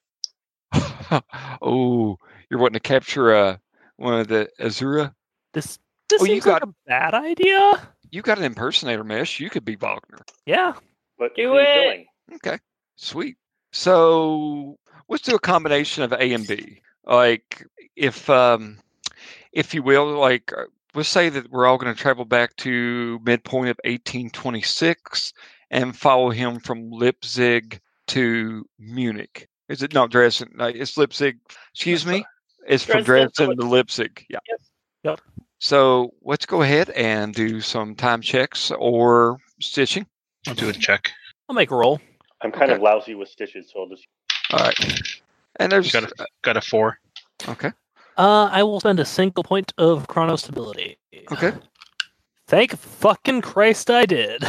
oh, you're wanting to capture uh, one of the Azura? This this Oh, you seems like got- a bad idea. You got an impersonator mesh. You could be Wagner. Yeah. But Do cream it. filling. Okay, sweet. So let's do a combination of A and B. Like if um if you will, like uh, let's say that we're all going to travel back to midpoint of 1826 and follow him from Leipzig to Munich. Is it not Dresden? Like, it's Leipzig. Excuse me. It's from Dresden to Dresden to Leipzig. Yeah. Yep. Yep. So let's go ahead and do some time checks or stitching. I'll do a check. I'll make a roll. I'm kind of lousy with stitches, so I'll just. All right. And there's Got a got a four. okay. Uh, I will spend a single point of chronal stability. Okay. Thank fucking Christ I did.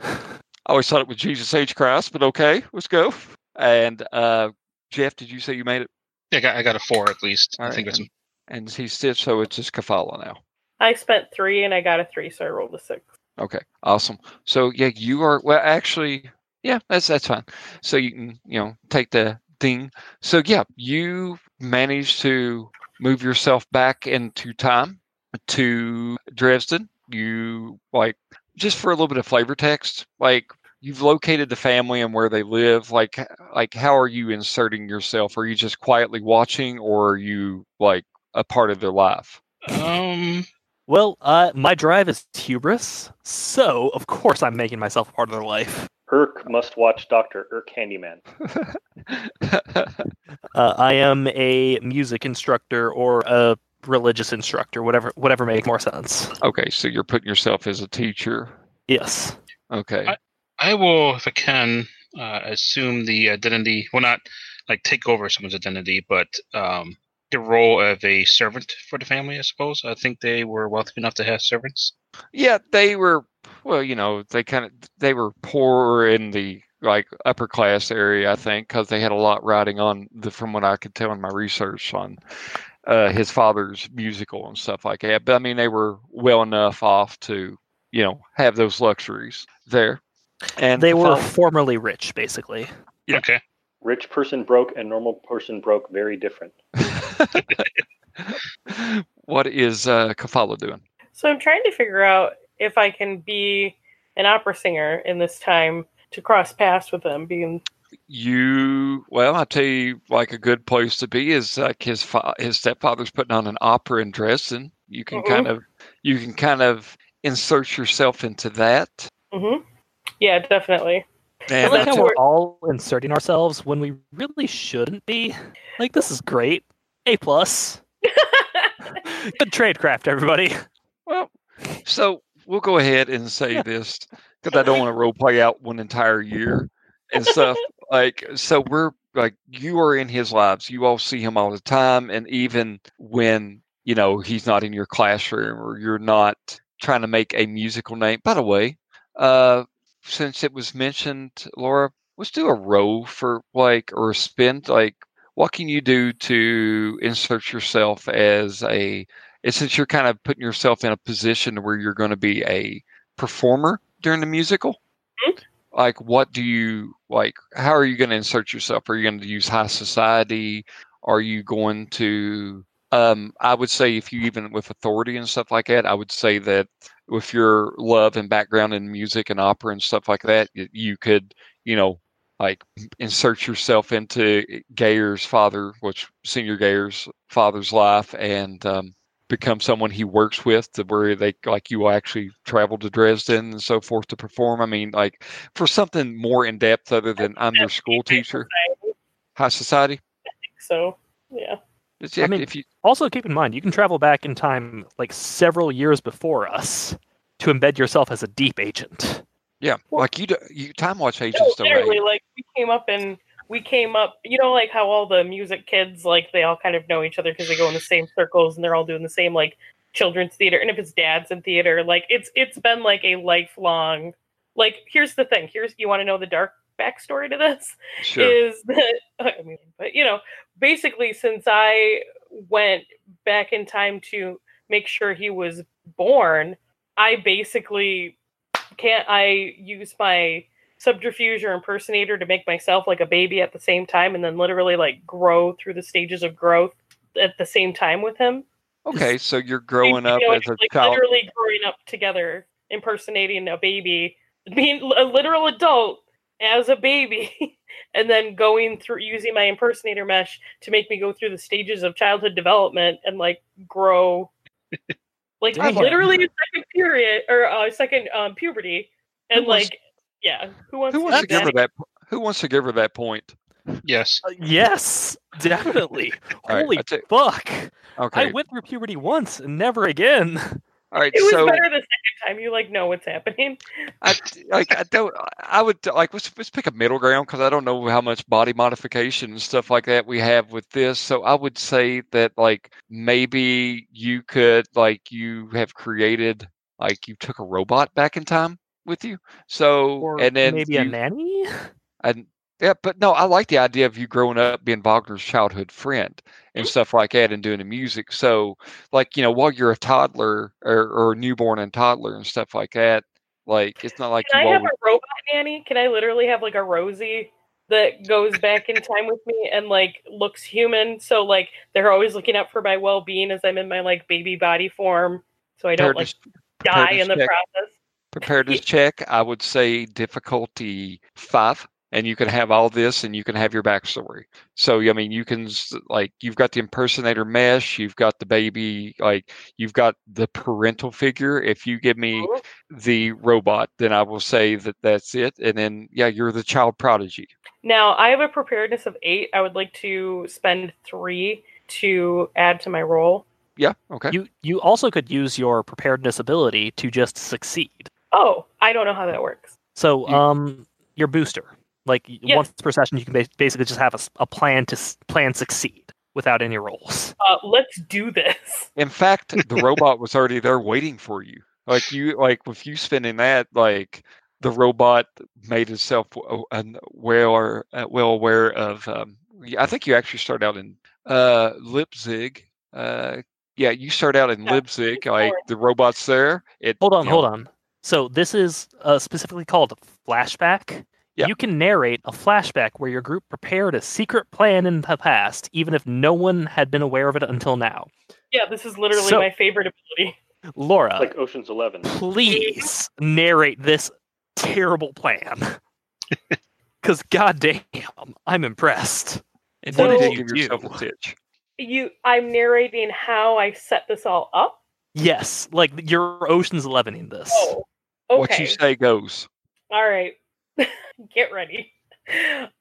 I always thought it was Jesus H Christ, but okay, let's go. And uh, Geoff, did you say you made it? Yeah, I got, I got a four at least. All I think right, that's And he's stitched, so it's just Kelfala now. I spent three and I got a three, so I rolled a six. Okay, awesome. So yeah, you are well. Actually, yeah, that's that's fine. So you can you know take the thing. So yeah, you managed to move yourself back into time to Dresden. You like just for a little bit of flavor text, like you've located the family and where they live. Like like how are you inserting yourself? Are you just quietly watching, or are you like a part of their life? um Well, uh, my drive is hubris, so of course I'm making myself part of their life. Uurrk must watch Doctor Uurrk Handyman. Uh, I am a music instructor or a religious instructor, whatever, whatever makes more sense. okay, so you're putting yourself as a teacher. Yes. Okay. I- I will, if I can, uh, assume the identity. Well, not like take over someone's identity, but um, the role of a servant for the family. I suppose. I think they were wealthy enough to have servants. Yeah, they were. Well, you know, they kind of they were poor in the like upper class area, I think, because they had a lot riding on the from what I could tell in my research on uh, his father's musical and stuff like that. But I mean, they were well enough off to you know have those luxuries there. And They were Kafal- formerly rich, basically. Yeah. Okay. Rich person broke and normal person broke very different. what is uh, Kelfala doing? So I'm trying to figure out if I can be an opera singer in this time to cross paths with them. Being You well, I tell you, like a good place to be is like his fa- his stepfather's putting on an opera in Dresden. You can Mhm. kind of you can kind of insert yourself into that. hmm yeah, definitely. I And like how we're all inserting ourselves when we really shouldn't be. Like this is great. A plus. Good tradecraft, everybody. Well, so we'll go ahead and say this because I don't want to role play out one entire year and stuff. like so, we're like you are in his lives. You all see him all the time, and even when you know he's not in your classroom or you're not trying to make a musical name. By the way, uh, since it was mentioned, Laura, let's do a roll for like or a spin. Like, what can you do to insert yourself as a? And since you're kind of putting yourself in a position where you're going to be a performer during the musical, Mhm. like what do you like? How are you going to insert yourself? Are you going to use high society? Are you going to? Um, I would say if you even with authority and stuff like that, I would say that with your love and background in music and opera and stuff like that, you could, you know, like insert yourself into Geyer's father, which Senior Geyer's father's life, and um, become someone he works with, to where they like you will actually travel to Dresden and so forth to perform. I mean, like for something more in depth other than I'm your school teacher, high society. So yeah. It's, I mean- if you Also, keep in mind you can travel back in time like several years before us to embed yourself as a deep agent. yeah, Well- like you do, you TimeWatch No, agents don't literally, like we came up and we came up. You know, like how all the music kids like they all kind of know each other because they go in the same circles and they're all doing the same like children's theater. And if it's dads in theater, like it's it's been like a lifelong. Like here's the thing. Here's you want to know the dark backstory to this Sure. is that I mean, but you know, basically since I went back in time to make sure he was born, I basically can't I use my subterfuge or impersonator to make myself like a baby at the same time and then literally like grow through the stages of growth at the same time with him. Okay, so you're growing You up know, as a like child. literally growing up together, impersonating a baby, being a literal adult as a baby, and then going through using my impersonator mesh to make me go through the stages of childhood development and like grow like literally a second period or a uh, second um, puberty, and like yeah, who wants Who to wants do to give her that? that? Who wants to give her that point? Yes. Uh, yes, definitely. Holy I ta- fuck! Okay. I went through puberty once and never again. All right. It was so better the second time. You like know what's happening. I like I don't I would like let's let's pick a middle ground because I don't know how much body modification and stuff like that we have with this. So I would say that like maybe you could like you have created like you took a robot back in time with you. So Or and then maybe a nanny. and yeah, but no, I like the idea of you growing up being Wagner's childhood friend and stuff like that and doing the music. So, like, you know, while you're a toddler or, or newborn and toddler and stuff like that, like, it's not like Can you I have always, a robot nanny? Can I literally have like a Rosie that goes back in time with me and like looks human? So like they're always looking out for my well being as I'm in my like baby body form, so I don't like preparedness, die in the check. process. Preparedness check, I would say difficulty five. And you can have all this and you can have your backstory. So, I mean, you can, like, you've got the impersonator mesh, you've got the baby, like, you've got the parental figure. If you give me Mhm. the robot, then I will say that that's it. And then, yeah, you're the child prodigy. Now I have a preparedness of eight. I would like to spend three to add to my roll. Yeah. Okay. You you also could use your preparedness ability to just succeed. Oh, I don't know how that works. So, um, your booster, like Yes. once per session, you can basically just have a plan to s- plan succeed without any rolls. Uh, let's do this. In fact, the robot was already there waiting for you. Like you, like with you spending that, like the robot made itself w- and well uh, well aware of. Um, I think you actually start out in uh, Leipzig. Uh, yeah, you start out in Yeah, Leipzig. Like the robot's there. It Hold on, you hold on. So this is uh, specifically called flashback. Yeah. You can narrate a flashback where your group prepared a secret plan in the past, even if no one had been aware of it until now. Yeah, this is literally So- my favorite ability. Laura, like Ocean's Eleven. please narrate this terrible plan. Because goddamn, I'm impressed. And So- What did did give you yourself do? a stitch. You, I'm narrating how I set this all up. Yes, like you're Ocean's Elevening this. Oh, okay. What you say goes. All right. Get ready.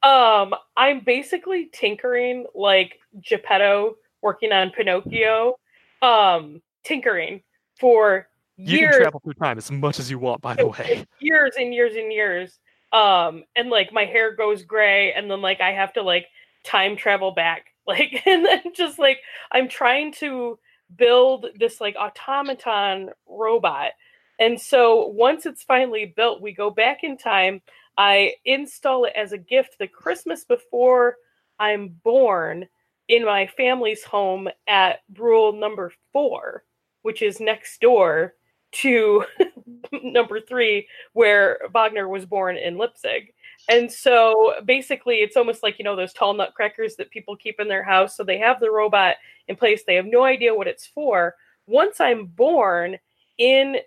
Um, I'm basically tinkering like Geppetto working on Pinocchio. Um, tinkering for years. you can travel through time as much as you want, by the way. years and years and years. Um, and like my hair goes gray, and then like I have to like time travel back, like, and then just like I'm trying to build this like automaton robot. And so once it's finally built, we go back in time. I install it as a gift the Christmas before I'm born in my family's home at Brühl number four, which is next door to number three, where Wagner was born in Leipzig. And so basically, it's almost like, you know, those tall nutcrackers that people keep in their house. So they have the robot in place, they have no idea what it's for. Once I'm born in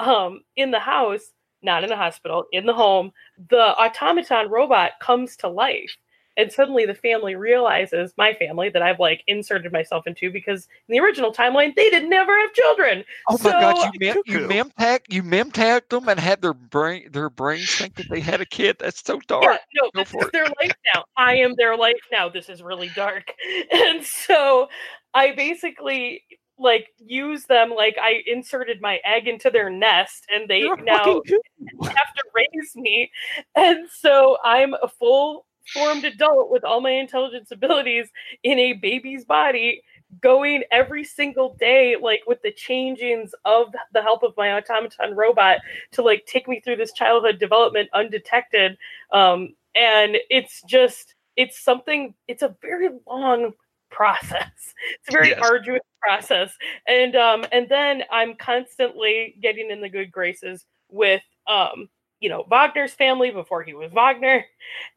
um in the house, not in the hospital, in the home, the automaton robot comes to life. And suddenly the family realizes, my family, that I've like inserted myself into because in the original timeline, they did never have children. Oh my God! You mem- you Cuckoo. memtag you memtagged them and had their brain their brains think that they had a kid. That's so dark. Yeah, no, Go this is it. their life now. I am their life now. This is really dark. And so I basically like use them like I inserted my egg into their nest and they You're now have to raise me. And so I'm a full formed adult with all my intelligence abilities in a baby's body going every single day like with the changings of the help of my automaton robot to like take me through this childhood development undetected um and it's just it's something it's a very long process. It's a very Yes. arduous process. And um and then i'm constantly getting in the good graces with um you know wagner's family before he was wagner.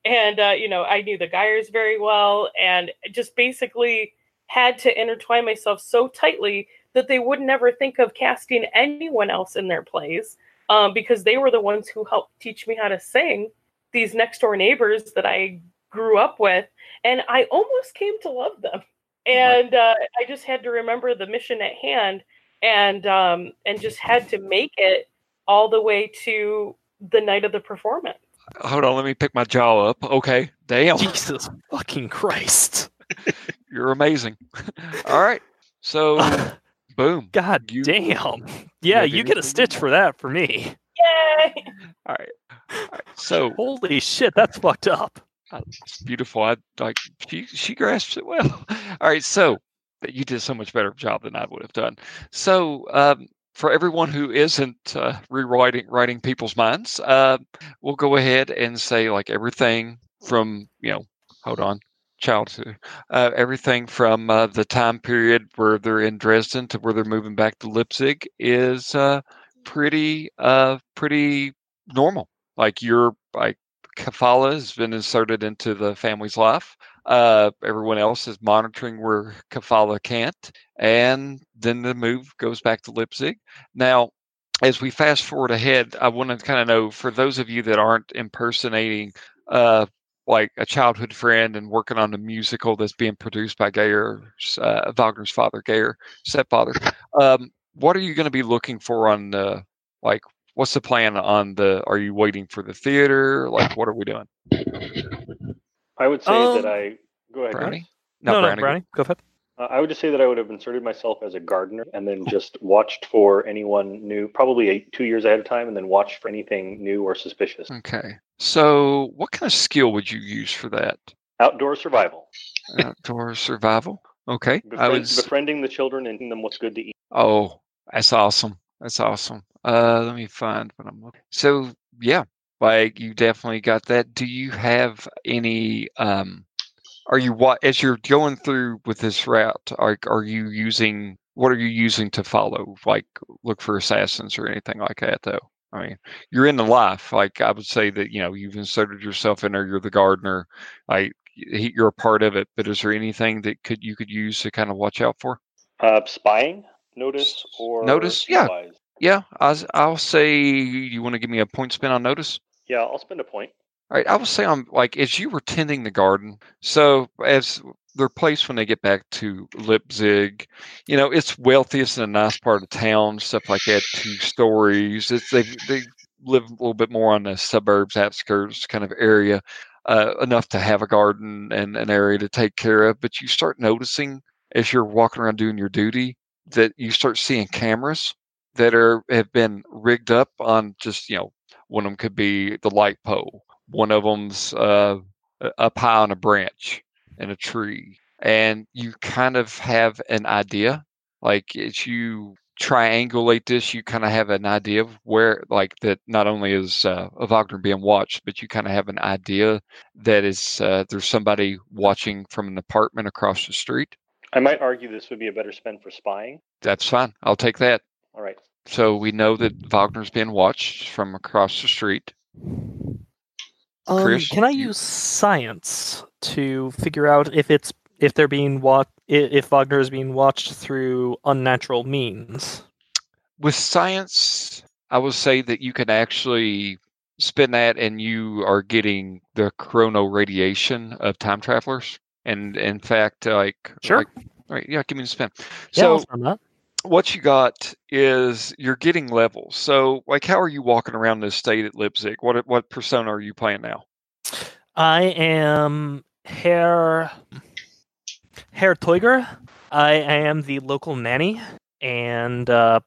And uh you know i knew the Geyers very well and just basically had to intertwine myself so tightly that they would never think of casting anyone else in their plays um, because they were the ones who helped teach me how to sing these next door neighbors that i grew up with and i almost came to love them and uh, i just had to remember the mission at hand and um, and just had to make it all the way to the night of the performance. Hold on, let me pick my jaw up. Okay, damn, Jesus fucking Christ. you're amazing. All right, so boom. God You- damn. Yeah, have you get a stitch for that for me. Yay! All right, all right. So Holy shit, that's fucked up. It's beautiful. I like she she grasps it well. All right, so you did so much better job than I would have done. So um, for everyone who isn't uh, rewriting writing people's minds, uh, we'll go ahead and say like everything from you know, hold on, childhood, uh, everything from uh, the time period where they're in Dresden to where they're moving back to Leipzig is uh, pretty uh, pretty normal. Like you're like Kelfala has been inserted into the family's life. Uh, everyone else is monitoring where Kelfala can't, and then the move goes back to Leipzig. Now, as we fast forward ahead, I want to kind of know for those of you that aren't impersonating uh, like a childhood friend and working on a musical that's being produced by Geyer's, uh, Wagner's father, Geyer, stepfather, um, what are you going to be looking for on the like? What's the plan on the? Are you waiting for the theater? Like, what are we doing? I would say Um, that I go ahead. Brownie? No, no, Brownie. Brownie, go ahead. Uh, I would just say that I would have inserted myself as a gardener and then just watched for anyone new, probably eight, two years ahead of time, and then watched for anything new or suspicious. Okay. So, what kind of skill would you use for that? Outdoor survival, Outdoor survival. Okay. I was. befriending the children and giving them what's good to eat. Oh, that's awesome. That's awesome. Uh, let me find what I'm looking. So, yeah, like you definitely got that. Do you have any? Um, are you what as you're going through with this route? Are are you using? What are you using to follow? Like look for assassins or anything like that? Though. I mean, you're in the life. Like I would say that you know you've inserted yourself in there. You're the gardener. Like y- you're a part of it. But is there anything that could you could use to kind of watch out for? Uh, spying, notice, or Notice, yeah. Yeah, I'll, I'll say you want to give me a point spin on notice. Yeah, I'll spend a point. All right, I will say I'm like as you were tending the garden. So as their place when they get back to Leipzig, you know, it's wealthiest and a nice part of town, stuff like that. Two stories. It's they they live a little bit more on the suburbs, outskirts kind of area, uh, enough to have a garden and an area to take care of. But you start noticing as you're walking around doing your duty that you start seeing cameras that are have been rigged up on just you know one of them could be the light pole one of them's uh, up high on a branch in a tree and you kind of have an idea like as you triangulate this you kind of have an idea of where like that not only is uh, wagner being watched but you kind of have an idea that is uh, there's somebody watching from an apartment across the street. I might argue this would be a better spend for spying. that's fine. I'll take that All right. so we know that wagner's being watched from across the street Um, Chris, can I you- use science to figure out if it's if they're being wa- i- if Wagner is being watched through unnatural means? with science, I would say that you can actually spin that and you are getting the chrono radiation of time travelers. And in fact, like, Sure. like- all right, yeah, give me the spin. Yeah, I'll So that. What you got is you're getting levels. So like, how are you walking around this state at Leipzig? What what persona are you playing now? I am Herr Herr Teuger. I am the local nanny, and uh,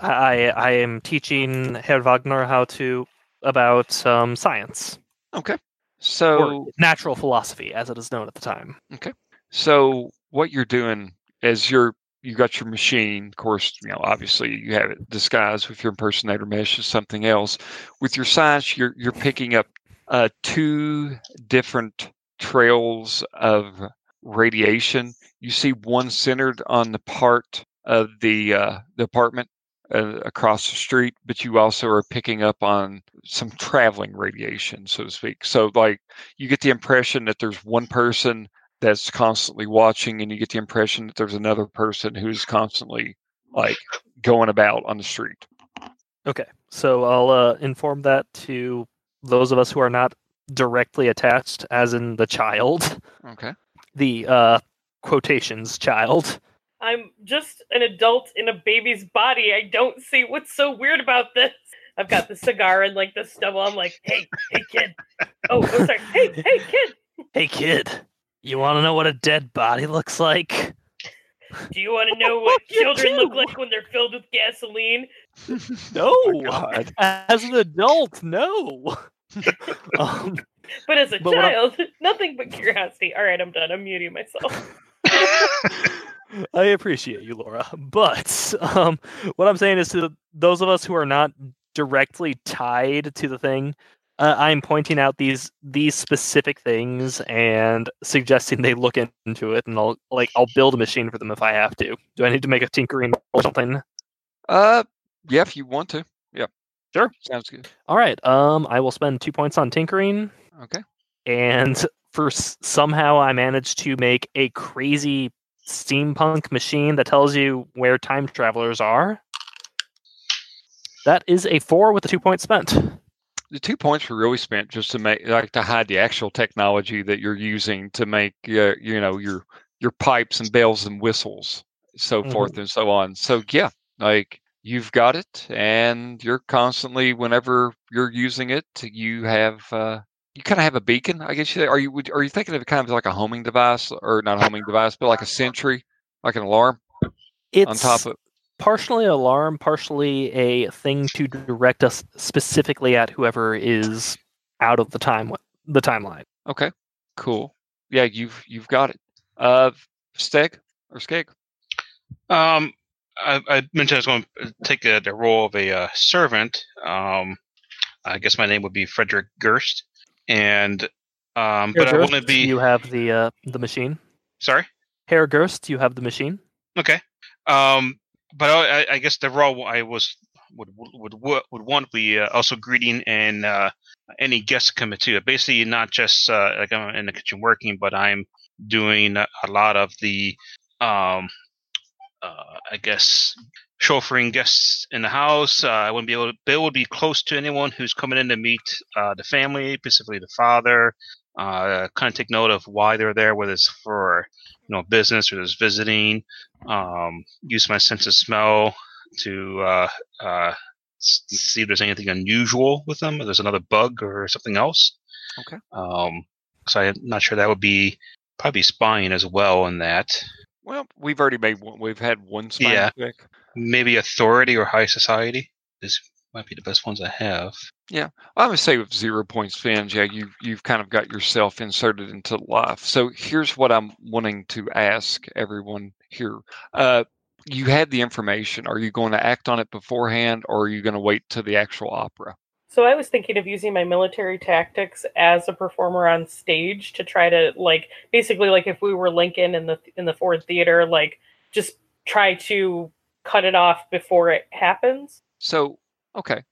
I I am teaching Herr Wagner how to about um, science Okay. or So natural philosophy, as it is known at the time. Okay. So what you're doing is you're you got your machine. Of course, you know obviously you have it disguised with your impersonator mesh is something else. With your science, you're you're picking up uh, two different trails of radiation. You see one centered on the part of the uh, the apartment uh, across the street, but you also are picking up on some traveling radiation, so to speak. So like you get the impression that there's one person that's constantly watching and you get the impression that there's another person who's constantly like going about on the street Okay, so I'll uh, inform that to those of us who are not directly attached, as in the child, okay the uh, quotations child. I'm just an adult in a baby's body. I don't see what's so weird about this. I've got the cigar and like the stubble. I'm like, hey, hey, kid. Oh, oh sorry. Hey, hey, kid. Hey, kid, you want to know what a dead body looks like? Do you want to know what You children look like when they're filled with gasoline? No. God. As an adult, no. um, But as a But child, nothing but curiosity. All right, I'm done. I'm muting myself. I appreciate you, Laura. But um, what I'm saying is to those of us who are not directly tied to the thing, uh, I'm pointing out these these specific things and suggesting they look into it, and I'll like I'll build a machine for them if I have to. Do I need to make a tinkering or something? Uh, yeah, if you want to. Yeah. Sure. Sounds good. All right. Um, I will spend two points on tinkering. Okay. and for s- somehow I managed to make a crazy steampunk machine that tells you where time travelers are. That is a four with a two point spent. The two points were really spent just to make, like, to hide the actual technology that you're using to make, uh, you know, your your pipes and bells and whistles, so Mhm. forth and so on. So yeah, like you've got it, and you're constantly, whenever you're using it, you have. Uh, you kind of have a beacon, I guess. You, are you would- are you thinking of it kind of like a homing device, or not a homing device, but like a sentry, like an alarm It's on top of? Partially alarm, partially a thing to direct us specifically at whoever is out of the time the timeline. Okay, cool. Yeah, you've you've got it. Uh, Steg or Skegg? Um, I, I mentioned I was going to take uh the role of a uh, servant. Um, I guess my name would be Frederick Gerst, and um, but I Herr want to be You have the uh, the machine. sorry. Herr Gerst, you have the machine. Okay. Um, but I, I- guess the role I was would would would, want be uh, also greeting and uh, any guests coming too. Basically, not just uh, like I'm in the kitchen working, but I'm doing a lot of the um, uh, I guess chauffeuring guests in the house. Uh, I wouldn't be able to. Bill would be close to anyone who's coming in to meet uh, the family, specifically the father. Kind of take note of why they're there, whether it's for you know business or just visiting. Um, use my sense of smell to uh, uh, see if there's anything unusual with them. If there's another bug or something else. Okay. Um, so I'm not sure that would be probably spying as well in that. Well, we've already made one. We've had one spine Yeah. Maybe authority or high society. This might be the best ones I have. Yeah. I would say with zero point fans, yeah, you you've kind of got yourself inserted into life. So here's what I'm wanting to ask everyone here. Uh, you had the information. Are you going to act on it beforehand, or are you going to wait to the actual opera? So I was thinking of using my military tactics as a performer on stage to try to like basically like if we were Lincoln in the in the Ford Theater, like just try to cut it off before it happens. So okay,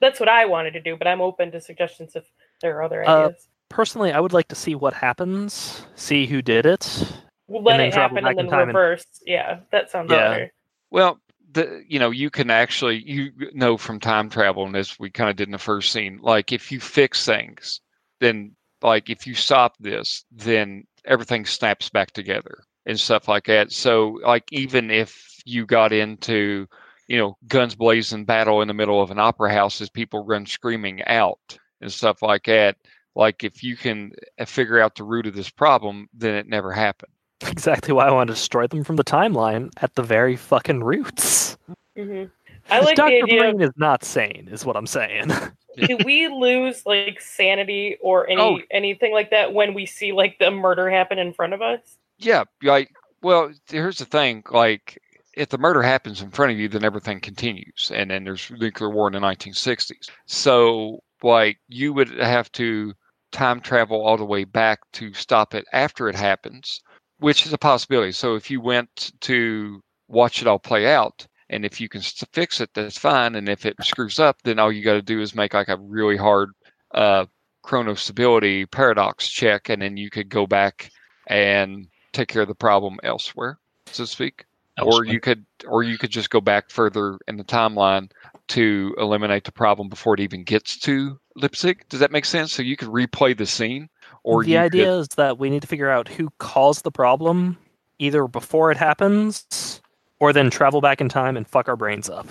That's what I wanted to do, but I'm open to suggestions if there are other Uh, ideas. Personally, I would like to see what happens, see who did it. we'll let it happen and in then time and- reverse. Yeah, that sounds Yeah. better. Well, the you know you can actually you know from time travel, and as we kind of did in the first scene, like if you fix things, then like if you stop this, then everything snaps back together and stuff like that. So like even if you got into you know guns blazing battle in the middle of an opera house as people run screaming out and stuff like that, like if you can uh, figure out the root of this problem, then it never happened. Exactly why I want to destroy them from the timeline at the very fucking roots. hmm I like Dr. the idea. Breen is not sane, is what I'm saying. do we lose like sanity or any Oh. anything like that when we see like the murder happen in front of us? Yeah, like well, here's the thing, like if the murder happens in front of you, then everything continues, and then there's nuclear war in the 1960s. So, like, you would have to time travel all the way back to stop it after it happens, which is a possibility. So, if you went to watch it all play out, and if you can fix it, that's fine. And if it screws up, then all you got to do is make like a really hard uh, chronal stability paradox check, and then you could go back and take care of the problem elsewhere, so to speak. Or you could, or you could just go back further in the timeline to eliminate the problem before it even gets to Leipzig. Does that make sense? So you could replay the scene, or the idea Could, is that we need to figure out who caused the problem either before it happens or then travel back in time and fuck our brains up.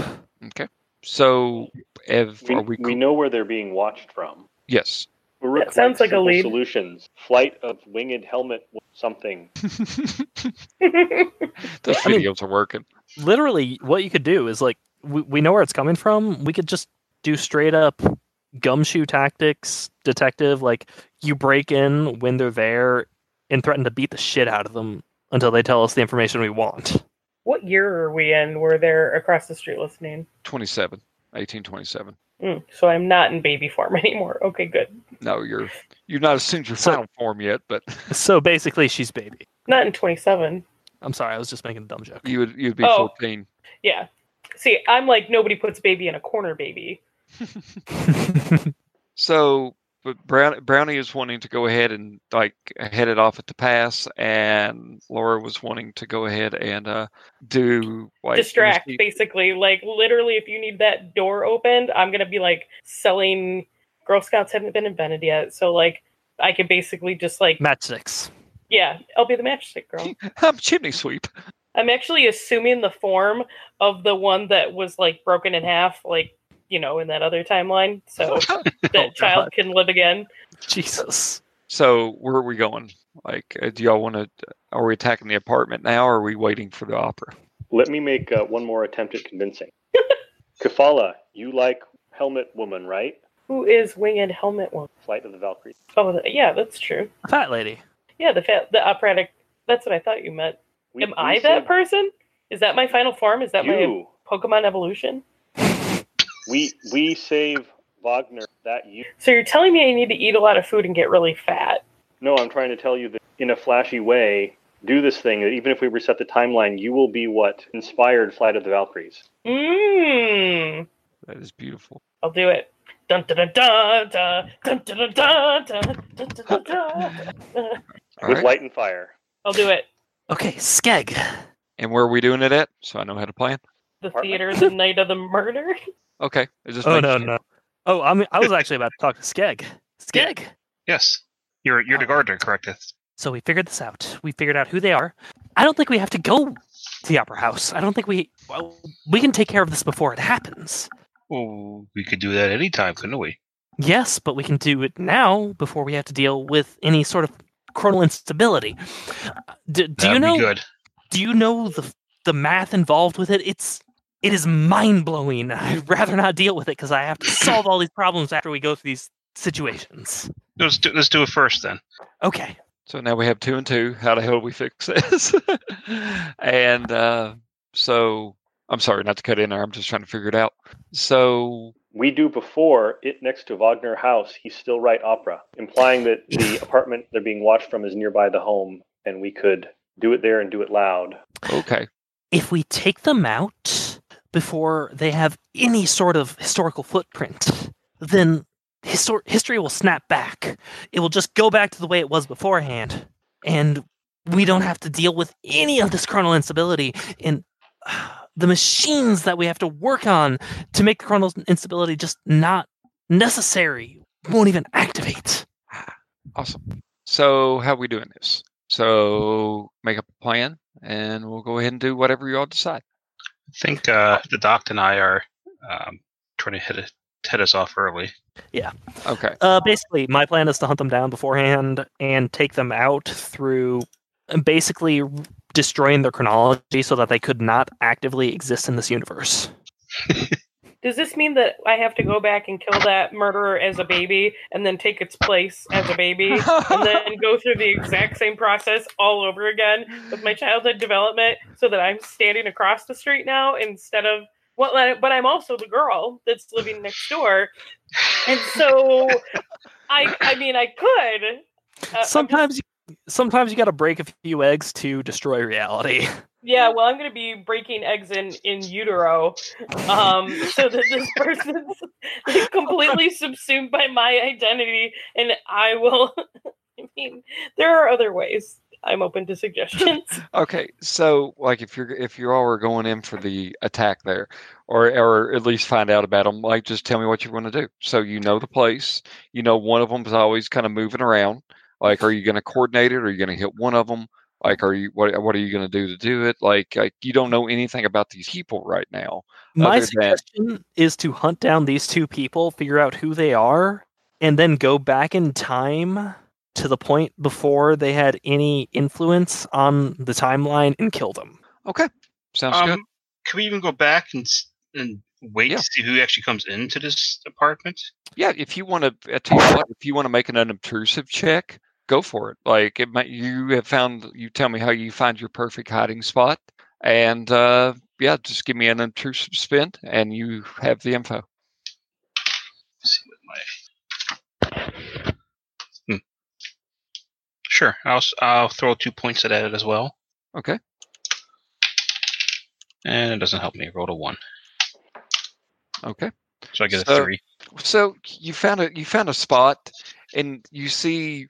Okay. So, if We, are we? we know where they're being watched from. yes. We're That sounds like a simple lead. Solutions. Flight of winged helmet something. Those I mean- videos are working. Literally, what you could do is like we, we know where it's coming from. We could just do straight up gumshoe tactics, detective. Like you break in when they're there and threaten to beat the shit out of them until they tell us the information we want. what year are we in where they're across the street listening? 27, 1827. Mm, so I'm not in baby form anymore. Okay, good. No, you're you're not assumed your So- final form yet, but So basically, she's baby. Not in 27. I'm sorry, I was just making a dumb joke. you would you'd be Oh. 14. Yeah. See, I'm like nobody puts baby in a corner, baby. So, but Brown, Brownie is wanting to go ahead and like head it off at the pass, and Laura was wanting to go ahead and uh, do like Distract, initiate- basically. Like literally, if you need that door opened, I'm gonna be like selling. Girl Scouts haven't been invented yet, so like I could basically just like Matchsticks. yeah, I'll be the matchstick girl. I'm chimney sweep. I'm actually assuming the form of the one that was like broken in half, like you know, in that other timeline, so that Oh, child God. can live again. Jesus. So where are we going? Like, uh, do y'all want to? Are we attacking the apartment now, or are we waiting for the opera? Let me make uh, one more attempt at convincing. Kelfala, you like Helmet Woman, right? Who is winged helmet Woman? Flight of the Valkyries. Oh, th- yeah, that's true. Fat lady. Yeah, the fa- the operatic. That's what I thought you meant. We- Am we I that person? Is that my final form? Is that my Pokemon evolution? We we save Wagner that you. So you're telling me I need to eat a lot of food and get really fat? No, I'm trying to tell you that in a flashy way, do this thing. That even if we reset the timeline, you will be what inspired Flight of the Valkyries. Mmm. That is beautiful. I'll do it. Dun dun dun dun dun dun dun dun dun dun dun dun dun dun. All with right. light and fire. I'll do it. Okay, Skegg. And where are we doing it at? So I know how to plan. The Apartment? theater, the night of the murder. Okay. it just Oh no sense. no. Oh, I mean, I was actually about to talk to Skegg. Skegg. Yes, you're you're the gardener, correct? Yes. So we figured this out. We figured out who they are. I don't think we have to go to the opera house. I don't think we well, we can take care of this before it happens. Well, we could do that anytime, couldn't we? Yes, but we can do it now before we have to deal with any sort of chronal instability. Uh, Do, do That'd you know? be good. Do you know the the math involved with it? It's it is mind blowing. I'd rather not deal with it because I have to solve all these problems after we go through these situations. Let's do, let's do it first then. Okay. So now we have two and two. How the hell do we fix this? and uh, so I'm sorry not to cut in there. I'm just trying to figure it out. So We do before it next to Wagner House. He still write opera, implying that the apartment they're being watched from is nearby the home, and we could do it there and do it loud. okay, If we take them out before they have any sort of historical footprint, then histor- history will snap back. It will just go back to the way it was beforehand. And we don't have to deal with any of this chronal instability. And uh, the machines that we have to work on to make the chronal instability just not necessary won't even activate. awesome. So how are we doing this? So make up a plan, and we'll go ahead and do whatever you all decide. I think uh, the doc and I are um, trying to hit it, head us off early. Yeah. Okay. Uh, basically, my plan is to hunt them down beforehand and take them out through basically destroying their chronology so that they could not actively exist in this universe. Does this mean that I have to go back and kill that murderer as a baby and then take its place as a baby and then go through the exact same process all over again with my childhood development so that I'm standing across the street now instead of well but I'm also the girl that's living next door. And so I I mean I could uh, sometimes, you, sometimes you got to break a few eggs to destroy reality. Yeah, well, I'm going to be breaking eggs in in utero, um, so that this person's completely subsumed by my identity, and I will. I mean, there are other ways. I'm open to suggestions. Okay, so like if you're if you all are going in for the attack there, or or at least find out about them, like just tell me what you want to do. So you know the place, you know one of them is always kind of moving around. Like, are you going to coordinate it? Or are you going to hit one of them? Like, are you what? What are you going to do to do it? Like, like, you don't know anything about these people right now. My Other than- suggestion is to hunt down these two people, figure out who they are, and then go back in time to the point before they had any influence on the timeline and kill them. Okay, sounds Um, good. can we even go back and and wait Yeah. to see who actually comes into this apartment? Yeah, if you want to, I tell you what, if you want to make an unobtrusive check, go for it. Like, it might you have found. You tell me how you find your perfect hiding spot, and uh, yeah, just give me an intrusive spin, and you have the info. Let's see what my. Hmm. Sure, I'll I'll throw two points at it as well, Okay. and it doesn't help me. Roll a one, Okay. so I get So- a three. so you found a you found a spot and you see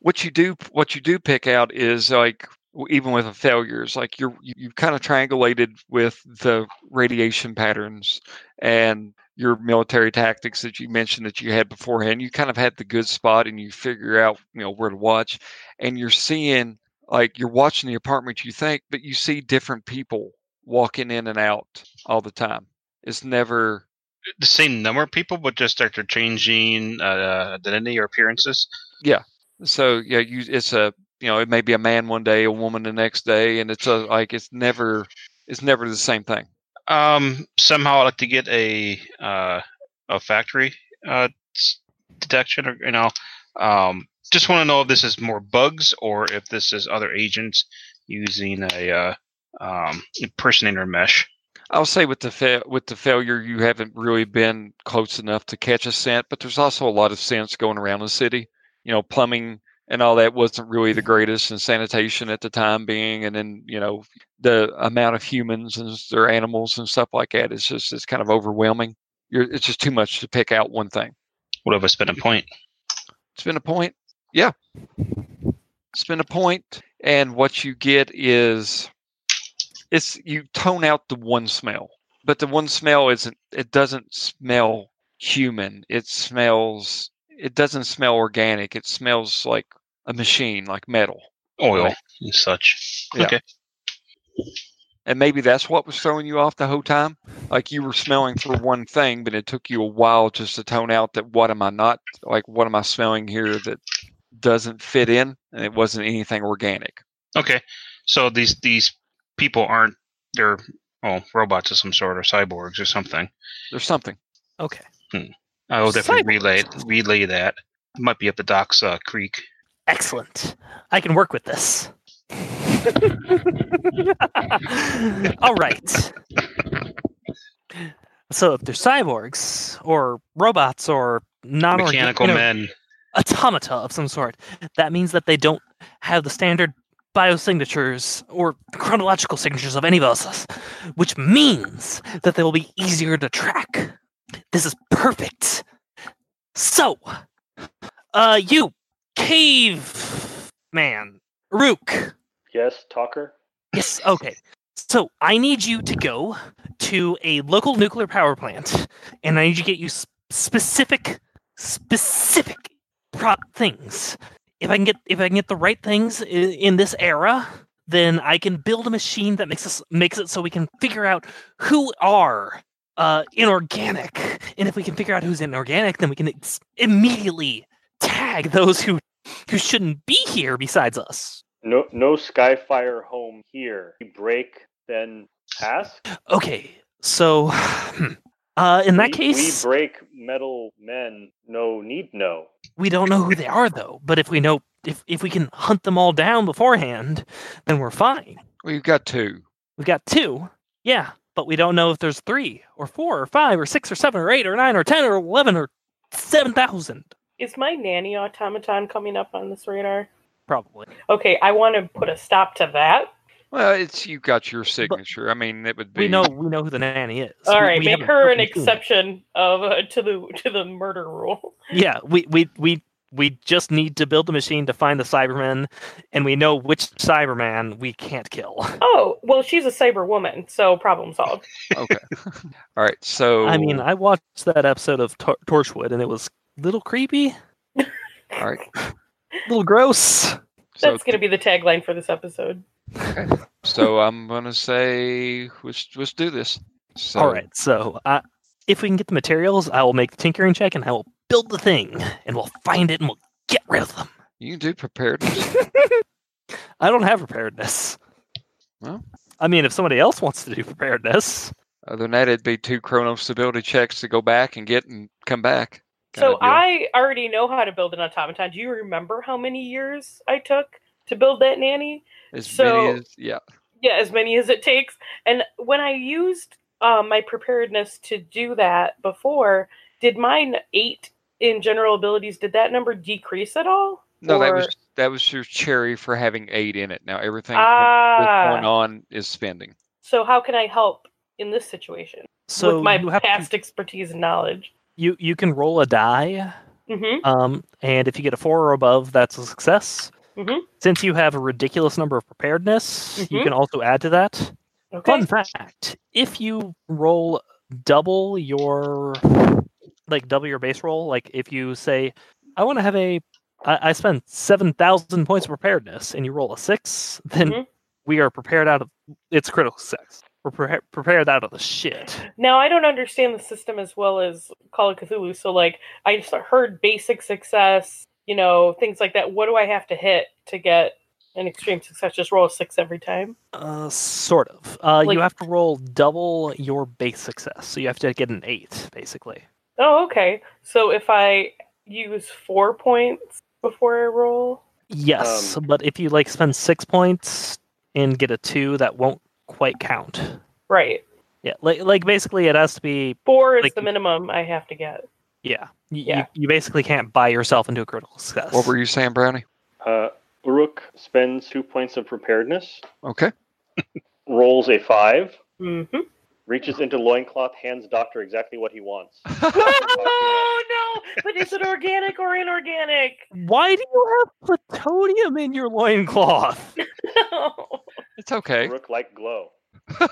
what you do what you do pick out is like even with the failures like you're you- you've kind of triangulated with the radiation patterns and your military tactics that you mentioned that you had beforehand. You kind of had the good spot and you figure out you know where to watch and you're seeing like you're watching the apartment you think but you see different people walking in and out all the time. It's never The same number of people, but just they're changing uh, identity or appearances. So yeah you it's a you know it may be a man one day a woman the next day and it's a like it's never it's never the same thing Um, somehow I'd like to get a uh, olfactory uh, detection, or you know, um, just want to know if this is more bugs or if this is other agents using a uh, um, impersonator mesh. i'll say with the fa- with the failure you haven't really been close enough to catch a scent but there's also a lot of scents going around the city you know plumbing and all that wasn't really the greatest and sanitation at the time being and then you know the amount of humans and their animals and stuff like that is just it's kind of overwhelming You're, it's just too much to pick out one thing What if I spend a point? spin a point. Yeah. Spin a point, and what you get is it's you tone out the one smell, but the one smell isn't. It doesn't smell human. It smells. It doesn't smell organic. It smells like a machine, like metal. Oil Right. and such. Yeah. Okay. And maybe that's what was throwing you off the whole time. Like you were smelling for one thing, but it took you a while just to tone out that what am I not like? What am I smelling here that doesn't fit in? And it wasn't anything organic. Okay. So these these people aren't they're oh robots of some sort or cyborgs or something. There's something. Okay. Hmm. I will definitely relay relay that. It might be up the docks uh, creek. Excellent. I can work with this. All right. So if they're cyborgs or robots or non Mechanical men. automata of some sort, that means that they don't have the standard biosignatures or chronological signatures of any of us, which means that they will be easier to track. This is perfect. So, uh, you cave man, Uurrk. Yes, talker. Yes, okay. So I need you to go to a local nuclear power plant, and I need you to get you specific, specific prop things. If I can get if I can get the right things i- in this era, then I can build a machine that makes us makes it so we can figure out who are uh, inorganic, and if we can figure out who's inorganic, then we can ex- immediately tag those who who shouldn't be here besides us. No, no Skyfire home here. We break, then pass. Okay, so hmm, uh, in that we, case, we break metal men. No need no. we don't know who they are though. But if we know, if if we can hunt them all down beforehand, then we're fine. Well, you've got two. We've got two, yeah, but we don't know if there's three or four or five or six or seven or eight or nine or ten or eleven or seven thousand, Is my nanny automaton coming up on this radar? probably. Okay, I want to put a stop to that. Well, it's you got your signature. I mean, it would be. We know we know who the nanny is. All We- right, we make her an exception of uh, to the to the murder rule. Yeah, we we we we just need to build a machine to find the Cybermen, and we know which Cyberman we can't kill. Oh, well, she's a cyber woman, so problem solved. Okay. All right. So I mean, I watched that episode of Tor- Torchwood, and it was a little creepy, all right. a little gross. So, That's going to be the tagline for this episode. so I'm gonna say let's let's do this. So, All right. So, uh, if we can get the materials, I will make the tinkering check and I will build the thing, and we'll find it and we'll get rid of them. You do preparedness. I don't have preparedness. Well. I mean, if somebody else wants to do preparedness, Other than that, it'd be two chronal stability checks to go back and get and come back. So. I already know how to build an automaton. Do you remember how many years I took to build that nanny? as so- many as yeah. Yeah, as many as it takes. And when I used um, my preparedness to do that before, did mine eight in general abilities? Did that number decrease at all? No, that was that was your cherry for having eight in it. Now everything Ah. going on is spending. So how can I help in this situation so with my you have to- past expertise and knowledge? you you can roll a die, Mm-hmm. um, and if you get a four or above, that's a success. Mhm. Since you have a ridiculous number of preparedness, you Mhm. can also add to that. Okay. Fun fact: if you roll double your like double your base roll, like if you say, "I want to have a," I, I spend seven thousand points of preparedness, and you roll a six, then Mhm. we are prepared out of it's critical success. We're pre- prepared out of the shit. Now I don't understand the system as well as Call of Cthulhu. So like I just heard basic success, you know, things like that. What do I have to hit to get an extreme success? Just roll a six every time. Uh, sort of. Uh, Like- you have to roll double your base success, so you have to get an eight, basically. Oh, okay. So if I use four points before I roll, Yes, Um, but if you like spend six points and get a two, that won't quite count. right? Yeah, like like basically it has to be Four is Like- the minimum I have to get. yeah. Y- Yeah. You, you basically can't buy yourself into a critical success. What were you saying, Brownie? Uh, Uurrk spends two points of preparedness, Okay. rolls a five, Mm-hmm. Reaches into loincloth, hands Doctor exactly what he wants. oh no! But is it organic or inorganic? Why do you have plutonium in your loincloth? no. it's okay. Uurrk like glow. whoa,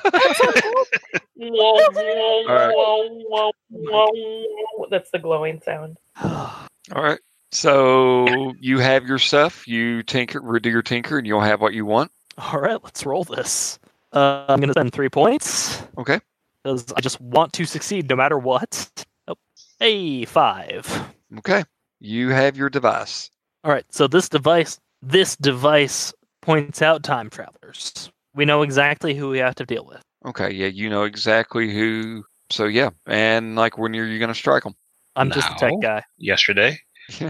whoa, right. whoa, whoa, whoa, whoa. That's the glowing sound. All right. So you have your stuff. You tinker, do your tinker, and you'll have what you want. All right, let's roll this. Uh, I'm going to spend three points. Okay. Because I just want to succeed no matter what. Oh, hey, five. Okay. You have your device. All right, so this device, this device points out time travelers. We know exactly who we have to deal with. Okay. Yeah. You know exactly who. So yeah. And like, when are you going to strike them? I'm just a tech guy. Yesterday,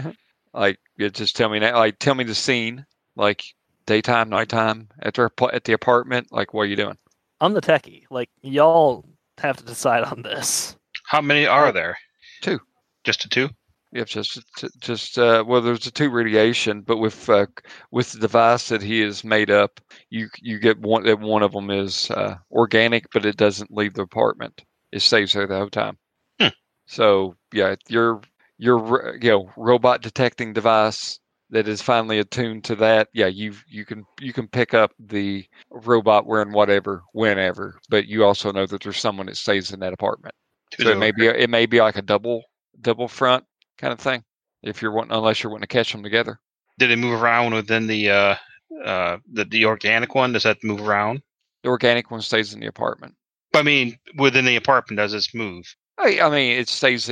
like, yeah, just tell me now. Like, tell me the scene. Like, daytime, nighttime, at the at the apartment. Like, what are you doing? I'm the techie. Like y'all have to decide on this. how many are there? Two. Just a two? Yeah, just just- just uh, well, there's a two radiation, but with uh, with the device that he has made up, you you get one that one of them is uh, organic, but it doesn't leave the apartment. It stays there the whole time. Hmm. So yeah, your your you know robot detecting device that is finally attuned to that. Yeah, you you can you can pick up the robot wearing whatever whenever, but you also know that there's someone that stays in that apartment. Two So it may be it may be like a double double front kind of thing. If you're wanting, unless you're wanting to catch them together. Did it move around within the uh uh the, the organic one? Does that move around? The organic one stays in the apartment. I mean, within the apartment, does this move? I, I mean, it stays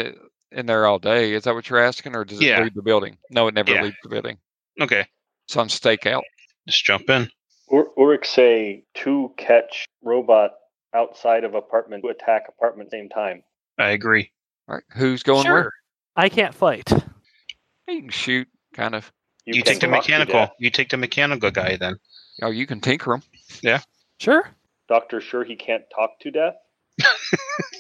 in there all day. Is that what you're asking, or does it Yeah. leave the building? No, it never Yeah. leaves the building. Okay, It's on stakeout. just jump in. Ur- Uurrk say to catch robot outside of apartment to attack apartment same time. I agree. All right, who's going sure. where? I can't fight. You can shoot, kind of. You, can take the mechanical. You take the mechanical guy then. Oh, you can tinker him. Yeah. Sure. Doctor sure he can't talk to death.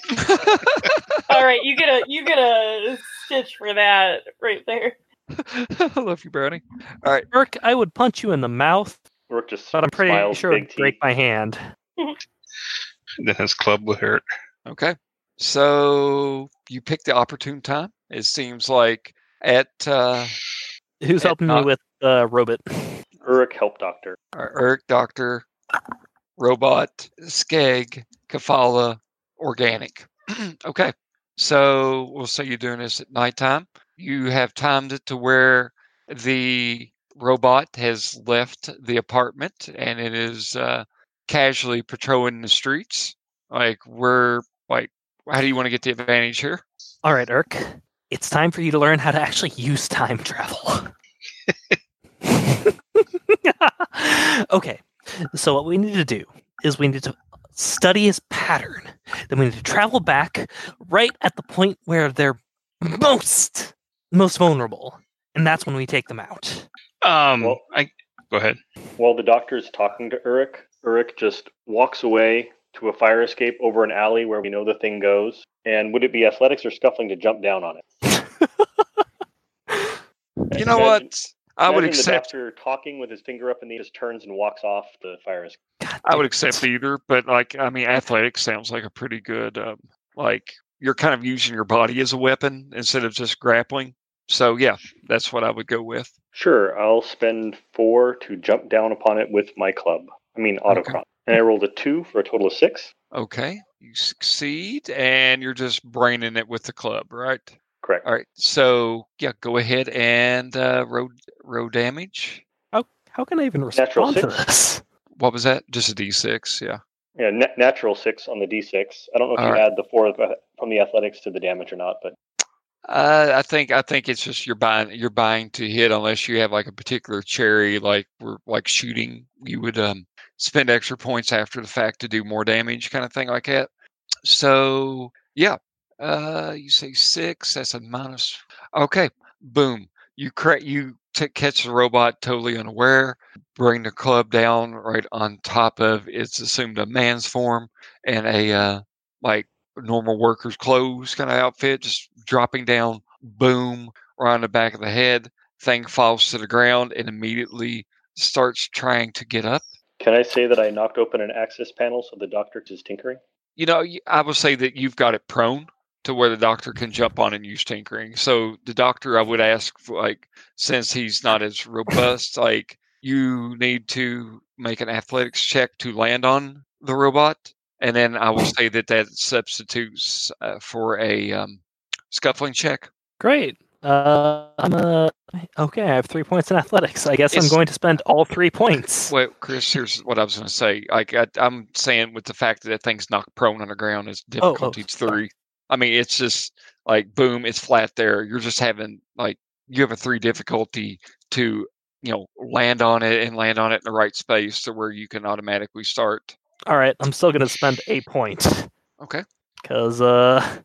All right, you get a you get a stitch for that right there. I love you, Brownie. All right, Burke, I would punch you in the mouth, Uurrk just but I'm pretty smiles, sure big it'd break my hand. Then his club would hurt. okay. So you pick the opportune time. It seems like at uh, Who's It helping me not- with uh, Robot? Uurrk help doctor. Or Uurrk Doctor, Robot, Skegg, Kelfala, Organic. okay. So we'll say you're doing this at nighttime. You have timed it to where the robot has left the apartment and it is uh, casually patrolling the streets. Like we're like, how do you want to get the advantage here? All right, Uurrk. It's time for you to learn how to actually use time travel. okay. So what we need to do is we need to study his pattern. Then we need to travel back right at the point where they're most most vulnerable. And that's when we take them out. Um, Well- I go ahead. While the doctor's talking to Uurrk, Uurrk just walks away to a fire escape over an alley where we know the thing goes. And would it be athletics or scuffling to jump down on it? You know Imagine- what? I would imagine accept. the doctor talking with his finger up and he just turns and walks off the fire escape. God I would accept either, but like I mean, athletics sounds like a pretty good. Um, like you're kind of using your body as a weapon instead of just grappling. So yeah, that's what I would go with. Sure, I'll spend four to jump down upon it with my club. I mean, autocron. And I rolled a two for a total of six. Okay, you succeed, and you're just braining it with the club, right? Correct. All right. So yeah, go ahead and uh, road road damage. How how can I even Natural respond to six. this? What was that? Just a d6. Yeah. Yeah, na- natural six on the d6. I don't know if All you right. add the four from the athletics to the damage or not, but Uh, I think I think it's just you're buying you're buying to hit unless you have like a particular cherry like we're like shooting you would um spend extra points after the fact to do more damage kind of thing like that. So yeah, uh, you say six. That's a minus. Okay, boom. You cra- you t- catch the robot totally unaware. Bring the club down right on top of its assumed a man's form and a uh, like normal worker's clothes kind of outfit, just dropping down, boom, right on the back of the head. Thing falls to the ground and immediately starts trying to get up. can I say that I knocked open an access panel so the doctor is tinkering? You know, I would say that you've got it prone to where the doctor can jump on and use tinkering. So the doctor, I would ask, like, since he's not as robust, like you need to make an athletics check to land on the robot, and then I will say that that substitutes uh, for a um, scuffling check. Great. Uh, I'm uh, okay. I have three points in athletics. I guess I'm going to spend all three points. Well, Chris, here's what I was going to say. Like I, I'm saying, with the fact that that thing's knocked prone on the ground, is Oh, oh, difficulty sorry. three. I mean, it's just like boom, it's flat there. You're just having like you have a three difficulty to you know land on it and land on it in the right space to where you can automatically start. All right, I'm still going to spend a point Okay, because uh,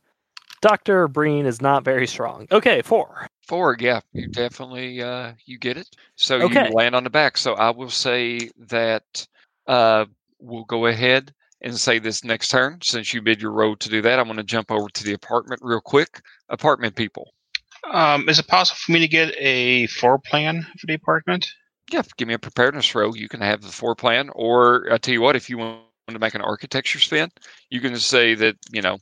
Doctor Breen is not very strong. Okay, four. four. Yeah, you definitely uh, you get it. So Okay. you land on the back. So I will say that uh, we'll go ahead and say this next turn. Since you bid your road to do that, I'm going to jump over to the apartment real quick. Apartment people. Um, is it possible for me to get a floor plan for the apartment? Yeah, give me a preparedness roll. You can have the floor plan, or I tell you what, if you want to make an architecture spin, you can say that you know.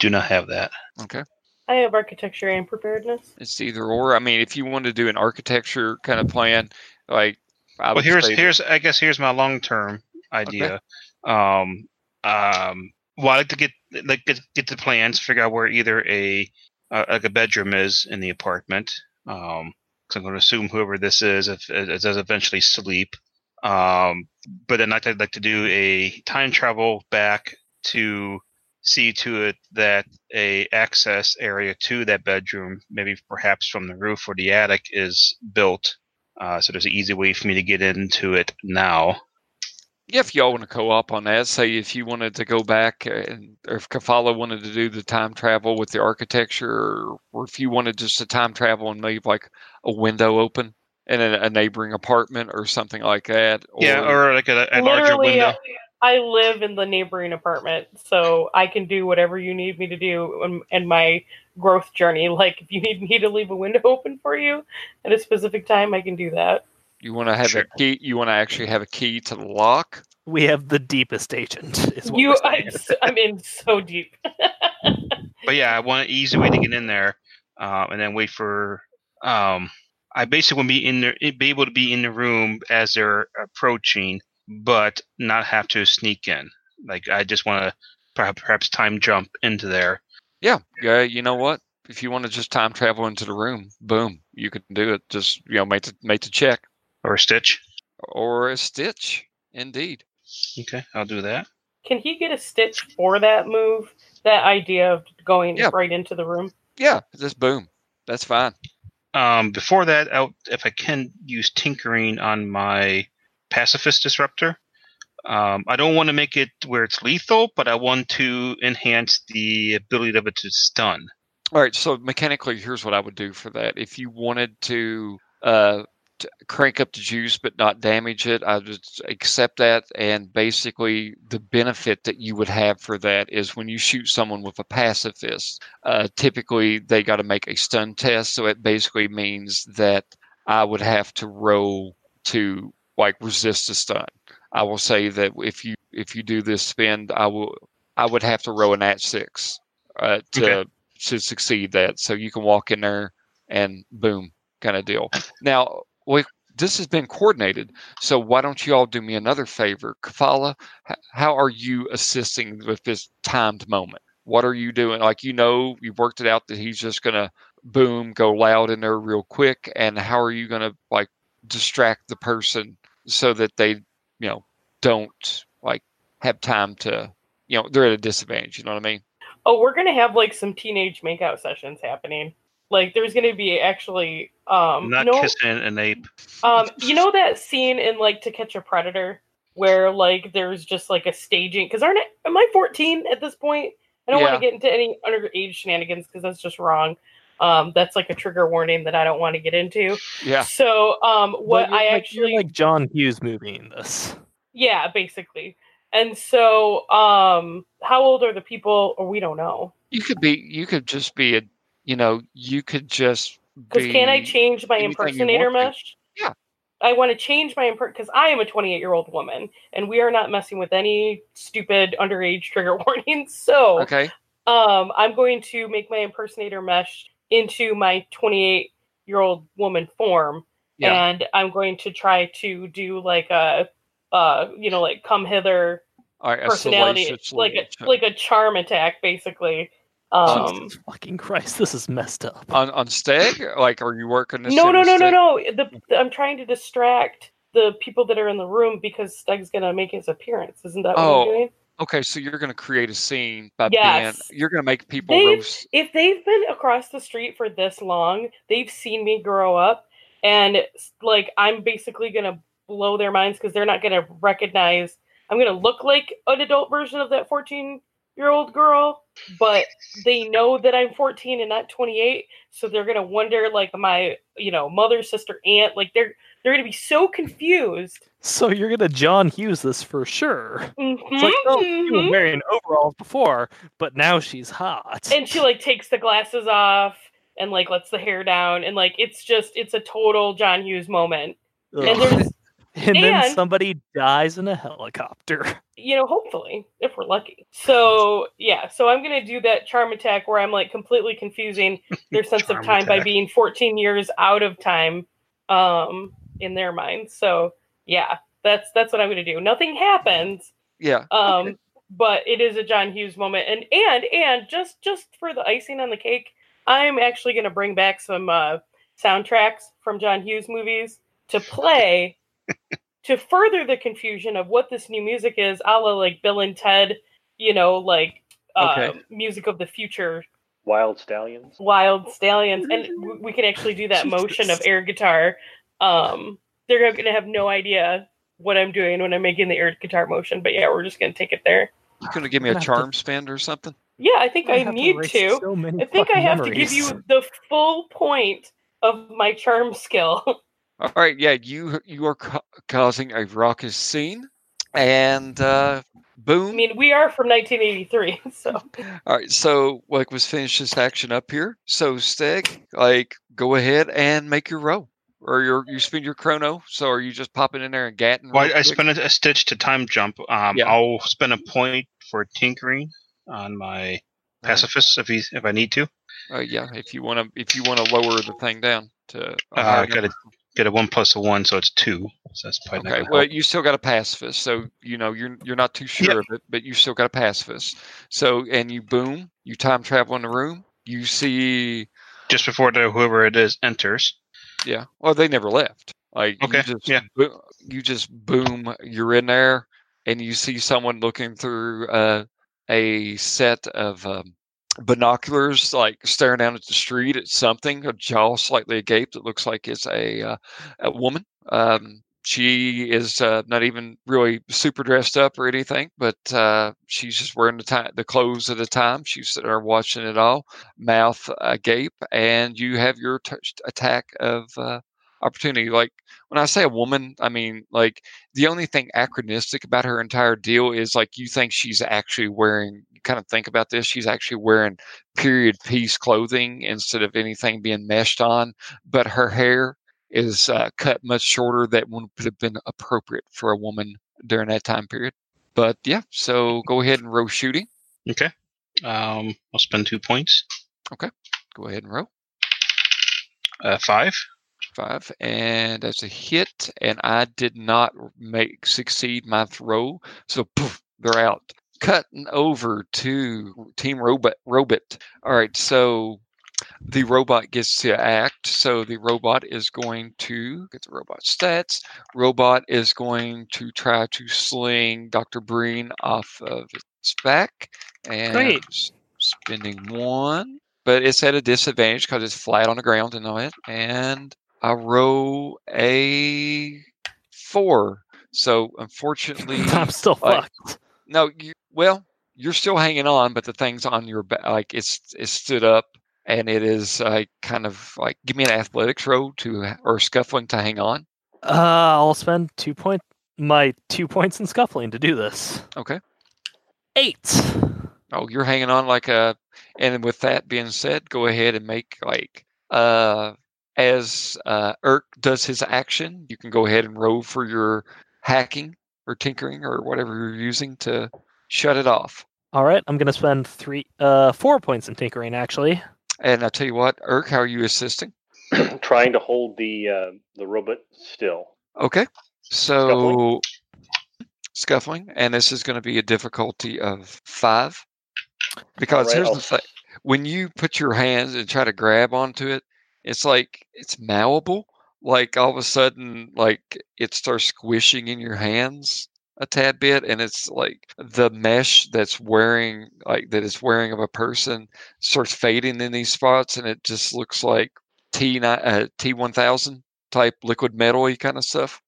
Do not have that. Okay, I have architecture and preparedness. it's either or. I mean, if you want to do an architecture kind of plan, like I Well, would here's that- here's I guess here's my long term idea. Um, um, well, I like to get like get, get the plans, figure out where either a uh, like a bedroom is in the apartment. Um, because I'm going to assume whoever this is, if it does eventually sleep. Um, but then I'd like to do a time travel back to see to it that a access area to that bedroom, maybe perhaps from the roof or the attic, is built. Uh, so there's an easy way for me to get into it now. Yeah, if y'all want to co-op on that, say if you wanted to go back uh, and or if Kelfala wanted to do the time travel with the architecture, or, or if you wanted just to time travel and leave like a window open in a, a neighboring apartment or something like that. yeah, or like a, a larger Literally, window. I live in the neighboring apartment, so I can do whatever you need me to do in, in my growth journey. Like, if you need me to leave a window open for you at a specific time, I can do that. You want to have Sure. a key. You want to actually have a key to the lock. We have the deepest agent. Is what You, I'm, saying. s- I'm in so deep. But yeah, I want an easy way to get in there, uh, and then wait for. Um, I basically want to be in there, be able to be in the room as they're approaching, but not have to sneak in. Like I just want to perhaps, perhaps time jump into there. Yeah, yeah. You know what? If you want to just time travel into the room, boom, you can do it. Just you know, make the make the check. Or a Stitch. or a stitch. Indeed. Okay, I'll do that. Can he get a stitch for that move? That idea of going Yeah. right into the room. Yeah, just boom. That's fine. Um, before that, I'll, if I can use tinkering on my pacifist disruptor. Um, I don't want to make it where it's lethal, but I want to enhance the ability of it to stun. All right, so mechanically, here's what I would do for that. If you wanted to uh, t- crank up the juice but not damage it, I just accept that. And basically, the benefit that you would have for that is when you shoot someone with a pacifist, uh, typically they got to make a stun test. So it basically means that I would have to roll to like resist a stun. I will say that if you if you do this spin, I will I would have to roll an at six uh, to Okay. to succeed that. So you can walk in there and boom, kind of deal. Now, we, this has been coordinated. So why don't you all do me another favor, Kelfala? How are you assisting with this timed moment? What are you doing? Like you know, you've worked it out that he's just gonna boom, go loud in there real quick, and how are you gonna like distract the person so that they, you know, don't like have time to, you know, they're at a disadvantage. You know what I mean? Oh, we're gonna have like some teenage makeout sessions happening. Like there's gonna be actually um Not no kissing an ape. um you know that scene in like To Catch a Predator where like there's just like a staging because aren't I, am I 14 at this point? I don't Yeah. want to get into any underage shenanigans because that's just wrong. Um, that's like a trigger warning that I don't want to get into. Yeah. So um, what I like, actually you're like John Hughes movie in this. yeah basically. And so um, how old are the people? Or we don't know. You could be. You could just be a. You know, you could just. Because can I change my impersonator mesh? Yeah. I want to change my imper because I am a 28 year old woman and we are not messing with any stupid underage trigger warnings. So Okay. um, I'm going to make my impersonator mesh into my 28 year old woman form, Yeah. and I'm going to try to do like a, uh, you know, like come hither All right. personality, like a like a charm attack, basically. Um, Jesus fucking Christ, this is messed up. on on stag. Like, are you working this? no, in no, no, no, no. The, the- I'm trying to distract the people that are in the room because Skegg's gonna make his appearance. Isn't that what Oh, I'm doing? Okay, so you're going to create a scene by Yes. being. You're going to make people They've- roast. If they've been across the street for this long, they've seen me grow up, and like I'm basically gonna blow their minds because they're not gonna recognize. I'm gonna look like an adult version of that 14 year old girl, but they know that I'm 14 and not 28, so they're gonna wonder like my you know mother, sister, aunt. Like they're they're gonna be so confused. So you're gonna John Hughes this for sure. It's like, oh, you were Mhm. wearing overalls before, but now she's hot. and she like takes the glasses off and like lets the hair down and like it's just it's a total John Hughes moment. And Ugh. there's and then somebody dies in a helicopter. you know, hopefully, if we're lucky. So yeah, so I'm gonna do that charm attack where I'm like completely confusing their sense of Charm time by being 14 years out of time um in their minds. So yeah, that's that's what I'm gonna do. Nothing happens, Yeah. um, okay. but it is a John Hughes moment. And and and just just for the icing on the cake, I'm actually gonna bring back some uh soundtracks from John Hughes movies to play to further the confusion of what this new music is, a la like Bill and Ted, you know, like uh, Okay. music of the future, Wyld Stallyns. Wyld Stallyns, and w- we can actually do that motion of air guitar. Um, they're going to have no idea what I'm doing when I'm making the air guitar motion, but yeah, we're just going to take it there. You going to give me a Gonna have to- charm spin or something? Yeah, I think I, have need erase to. So I think I fucking have to give you the full point of my charm skill. All right. Yeah. You you are ca- causing a raucous scene, and uh, boom. I mean, we are from 1983, so All right, so like let's finish this action up here. So Skegg, like go ahead and make your row. Or your you spin your chrono. So are you just popping in there and gatting? Well, real I, I quick? spend a, a stitch to time jump. Um, Yeah. I'll spend a point for tinkering on my pacifist if he, if I need to. Uh, yeah, if you want to if you want to lower the thing down to Uh, I got number. Get a one plus a one, so it's two. So that's probably Okay, well help. you still got a pacifist, so you know you're you're not too sure Yeah. of it, but you still got a pacifist. So and you boom, you time travel in the room. You see, Just before the, whoever it is enters. yeah. Well, they never left. Like Okay, you just yeah. bo- you just boom, you're in there, and you see someone looking through uh, a set of um, binoculars, like staring down at the street at something, a jaw slightly agape that looks like it's a uh, a woman. Um, she is uh, not even really super dressed up or anything, but uh, she's just wearing the time, the clothes of the time. She's sitting there watching it all, mouth agape, and you have your t- attack of uh, opportunity. Like when I say a woman, I mean like the only thing anachronistic about her entire deal is like you think she's actually wearing. You kind of think about this. She's actually wearing period piece clothing instead of anything being meshed on, but her hair is uh, cut much shorter that would have been appropriate for a woman during that time period. But yeah, so go ahead and row shooting. Okay. Um, I'll spend two points. Okay. Go ahead and row Uh, five. Five, and that's a hit. And I did not make succeed my throw, so poof, they're out. Cutting over to Team Robot. Robot. All right, so the robot gets to act. So the robot is going to get the robot stats. Robot is going to try to sling Dr. Breen off of its back. And Great. spending one. But it's at a disadvantage because it's flat on the ground and all that. And I roll a four. So unfortunately, I'm still like- fucked. no, you, well, you're still hanging on, but the thing's on your back. Like it's it's stood up, and it is like kind of like give me an athletics row to or scuffling to hang on. Uh, I'll spend two point my two points in scuffling to do this. Okay. Eight. Oh, you're hanging on like a. And with that being said, go ahead and make like uh as uh Uurrk does his action, you can go ahead and roll for your hacking or tinkering or whatever you're using to shut it off. All right, I'm gonna spend three, uh, four points in tinkering actually. And I tell you what, Uurrk, how are you assisting? Trying to hold the uh, the robot still. Okay. So scuffling, and this is going to be a difficulty of five. Because Alright, here's I'll the thing: when you put your hands and try to grab onto it, it's like it's malleable. Like all of a sudden, like it starts squishing in your hands a tad bit, and it's like the mesh that's wearing, like that is wearing of a person, starts fading in these spots, and it just looks like T nine uh, T one thousand type liquid metal kind of stuff.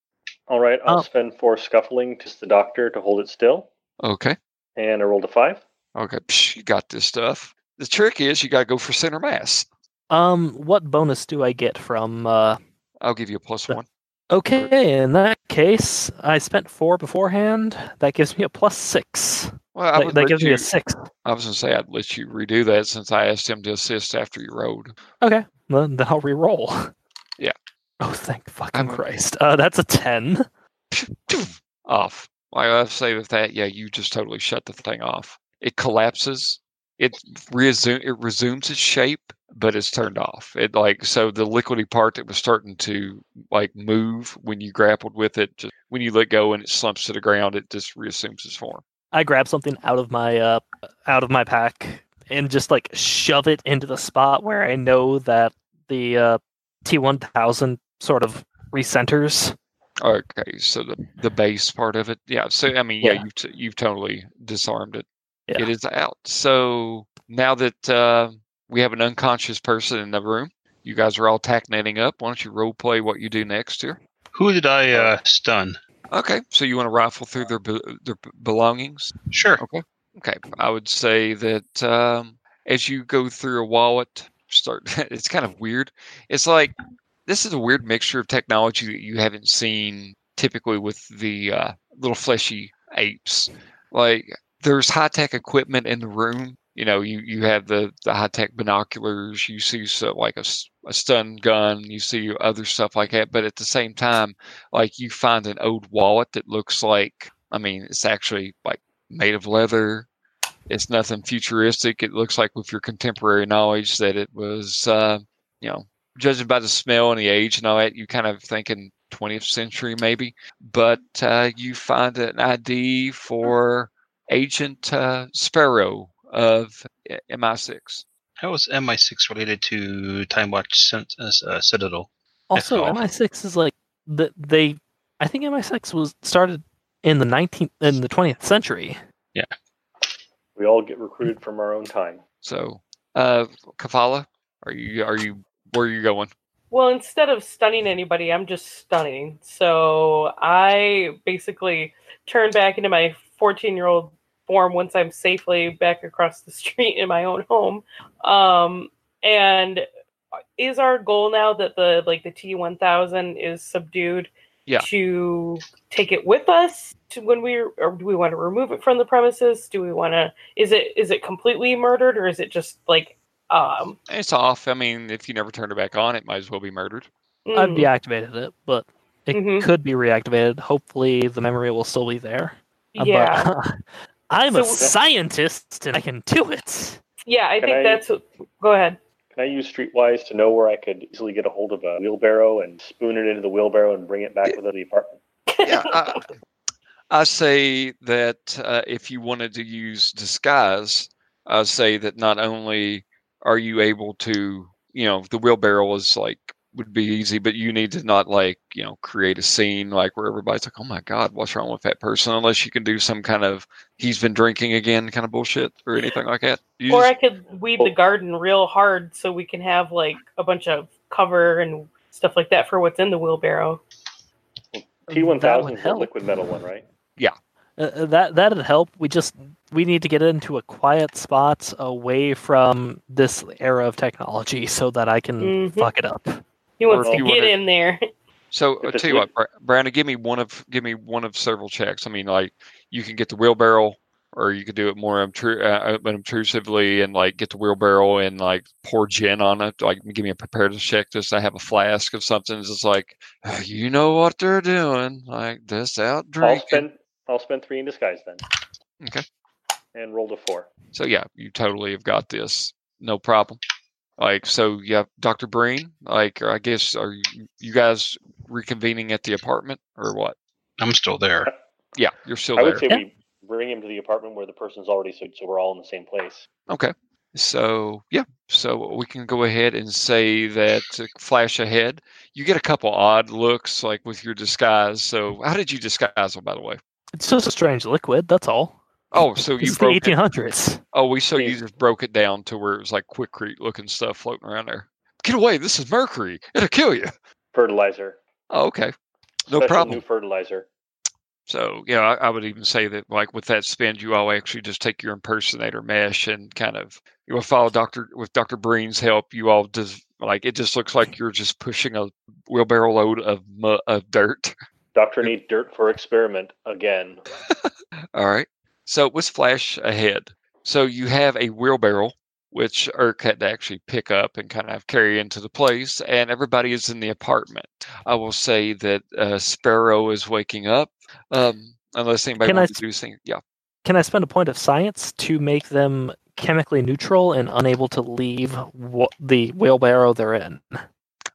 All right, I'll Oh. spend four scuffling to the doctor to hold it still, Okay. and I rolled a five. Okay. Psh, you got this stuff. The trick is you got to go for center mass. Um, what bonus do I get from? Uh, I'll give you a plus The- one. okay, in that case, I spent four beforehand. That gives me a plus six. Well, That, that gives me a six. I was going to say I'd let you redo that since I asked him to assist after you rode. Okay, then, then I'll re-roll. Yeah. Oh, thank fucking I'm- Christ. Uh, that's a ten. Off. Like I say with that, yeah, you just totally shut the thing off. It collapses. It resume it resumes its shape, but it's turned off. It like so the liquidy part that was starting to like move when you grappled with it, just when you let go and it slumps to the ground, it just reassumes its form. I grab something out of my uh out of my pack and just like shove it into the spot where I know that the uh, T1000 sort of recenters. Okay, so the the base part of it, yeah. So I mean, yeah, Yeah. you've t- you've totally disarmed it. Yeah. It is out. So now that uh, we have an unconscious person in the room, you guys are all tacknetting up. Why don't you role play what you do next here? Who did I uh, stun? Okay, so you want to rifle through their be- their belongings? Sure. Okay, I would say that um, as you go through a wallet, start. it's kind of weird. It's like this is a weird mixture of technology that you haven't seen typically with the uh, little fleshy apes. Like there's high tech equipment in the room. You know, you, you have the, the high tech binoculars. You see so like a, a stun gun. You see other stuff like that. But at the same time, like you find an old wallet that looks like. I mean, it's actually like made of leather. It's nothing futuristic. It looks like with your contemporary knowledge that it was, uh, you know, judging by the smell and the age and all that, you kind of thinking 20th century maybe. But uh, you find an ID for Agent uh, Sparrow of uh, MI6. How is MI6 related to TimeWatch Cent- uh, uh, Citadel? Also. MI6 is like the, they I think MI6 was started in the 19th in the 20th century. Yeah, we all get recruited from our own time. So, uh, Kelfala, are you are you where are you going? Well, instead of stunning anybody, I'm just stunning. So I basically turn back into my 14 year old form once I'm safely back across the street in my own home. Um, and is our goal now that the like the T1000 is subdued Yeah. to take it with us to when we or do we want to remove it from the premises? Do we want to is it is it completely murdered or is it just like um It's off. I mean, if you never turned it back on, it might as well be murdered. I've mm, deactivated it, but it Mhm. could be reactivated. Hopefully, the memory will still be there. Uh, yeah. But I'm a scientist and I can do it. Yeah, I Can think I- that's. What, go ahead. Can I use Streetwise to know where I could easily get a hold of a wheelbarrow and spoon it into the wheelbarrow and bring it back with it to the apartment? Yeah, I, I say that uh, if you wanted to use disguise, I say that not only are you able to, you know, the wheelbarrow is like would be easy, but you need to not like, you know, create a scene like where everybody's like, oh my God, what's wrong with that person? Unless you can do some kind of he's been drinking again kind of bullshit or anything like that. You or just- I could weed the garden real hard so we can have like a bunch of cover and stuff like that for what's in the wheelbarrow. T one That would thousand is the liquid metal one, right? Yeah. Uh, that that'd help. We just we need to get into a quiet spot away from this era of technology so that I can Mhm. fuck it up. He wants to get wanna- in there. So If I it's tell you what, Bra- Brandon, give me one of give me one of several checks. I mean, like you can get the wheelbarrow, or you could do it more obtru- uh, uh, obtrusively and like get the wheelbarrow and like pour gin on it. Like give me a preparedness check. Just I have a flask of something. It's just like "Uh, you know what they're doing. Like this out I'll drinking. spend I'll spend three in disguise then. Okay. And roll to four. So yeah, you totally have got this. No problem. Like so, yeah, Doctor Breen. Like I guess are you, you guys reconvening at the apartment or what? I'm still there. Yeah, you're still there. I there. would say Yeah. we bring him to the apartment where the person's already so, so we're all in the same place. Okay. So yeah, so we can go ahead and say that uh, flash ahead. You get a couple odd looks like with your disguise. So how did you disguise them, by the way? It's just a strange liquid. That's all. Oh, so you It's the broke it. 1800s. Oh, we so you just broke it down to where it was like quickcrete looking stuff floating around there. Get away! This is mercury. It'll kill you. Fertilizer. Oh, okay. No Special problem. New fertilizer. So yeah, I, I would even say that like with that spend, you all actually just take your impersonator mesh and kind of you will follow Doctor with Doctor Breen's help. You all just like it just looks like you're just pushing a wheelbarrow load of of dirt. Doctor needs dirt for experiment again. All right. So it was flash ahead. So you have a wheelbarrow, which Uurrk had to actually pick up and kind of carry into the place, and everybody is in the apartment. I will say that uh, Sparrow is waking up, um, unless anybody Can I wants s- to do something. Yeah. Can I spend a point of science to make them chemically neutral and unable to leave wh- the wheelbarrow they're in?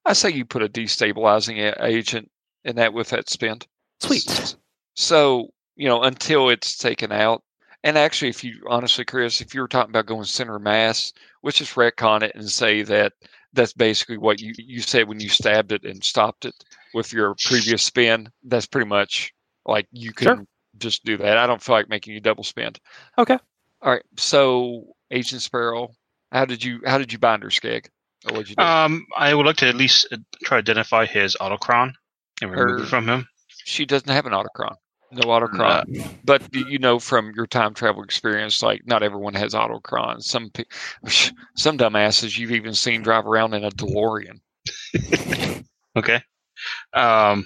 I say you put a destabilizing agent in that with that spend. Sweet. So, you know, until it's taken out. And actually, if you honestly, Chris, if you were talking about going center mass, let's just retcon it and say that that's basically what you, you said when you stabbed it and stopped it with your previous spin. That's pretty much like you can Sure. just do that. I don't feel like making you double spend. Okay. All right. So, Agent Sparrow, how did you how did you bind her, Skegg? Or what'd you do? Um, I would like to at least uh, try to identify his autochron and remove Her- it from him. she doesn't have an autochron. No autochron. but you know from your time travel experience, like not everyone has autochron. Some some dumbasses you've even seen drive around in a DeLorean. Okay. Um,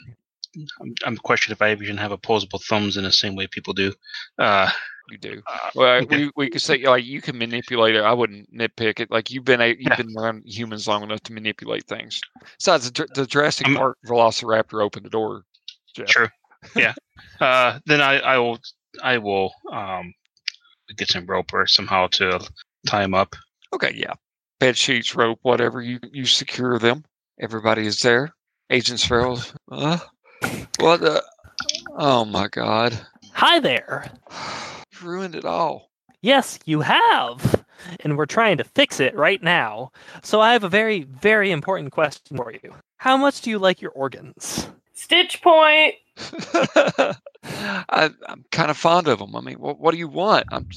I'm, I'm questioning if I even have opposable thumbs in the same way people do. Uh, You do. uh, Well, we, we could say like you can manipulate it. I wouldn't nitpick it. Like you've been a, you've been around humans long enough to manipulate things. Besides, the, the Jurassic I'm- Park Velociraptor opened the door. Geoff. True. Yeah. uh, then I, I will I will um get some rope or somehow to tie him up. Okay, yeah. Bed sheets, rope, whatever you you secure them. Everybody is there. Agent Sparrow. Uh, what? The, oh my God! Hi there. You ruined it all. Yes, you have. And we're trying to fix it right now. So I have a very, very important question for you. How much do you like your organs? Stitch point. I, I'm kind of fond of them. I mean, what, what do you want? I'm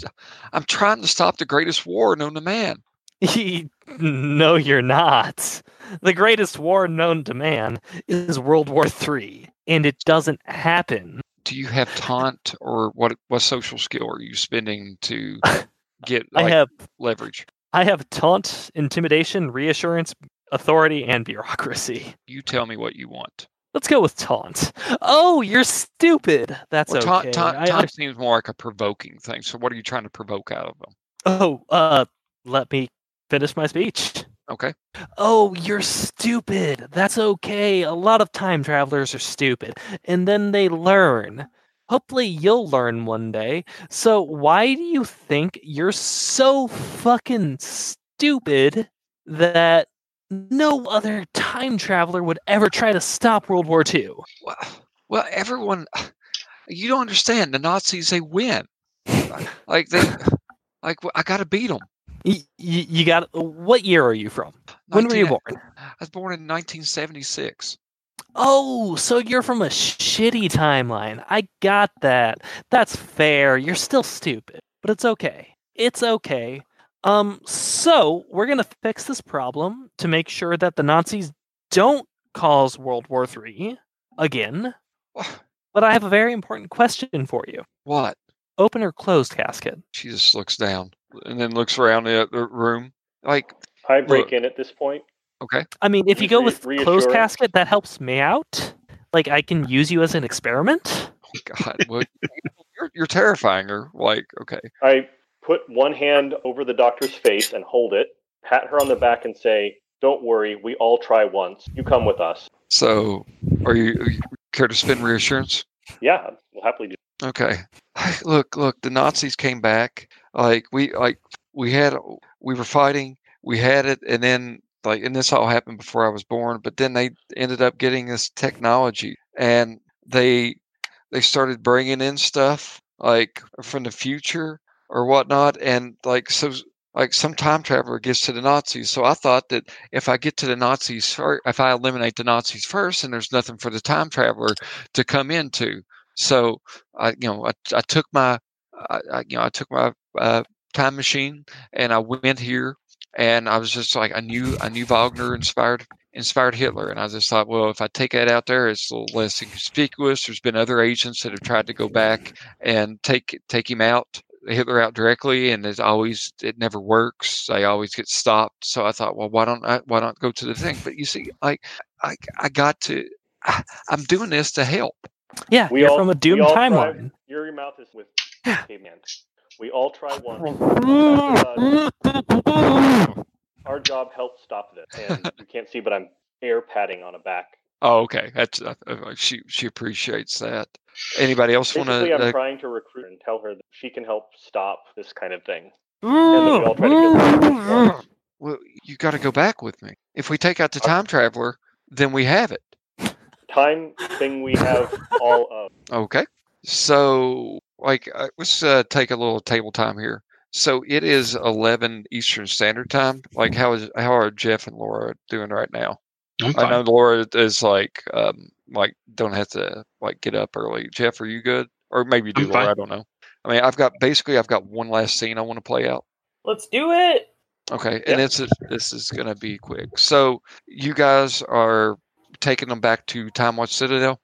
I'm trying to stop the greatest war known to man. no, you're not. The greatest war known to man is World War III, and it doesn't happen. Do you have taunt or what? What social skill are you spending to get I have leverage? I have taunt, intimidation, reassurance, authority, and bureaucracy. You tell me what you want. Let's go with taunt. Oh, you're stupid. That's Well, okay. taunt, taunt, I- taunt seems more like a provoking thing. So, what are you trying to provoke out of them? oh, uh, let me finish my speech. Okay. Oh, you're stupid. That's okay. A lot of time travelers are stupid, and then they learn. Hopefully, you'll learn one day. So, why do you think you're so fucking stupid that no other time traveler would ever try to stop World War II? Well, well, everyone, you don't understand. The Nazis, they win. Like they, like I got to beat them. Y- y- you got what year are you from? When were you born? I was born in 1976. Oh, so you're from a shitty timeline. I got that. That's fair. You're still stupid, but it's okay. It's okay. Um, so we're gonna fix this problem to make sure that the Nazis don't cause World War III again. But I have a very important question for you. What? Open or closed casket? She just looks down and then looks around the the room. Like, I break Look. in at this point. okay, I mean, if you Use go re- with closed casket, that helps me out. Like I can use you as an experiment. oh God, well, you're, you're terrifying her. Like, okay, I put one hand over the doctor's face and hold it, pat her on the back, and say, "Don't worry, we all try once. You come with us." so are you, are you care to spend reassurance? Yeah, we'll happily do. Okay. Look, look, the Nazis came back. Like we like we had we were fighting, we had it and then like and this all happened before I was born, but then they ended up getting this technology and they they started bringing in stuff like from the future or whatnot and like so like some time traveler gets to the Nazis. So I thought that if I get to the Nazis first, if I eliminate the Nazis first, and there's nothing for the time traveler to come into. So I, you know, I, I took my, I, you know, I took my uh, time machine and I went here, and I was just like, I knew, I knew Wagner inspired inspired Hitler, and I just thought, well, if I take that out there, it's a little less inconspicuous. There's been other agents that have tried to go back and take take him out, Hitler out directly, and it's always it never works. I always get stopped. So I thought, well, why don't I why not go to the thing? But you see, like I I got to. I, I'm doing this to help. Yeah, We you're all- from a we doomed all try- timeline. Your mouth is with caveman. We all try once. That's what, uh, Our job helps stop this, and you can't see, but I'm air patting on a back. Oh, okay. That's uh, uh, she. She appreciates that. Anybody else want Basically, I'm? Uh, trying to recruit and tell her that she can help stop this kind of thing. And then we all try to get there at once. well, you got to go back with me. If we take out the time traveler, then we have it. Time thing we have all of. Okay. So, like, uh, let's uh, take a little table time here. So it is eleven Eastern Standard Time. Like, how is how are Geoff and Laura doing right now? I'm I fine. know Laura is like, um, like don't have to like get up early. Geoff, are you good? Or maybe you do, I'm Laura. fine. I don't know. I mean, I've got basically I've got one last scene I want to play out. Let's do it. Okay, Yeah. and it's this is gonna be quick. So you guys are taking them back to TimeWatch Citadel.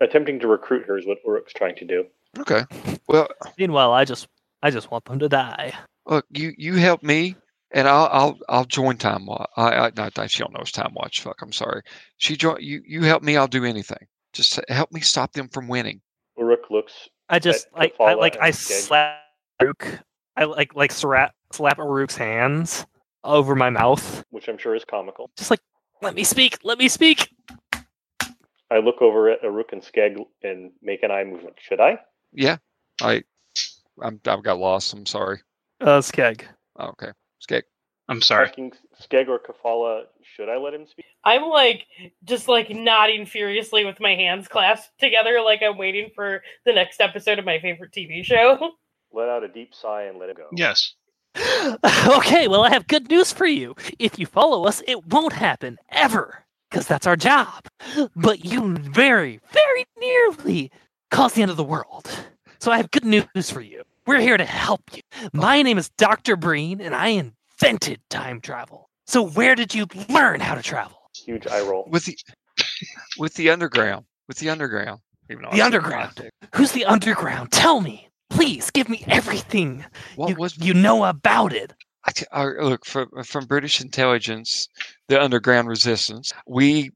Attempting to recruit her is what Uruk's trying to do. Okay. Well, Meanwhile, I just I just want them to die. look, you you help me, and I'll I'll I'll join TimeWatch. I, I not that she don't know it's TimeWatch. Fuck, I'm sorry. She join you. You help me. I'll do anything. Just help me stop them from winning. Uruk looks. I just like I Kelfala like I slap Rook. I like like slap slap Rook's hands over my mouth. which I'm sure is comical. Just like let me speak. Let me speak. I look over at Uruk and Skegg and make an eye movement. Should I? Yeah. I I'm I've got lost. I'm sorry. Uh, Skegg. Oh, okay. Skegg. I'm sorry. Asking Skegg or Kelfala, should I let him speak? I'm like just like nodding furiously with my hands clasped together, like I'm waiting for the next episode of my favorite TV show. Let out a deep sigh and let it go. Yes. okay, well I have good news for you. If you follow us, it won't happen ever. because that's our job. But you very, very nearly caused the end of the world. So I have good news for you. We're here to help you. My name is Dr. Breen, and I invented time travel. So where did you learn how to travel? Huge eye roll. with the with the underground. With the underground. Even The underground. contact. Who's the underground? Tell me. Please give me everything What you, was you know about it. I t- I- look from from British intelligence, the underground resistance. We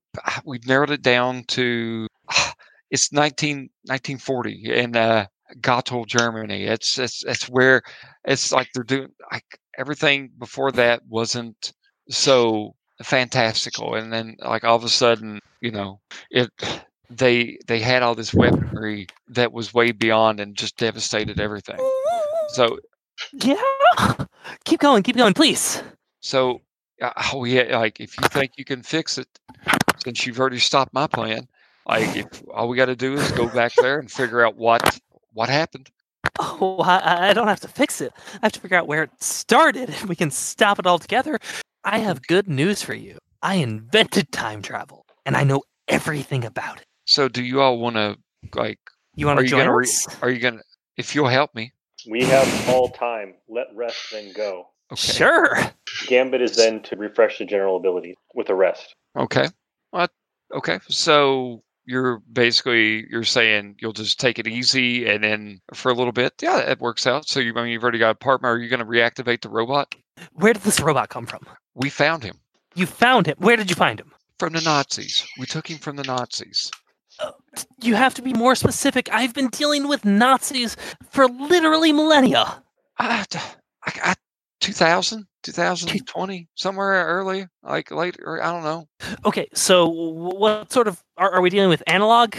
we've narrowed it down to it's 19, 1940 in uh, Gottel, Germany. It's it's it's where it's like they're doing like everything before that wasn't so fantastical, and then like all of a sudden, you know, it they they had all this weaponry that was way beyond and just devastated everything. So Yeah. Keep going, keep going, please. So, uh, oh yeah, like if you think you can fix it, since you've already stopped my plan, like if all we got to do is go back there and figure out what what happened. Oh, I, I don't have to fix it. I have to figure out where it started and we can stop it all together. I mm-hmm. have good news for you. I invented time travel and I know everything about it. So, do you all want to like? You want to join gonna us? Are you gonna? If you'll help me, We have all time. Let rest then go. okay. Sure. Gambit is then to refresh the general abilities with a rest. Okay. What? Okay. So you're basically you're saying you'll just take it easy and then for a little bit, yeah, it works out. So you I mean you've already got a partner. Are you going to reactivate the robot? Where did this robot come from? We found him You found him. Where did you find him? from the Nazis. We took him from the Nazis. Uh, you have to be more specific. I've been dealing with Nazis for literally millennia. I, I, I 2000, 2020, somewhere early, like late, or I don't know. Okay, so what sort of are, are we dealing with? Analog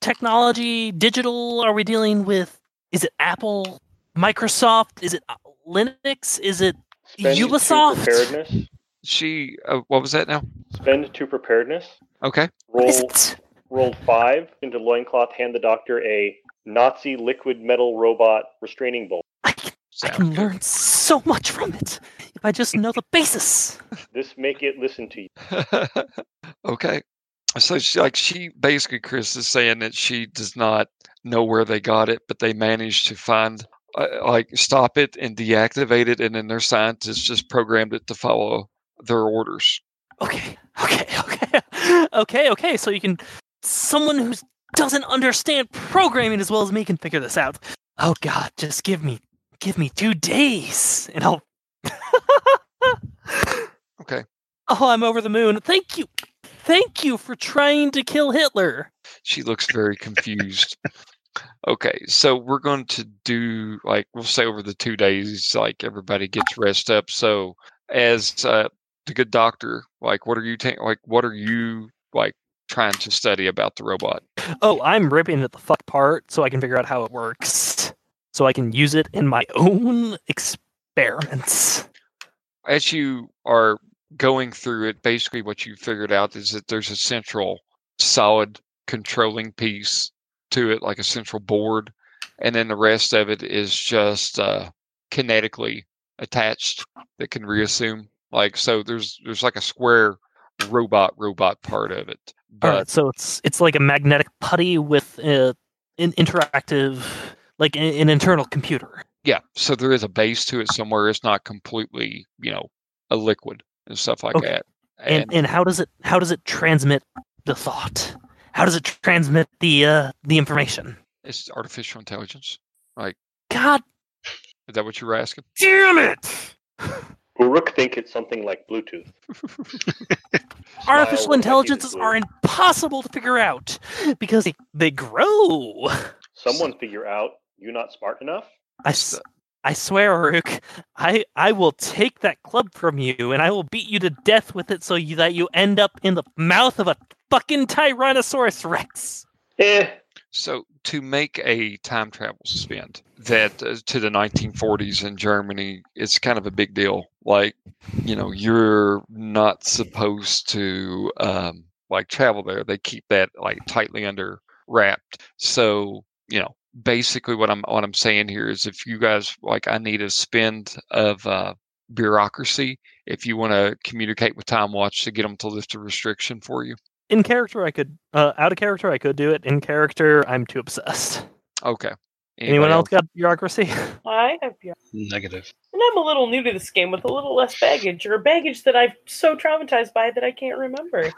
technology, digital? Are we dealing with? Is it Apple, Microsoft? Is it uh, Linux? Is it Spend to Ubisoft? preparedness. She, uh, what was that now? Spend to preparedness. Okay. what is Roll it? rolled five into loincloth. Hand the doctor a Nazi liquid metal robot restraining bolt. I can, I can learn so much from it if I just know the basis. This make it listen to you. okay. So she, like she basically Chris is saying that she does not know where they got it, but they managed to find uh, like stop it and deactivate it, and then their scientists just programmed it to follow their orders. Okay, okay, okay, okay, okay. So you can, someone who doesn't understand programming as well as me can figure this out. Oh God, just give me, give me two days, and I'll. Okay. Oh, I'm over the moon. Thank you, thank you for trying to kill Hitler. She looks very confused. okay, so we're going to do like we'll say over the two days, like everybody gets rest up. So as uh, the good doctor, like what are you ta- like what are you like trying to study about the robot? Oh, I'm ripping it the fuck apart so I can figure out how it works, so I can use it in my own experiments. As you are going through it, basically what you figured out is that there's a central solid controlling piece to it, like a central board, and then the rest of it is just uh, kinetically attached that can reassume. Like so, there's there's like a square robot robot part of it, All but right, so it's it's like a magnetic putty with uh, an interactive, like an, an internal computer. yeah, so there is a base to it somewhere. It's not completely, you know, a liquid and stuff like Okay. that. And and how does it how does it transmit the thought? How does it transmit the uh, the information? it's artificial intelligence. Like God Is that what you were asking? damn it! Uruk think it's something like Bluetooth. Artificial intelligences are impossible to figure out because they, they grow. Someone figure out you not smart enough. I, s- I swear, Uruk, I, I will take that club from you and I will beat you to death with it so you, that you end up in the mouth of a fucking Tyrannosaurus Rex. Eh, So to make a time travel spend that uh, to the 1940s in Germany, it's kind of a big deal. Like, you know, you're not supposed to um, like travel there. They keep that like tightly under wrapped. So, you know, basically what I'm what I'm saying here is if you guys like I need a spend of uh bureaucracy if you want to communicate with TimeWatch to get them to lift a restriction for you. In character, I could. Uh, out of character, I could do it. In character, I'm too obsessed. Okay. Anyone else got bureaucracy? I have yeah. Negative. And I'm a little new to this game with a little less baggage, or baggage that I'm so traumatized by that I can't remember.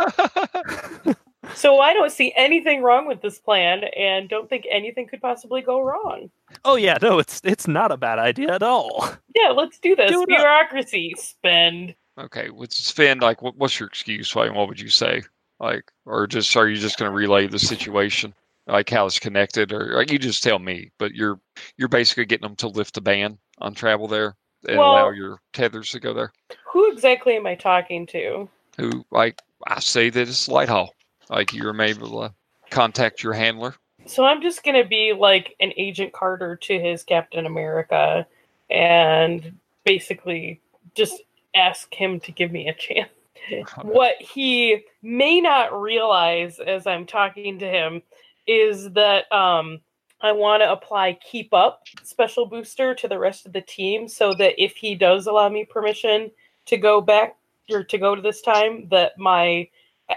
So I don't see anything wrong with this plan and don't think anything could possibly go wrong. oh yeah, no, it's it's not a bad idea at all. Yeah, let's do this. Do it up. Bureaucracy, spend. okay. let's spend like? What, what's your excuse? Like, what would you say? Like, or just are you just going to relay the situation? Like how it's connected, or like you just tell me. But you're you're basically getting them to lift the ban on travel there and Well- allow your tethers to go there. Who exactly am I talking to? Who like I say that it's Lighthall. Like you're able to contact your handler. So I'm just gonna be like an Agent Carter to his Captain America, and basically just ask him to give me a chance. what he may not realize as I'm talking to him is that um, I want to apply keep up special booster to the rest of the team so that if he does allow me permission to go back or to go to this time, that my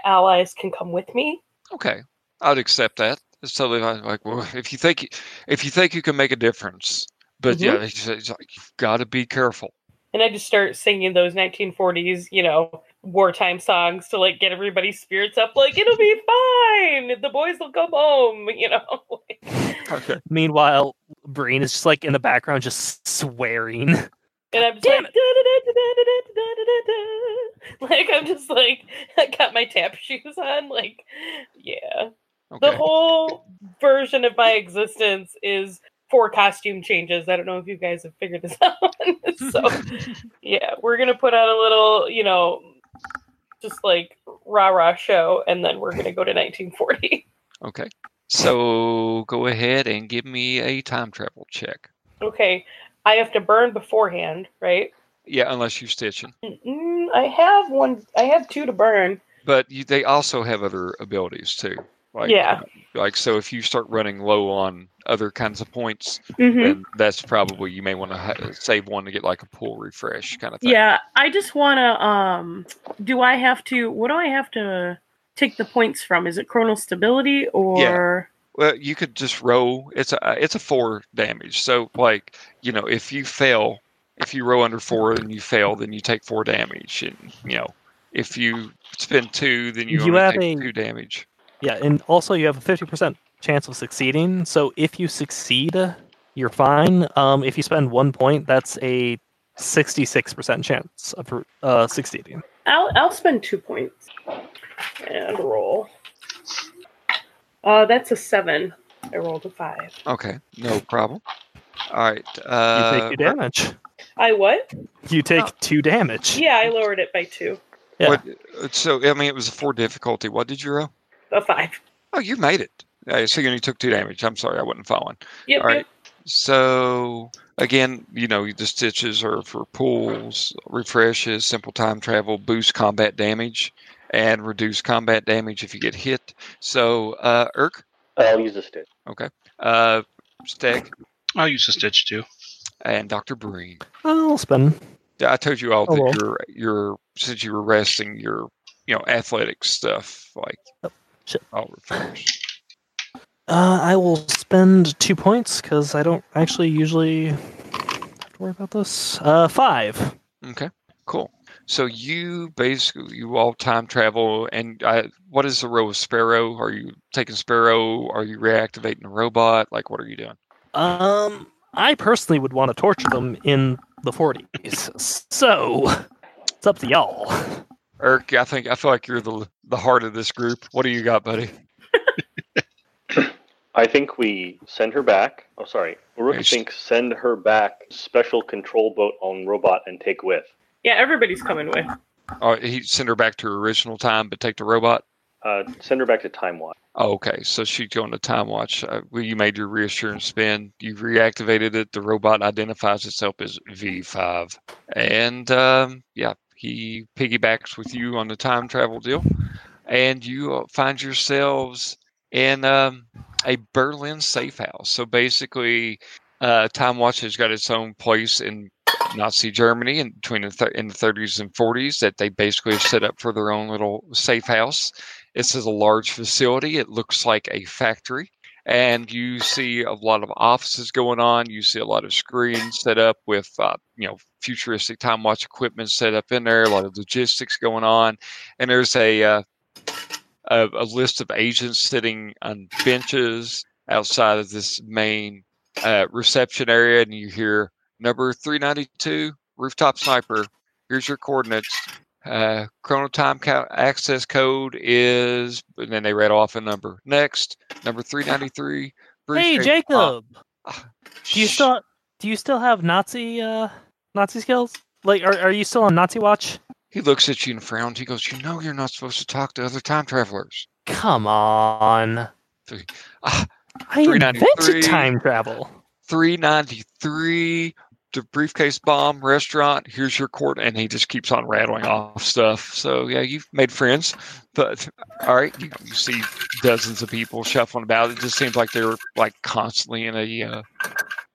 allies can come with me. Okay, I'd accept that. It's totally fine. like well, if you think if you think you can make a difference, but Mhm. yeah, it's, it's like you've got to be careful. And I just start singing those 1940s, you know, wartime songs to like get everybody's spirits up. Like it'll be fine. The boys will come home. You know. Okay. Meanwhile, Breen is just like in the background, just swearing. And I'm just like, like I'm just like I got my tap shoes on. Like, yeah. The whole version of my existence is four costume changes. I don't know if you guys have figured this out. so yeah, we're gonna put on a little, you know, just like rah rah show, and then we're gonna go to 1940. Okay. So go ahead and give me a time travel check. Okay. I have to burn beforehand, right? Yeah, unless you're stitching. Mm, I have one. I have two to burn. But you, they also have other abilities too. Like, Yeah. Like so, if you start running low on other kinds of points, Mm-hmm. then that's probably you may want to ha- save one to get like a pull refresh kind of thing. Yeah, I just want to. Um, do I have to? What do I have to take the points from? Is it chronal stability or? Well, you could just roll. It's a it's a four damage. So like you know, if you fail, if you roll under four and you fail, then you take four damage. And you know, if you spend two, then you, You only have take a- two damage. Yeah, and also you have a fifty percent chance of succeeding. So if you succeed, you're fine. Um, if you spend one point, that's a sixty-six percent chance of uh, succeeding. I'll I'll spend two points and roll. Uh, that's a seven. I rolled a five. Okay, no problem. All right. You Uh, take two damage. I what? You take Oh. two damage. Yeah, I lowered it by two. Yeah. What, uh, so I mean, it was a four difficulty. What did you roll? A five. Oh, you made it. Uh, so you only took two damage. I'm sorry, I wasn't following. Yep. All right. yep. So again, you know, the stitches are for pulls, refreshes, simple time travel, boost combat damage, and reduce combat damage if you get hit. So, uh, Uurrk, I'll use a stitch. Okay. Uh, Skegg, I'll use a stitch too. and Doctor Breen. I'll spend. Yeah, I told you all Oh, that well. your your since you were resting your you know athletic stuff like Oh, shit. all refreshed. Uh, I will spend two points because I don't actually usually have to worry about this. Uh, five. Okay, cool. So you basically you all time travel, and uh, what is the role of Sparrow? Are you taking Sparrow? Are you reactivating a robot? Like, what are you doing? Um, I personally would want to torture them in the 40s. So, it's up to y'all. Eric, I think I feel like you're the the heart of this group. What do you got, buddy? I think we send her back. Oh, sorry. Uurrk Yes. thinks send her back special control boat on robot and take with. Yeah, everybody's coming with. Oh, he send her back to her original time, but take the robot. Uh, send her back to TimeWatch. Oh, okay. So she's going to TimeWatch. Uh, well, you made your reassurance spin. You reactivated it. The robot identifies itself as V5. And um, yeah, he piggybacks with you on the time travel deal. And you uh, find yourselves in um, a Berlin safe house. So basically, uh, TimeWatch has got its own place in Nazi Germany in between the th- in the 30s and 40s that they basically set up for their own little safe house. This is a large facility. It looks like a factory, and you see a lot of offices going on. You see a lot of screens set up with uh, you know futuristic TimeWatch equipment set up in there. A lot of logistics going on, and there's a uh, a, a list of agents sitting on benches outside of this main uh, reception area, and you hear number 392 rooftop sniper. Here's your coordinates. Uh, chrono time co- access code is, and then they read off a number. Next, number 393. Bruce Hey, Jacob. Ah, Do you shh. still do you still have Nazi uh Nazi skills? Like, are are you still on Nazi watch? He looks at you and frowns. He goes, "You know, you're not supposed to talk to other time travelers." Come on. Ah, I 393. invented time travel. 393 the briefcase bomb restaurant here's your court and he just keeps on rattling off stuff. So yeah you've made friends but all right you, you see dozens of people shuffling about. It just seems like they're like constantly in a uh,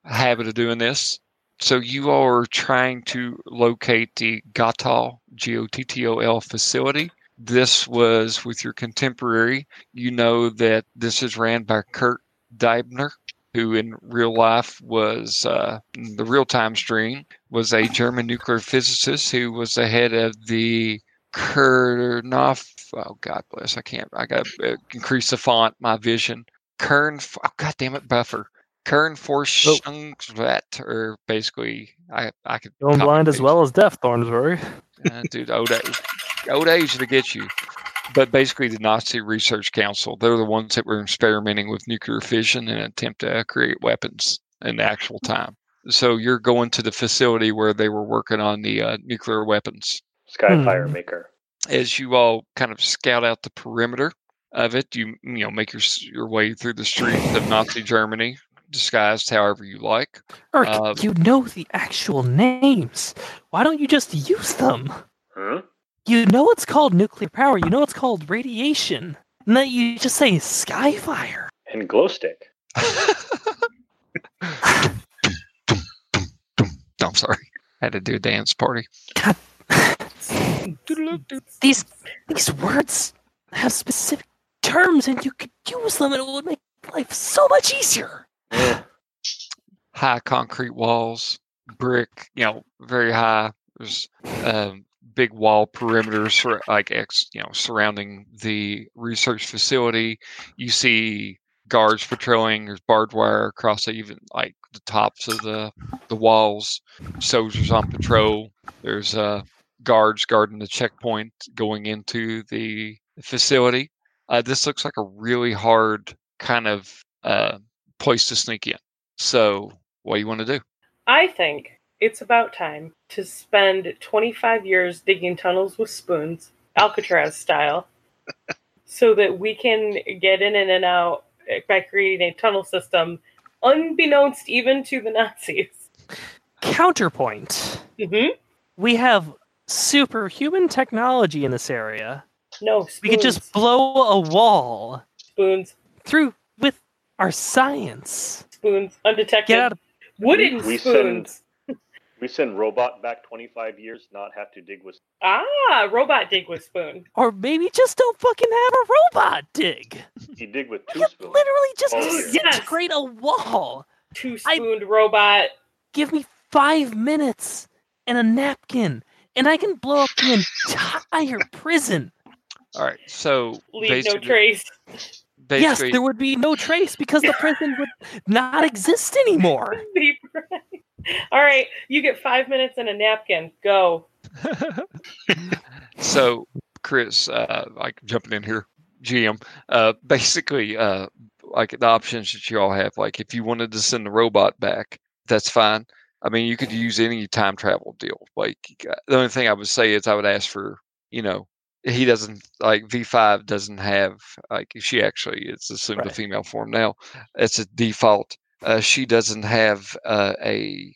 habit of doing this. So you are trying to locate the Gottol G-O-T-T-O-L facility. This was with your contemporary. You know that this is ran by Kurt Diebner who in real life was uh, in the real time stream was a German nuclear physicist who was the head of the Kernov. Oh God bless! I can't. I got to increase the font. My vision. Kern. Oh God damn it, buffer. Kern Forschungsrat, or basically, I I could. Going blind as well as deaf, Thornsbury. Uh, dude, old age, old age to get you. But basically, the Nazi Research Council, they're the ones that were experimenting with nuclear fission in an attempt to create weapons in actual time. So you're going to the facility where they were working on the uh, nuclear weapons. Skyfire Hmm. Maker. As you all kind of scout out the perimeter of it, you you know make your your way through the streets of Nazi Germany, disguised however you like. Uurrk, Um, you know the actual names. Why don't you just use them? Hmm? You know it's called nuclear power. You know it's called radiation. And that you just say skyfire. And glow stick. I'm sorry, I had to do a dance party. these these words have specific terms, and you could use them, and it would make life so much easier. High concrete walls, brick, you know, very high. There's um, big wall perimeters, sur- like ex, you know, surrounding the research facility. You see guards patrolling. There's barbed wire across the, even like the tops of the the walls. Soldiers on patrol. There's uh, guards guarding the checkpoint going into the facility. Uh, this looks like a really hard kind of uh, place to sneak in. So, what do you want to do? I think it's about time to spend 25 years digging tunnels with spoons, Alcatraz style, so that we can get in and out by creating a tunnel system unbeknownst even to the Nazis. Counterpoint: hmm We have superhuman technology in this area. No, spoons. We could just blow a wall spoons, through with our science. spoons, undetected. Get out of Wooden We spoons. We send robot back 25 years, not have to dig with. Ah, robot dig with spoon. or maybe just don't fucking have a robot dig. You dig with two You spoons. literally just Oh, disintegrate a wall. Two I- spooned robot. Give me five minutes and a napkin, and I can blow up the entire prison. All right. So Leave no basically, yes, there would be no trace because the prison would not exist anymore. All right, you get five minutes and a napkin. Go. so Chris, uh, like jumping in here, GM, uh, basically, uh, like the options that you all have, like if you wanted to send the robot back, that's fine. I mean, you could use any time travel deal. Like uh, the only thing I would say is I would ask for, you know, he doesn't like V5 doesn't have like she actually it's assumed a female form now. It's a default. Uh, she doesn't have uh, a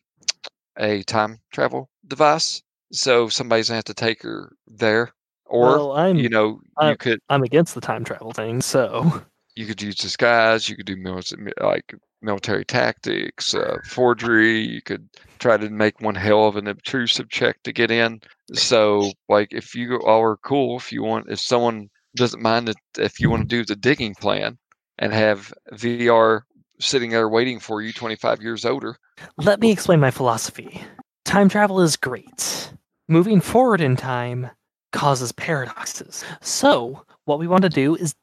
a time travel device, so somebody's gonna have to take her there, or well, you know you I'm- could I'm against the time travel thing, so you could use disguise, you could do military, like military tactics, uh, forgery. You could try to make one hell of an obtrusive check to get in. So, like, if you all are cool, if you want, if someone doesn't mind it, if you want to do the digging plan and have VR sitting there waiting for you 25 years older, Let me explain my philosophy. Time travel is great. Moving forward in time causes paradoxes. So, what we want to do is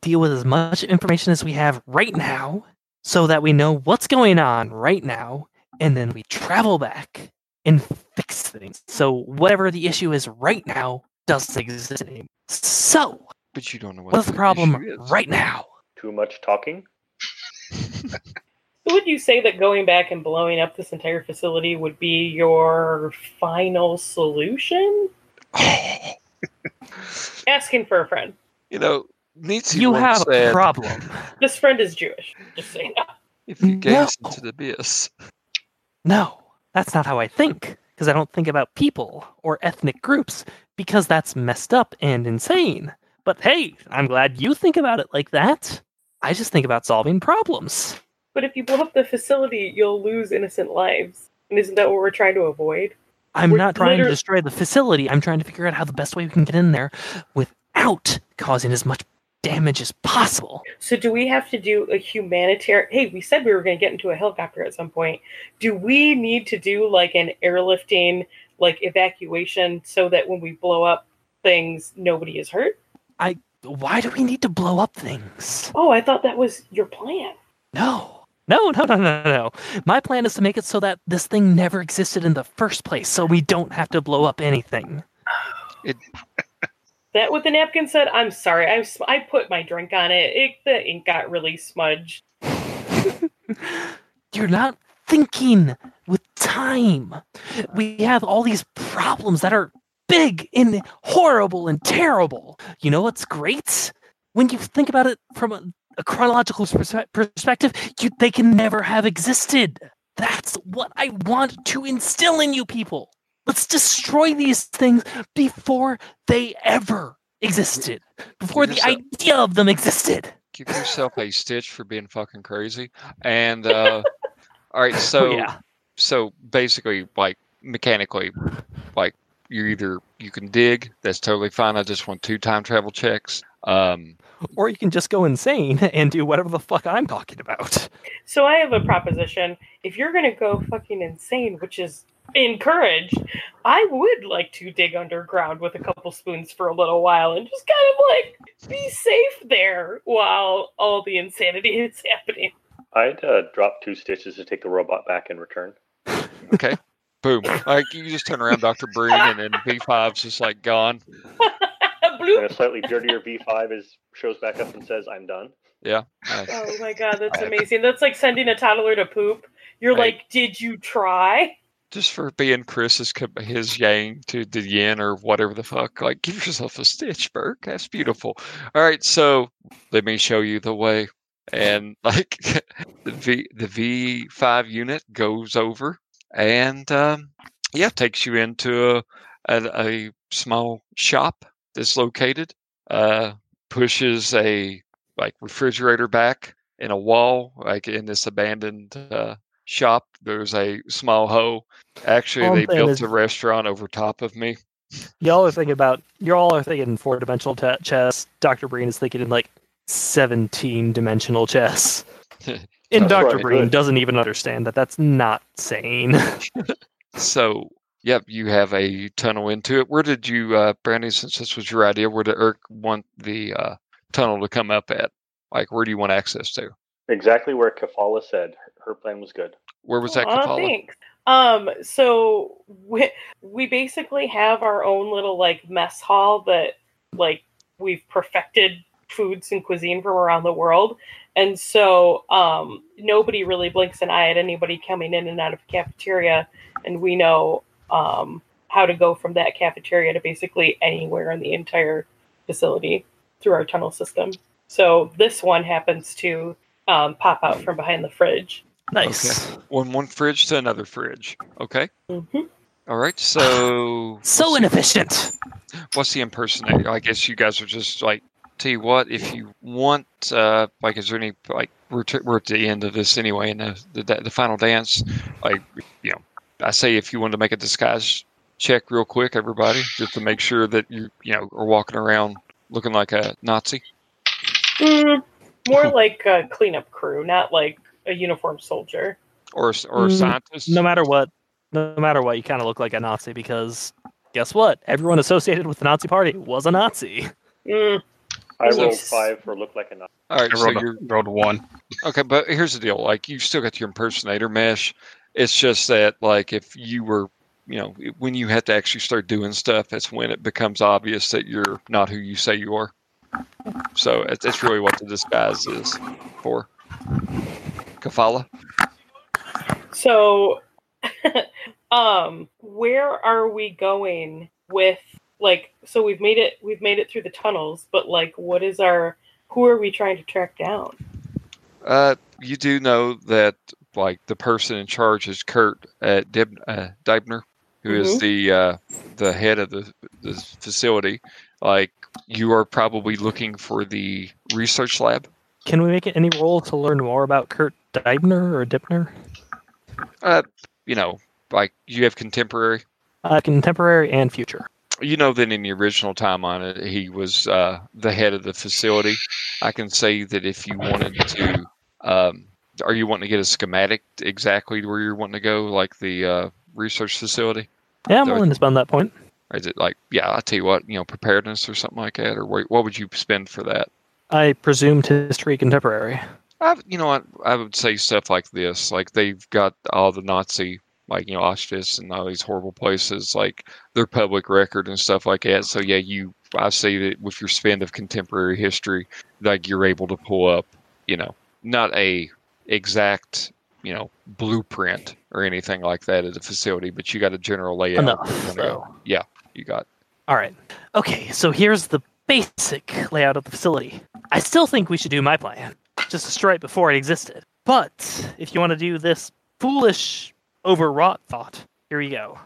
deal with as much information as we have right now so that we know what's going on right now, and then we travel back and fix things. So, whatever the issue is right now doesn't exist anymore. So, but you don't know what what's the problem issue is. right now? Too much talking. So would you say that going back and blowing up this entire facility would be your final solution? Asking for a friend. you know, Nietzsche You once have a problem. This friend is Jewish. Just saying. if you gaze No. into the abyss. No, that's not how I think, because I don't think about people or ethnic groups, because that's messed up and insane. But hey, I'm glad you think about it like that. I just think about solving problems. But if you blow up the facility, you'll lose innocent lives. And isn't that what we're trying to avoid? I'm We're not trying to destroy the facility. I'm trying to figure out how the best way we can get in there without causing as much damage as possible. So do we have to do a humanitarian? Hey, we said we were going to get into a helicopter at some point. Do we need to do like an airlifting, like evacuation, so that when we blow up things, nobody is hurt? I. Why do we need to blow up things? Oh, I thought that was your plan. No. No, no, no, no, no. My plan is to make it so that this thing never existed in the first place, so we don't have to blow up anything. That what the napkin said? I'm sorry. I I put my drink on it. it. The ink got really smudged. You're not thinking with time. We have all these problems that are big and horrible and terrible. You know what's great? When you think about it from a, a chronological perspe- perspective, you, they can never have existed. That's what I want to instill in you people. Let's destroy these things before they ever existed, before the idea of them existed. Give yourself a stitch for being fucking crazy. And uh, all right, so oh, yeah. so basically, like mechanically, like you either you can dig. That's totally fine. I just want two time travel checks. Um, Or you can just go insane and do whatever the fuck I'm talking about. So I have a proposition. If you're gonna go fucking insane, which is encouraged, I would like to dig underground with a couple spoons for a little while and just kind of like be safe there while all the insanity is happening. I'd uh, drop two stitches to take the robot back in return. okay, boom. Like you just turn around, Doctor Breen, and then V 5s just like gone. And a slightly dirtier V5 is shows back up and says, "I'm done." Yeah. nice. Oh my god, that's I amazing. That's like sending a toddler to poop. You're Hey. like, did you try? Just for being Chris's his yang to the yin or whatever the fuck. Like, give yourself a stitch, Burke. That's beautiful. All right, so let me show you the way. And like the V the V five unit goes over and um, yeah, takes you into a, a a small shop that's located. Uh, pushes a like refrigerator back in a wall, like in this abandoned uh, shop. There's a small hole. Actually, All they built is- a restaurant over top of me. Y'all are thinking about y'all are thinking four dimensional te- chess. Doctor Breen is thinking in like seventeen dimensional chess. And Doctor right. Breen doesn't even understand that that's not sane. So, yep, you have a tunnel into it. Where did you, uh, Brandy, since this was your idea, where did Uurrk want the uh, tunnel to come up at? Like, where do you want access to? Exactly where Kelfala said. Her, her plan was good. Where was that, Aw, Kelfala? thanks. Um, so we, we basically have our own little like mess hall that like we've perfected foods and cuisine from around the world. And so um nobody really blinks an eye at anybody coming in and out of a cafeteria and we know um how to go from that cafeteria to basically anywhere in the entire facility through our tunnel system. So this one happens to um, pop out from behind the fridge. nice. One one fridge to another fridge. Okay. hmm All right. So So inefficient. What's the impersonator? I guess you guys are just like tell you what, if you want, uh, like, is there any like we're, t- we're at the end of this anyway, and the, the the final dance, like, you know, I say if you want to make a disguise check real quick, everybody, just to make sure that you you know are walking around looking like a Nazi. Mm, more like a cleanup crew, not like a uniformed soldier. or or Mm, scientist. No matter what, no matter what, you kind of look like a Nazi because guess what? Everyone associated with the Nazi Party was a Nazi. Mm, I rolled five for look like a Nazi. All right, I so rolled, you're a, rolled a one. okay, but here's the deal: like you still got your impersonator mesh. It's just that, like, if you were, you know, when you have to actually start doing stuff, that's when it becomes obvious that you're not who you say you are. So it's, it's really what the disguise is for. Kelfala. So, um, where are we going with like? So we've made it. We've made it through the tunnels, but like, what is our? Who are we trying to track down? Uh, you do know that like the person in charge is Kurt at Dib- uh, Diebner, who is the uh, the head of the the facility. Like you are probably looking for the research lab. Can we make it any role to learn more about Kurt Diebner or Dipner? Uh, you know, like you have contemporary. Uh, contemporary and future. You know that in the original time on it, he was uh, the head of the facility. I can say that if you wanted to, um, are you wanting to get a schematic exactly where you're wanting to go, like the uh, research facility? Yeah, I'm willing to spend that point. Or is it like, yeah, I'll tell you what, you know, preparedness or something like that? Or what, what would you spend for that? I presumed history contemporary. I, you know what, I would say stuff like this. Like they've got all the Nazi, like, you know, Auschwitz and all these horrible places, like their public record and stuff like that. So, yeah, you, I say that with your spend of contemporary history, like you're able to pull up, you know, not a exact, you know, blueprint or anything like that of the facility, but you got a general layout. Enough, where you wanna go. so. Yeah, you got All right. Okay, so here's the basic layout of the facility. I still think we should do my plan, just destroy it before it existed. But if you want to do this foolish, overwrought thought, here we go.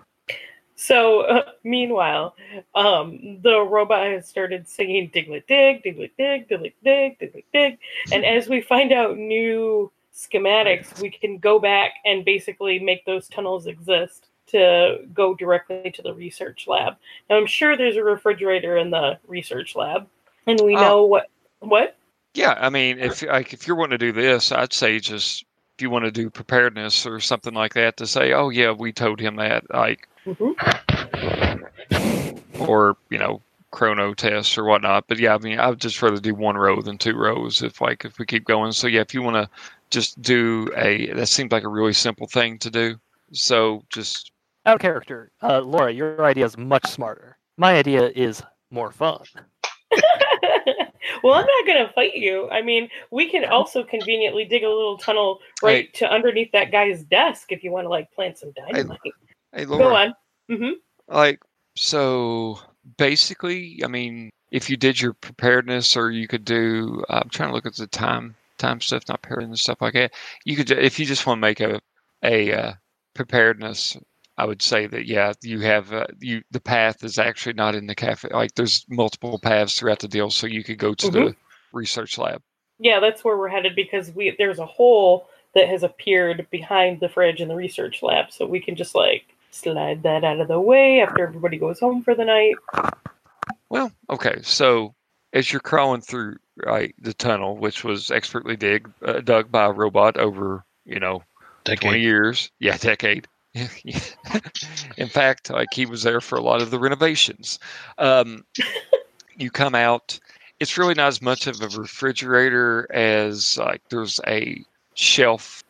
So, uh, meanwhile, um, the robot has started singing "Diglett Dig, Diglett Dig, Diglett Dig, Diglett Dig," and as we find out new schematics, we can go back and basically make those tunnels exist to go directly to the research lab. Now, I'm sure there's a refrigerator in the research lab, and we Oh. know what what. Yeah, I mean, if like if you're wanting to do this, I'd say just if you want to do preparedness or something like that, to say, oh yeah, we told him that, like, Mhm. or you know, chrono tests or whatnot. But yeah, I mean, I would just rather do one row than two rows if like if we keep going. So yeah, if you want to just do a, that seems like a really simple thing to do. So just Out of character, uh, Laura, your idea is much smarter. My idea is more fun. well, I'm not going to fight you. I mean, we can also conveniently dig a little tunnel right Hey. to underneath that guy's desk if you want to like plant some dynamite. hey, Go Laura, on. hmm like so basically i mean if you did your preparedness or you could do uh, i'm trying to look at the time time stuff not preparedness and stuff like that you could if you just want to make a a uh, preparedness i would say that yeah you have uh, you the path is actually not in the cafe like there's multiple paths throughout the deal so you could go to the research lab Yeah, that's where we're headed because we there's a hole that has appeared behind the fridge in the research lab, so we can just like slide that out of the way after everybody goes home for the night. Well, okay. So as you're crawling through right the tunnel, which was expertly dig, uh, dug by a robot over, you know, twenty years, yeah, decade. In fact, like he was there for a lot of the renovations. Um, you come out. It's really not as much of a refrigerator as like there's a shelf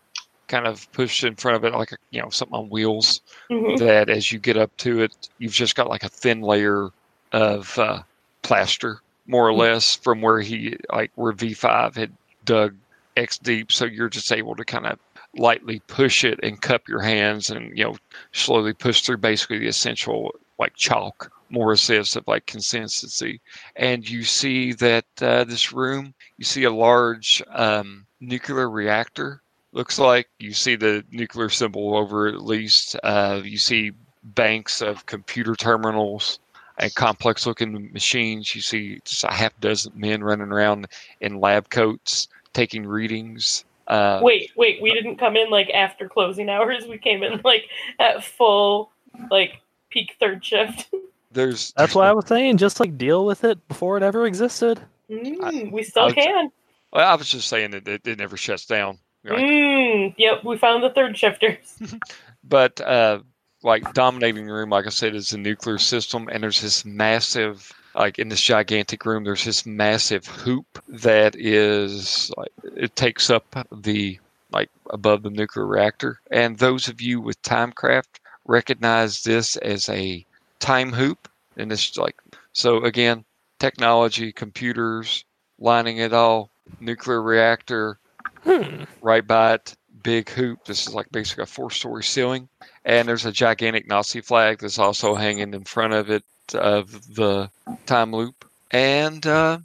kind of pushed in front of it, like a, you know something on wheels Mhm. that as you get up to it, you've just got like a thin layer of uh, plaster, more or less, from where he like where V5 had dug X deep. So you're just able to kind of lightly push it and cup your hands and you know slowly push through basically the essential like chalk more assists of like consistency and you see that uh, this room you see a large um, nuclear reactor looks like you see the nuclear symbol over at least uh, you see banks of computer terminals and complex looking machines. You see just a half dozen men running around in lab coats taking readings. Uh, Wait, wait, we didn't come in like after closing hours. We came in like at full like peak third shift. there's That's why I was saying, just like deal with it before it ever existed. Mm, we still I can. Well, I was just saying that it, it never shuts down. Right. Mm, yep, we found the third shifters. But uh, like dominating the room, like I said, is the nuclear system, and there's this massive, like in this gigantic room, there's this massive hoop that is like it takes up the like above the nuclear reactor. And those of you with timecraft recognize this as a time hoop, and it's like so again, technology, computers, lining it all, nuclear reactor, Hmm. right by it, big hoop. This is like basically a four story ceiling. And there's a gigantic Nazi flag that's also hanging in front of it of the time loop. And uh,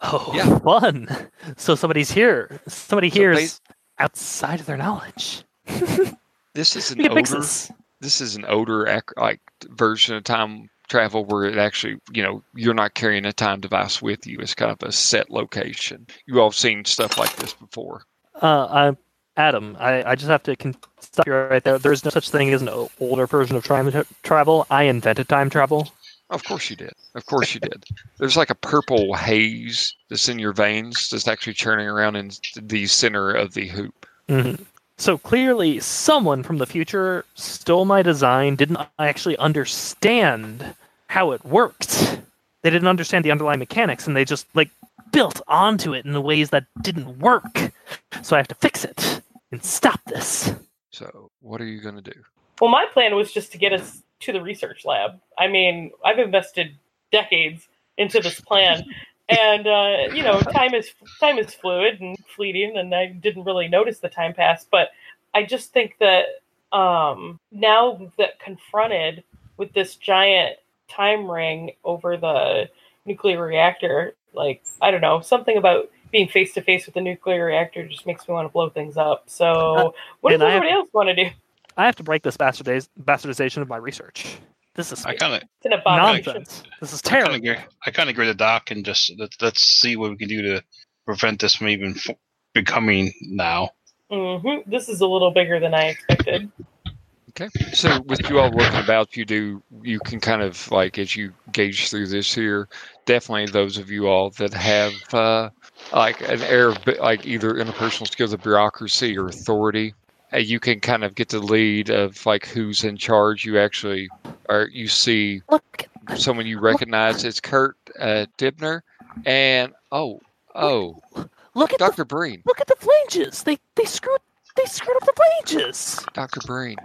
Oh, Yeah. fun! So somebody's here. Somebody So here ba- is outside of their knowledge. this is an We can fix older this. is an ac- like version of time travel where it actually you know you're not carrying a time device with you. It's kind of a set location. You all have seen stuff like this before. Uh, I, Adam, I, I just have to con- stop you right there. There's no such thing as an older version of time tra- travel. I invented time travel. Of course you did. Of course you did. There's like a purple haze that's in your veins that's actually churning around in the center of the hoop. hmm So clearly, someone from the future stole my design, didn't actually understand how it worked. They didn't understand the underlying mechanics, and they just like built onto it in the ways that didn't work. So I have to fix it and stop this. So what are you going to do? Well, my plan was just to get us to the research lab. I mean, I've invested decades into this plan, and uh, you know, time is time is fluid and fleeting, and I didn't really notice the time pass. But I just think that um, now that confronted with this giant time ring over the nuclear reactor, like I don't know, something about being face to face with a nuclear reactor just makes me want to blow things up. So, what does and I have- else want to do? I have to break this bastardiz- bastardization of my research. This is I kind of, It's an abomination. nonsense. This is terrible. agree. I kind of agree with Doc, and just let, let's see what we can do to prevent this from even f- becoming now. hmm This is a little bigger than I expected. Okay. So with you all working about, you do you can kind of like as you gauge through this here, definitely those of you all that have uh, like an air of like either interpersonal skills of bureaucracy or authority, uh, you can kind of get the lead of like who's in charge. You actually or you see Look, someone you recognize. It's Kurt uh, Diebner, and oh oh look at the Dr. Breen, look at the flanges. They they screwed they screwed up the flanges. Dr. Breen,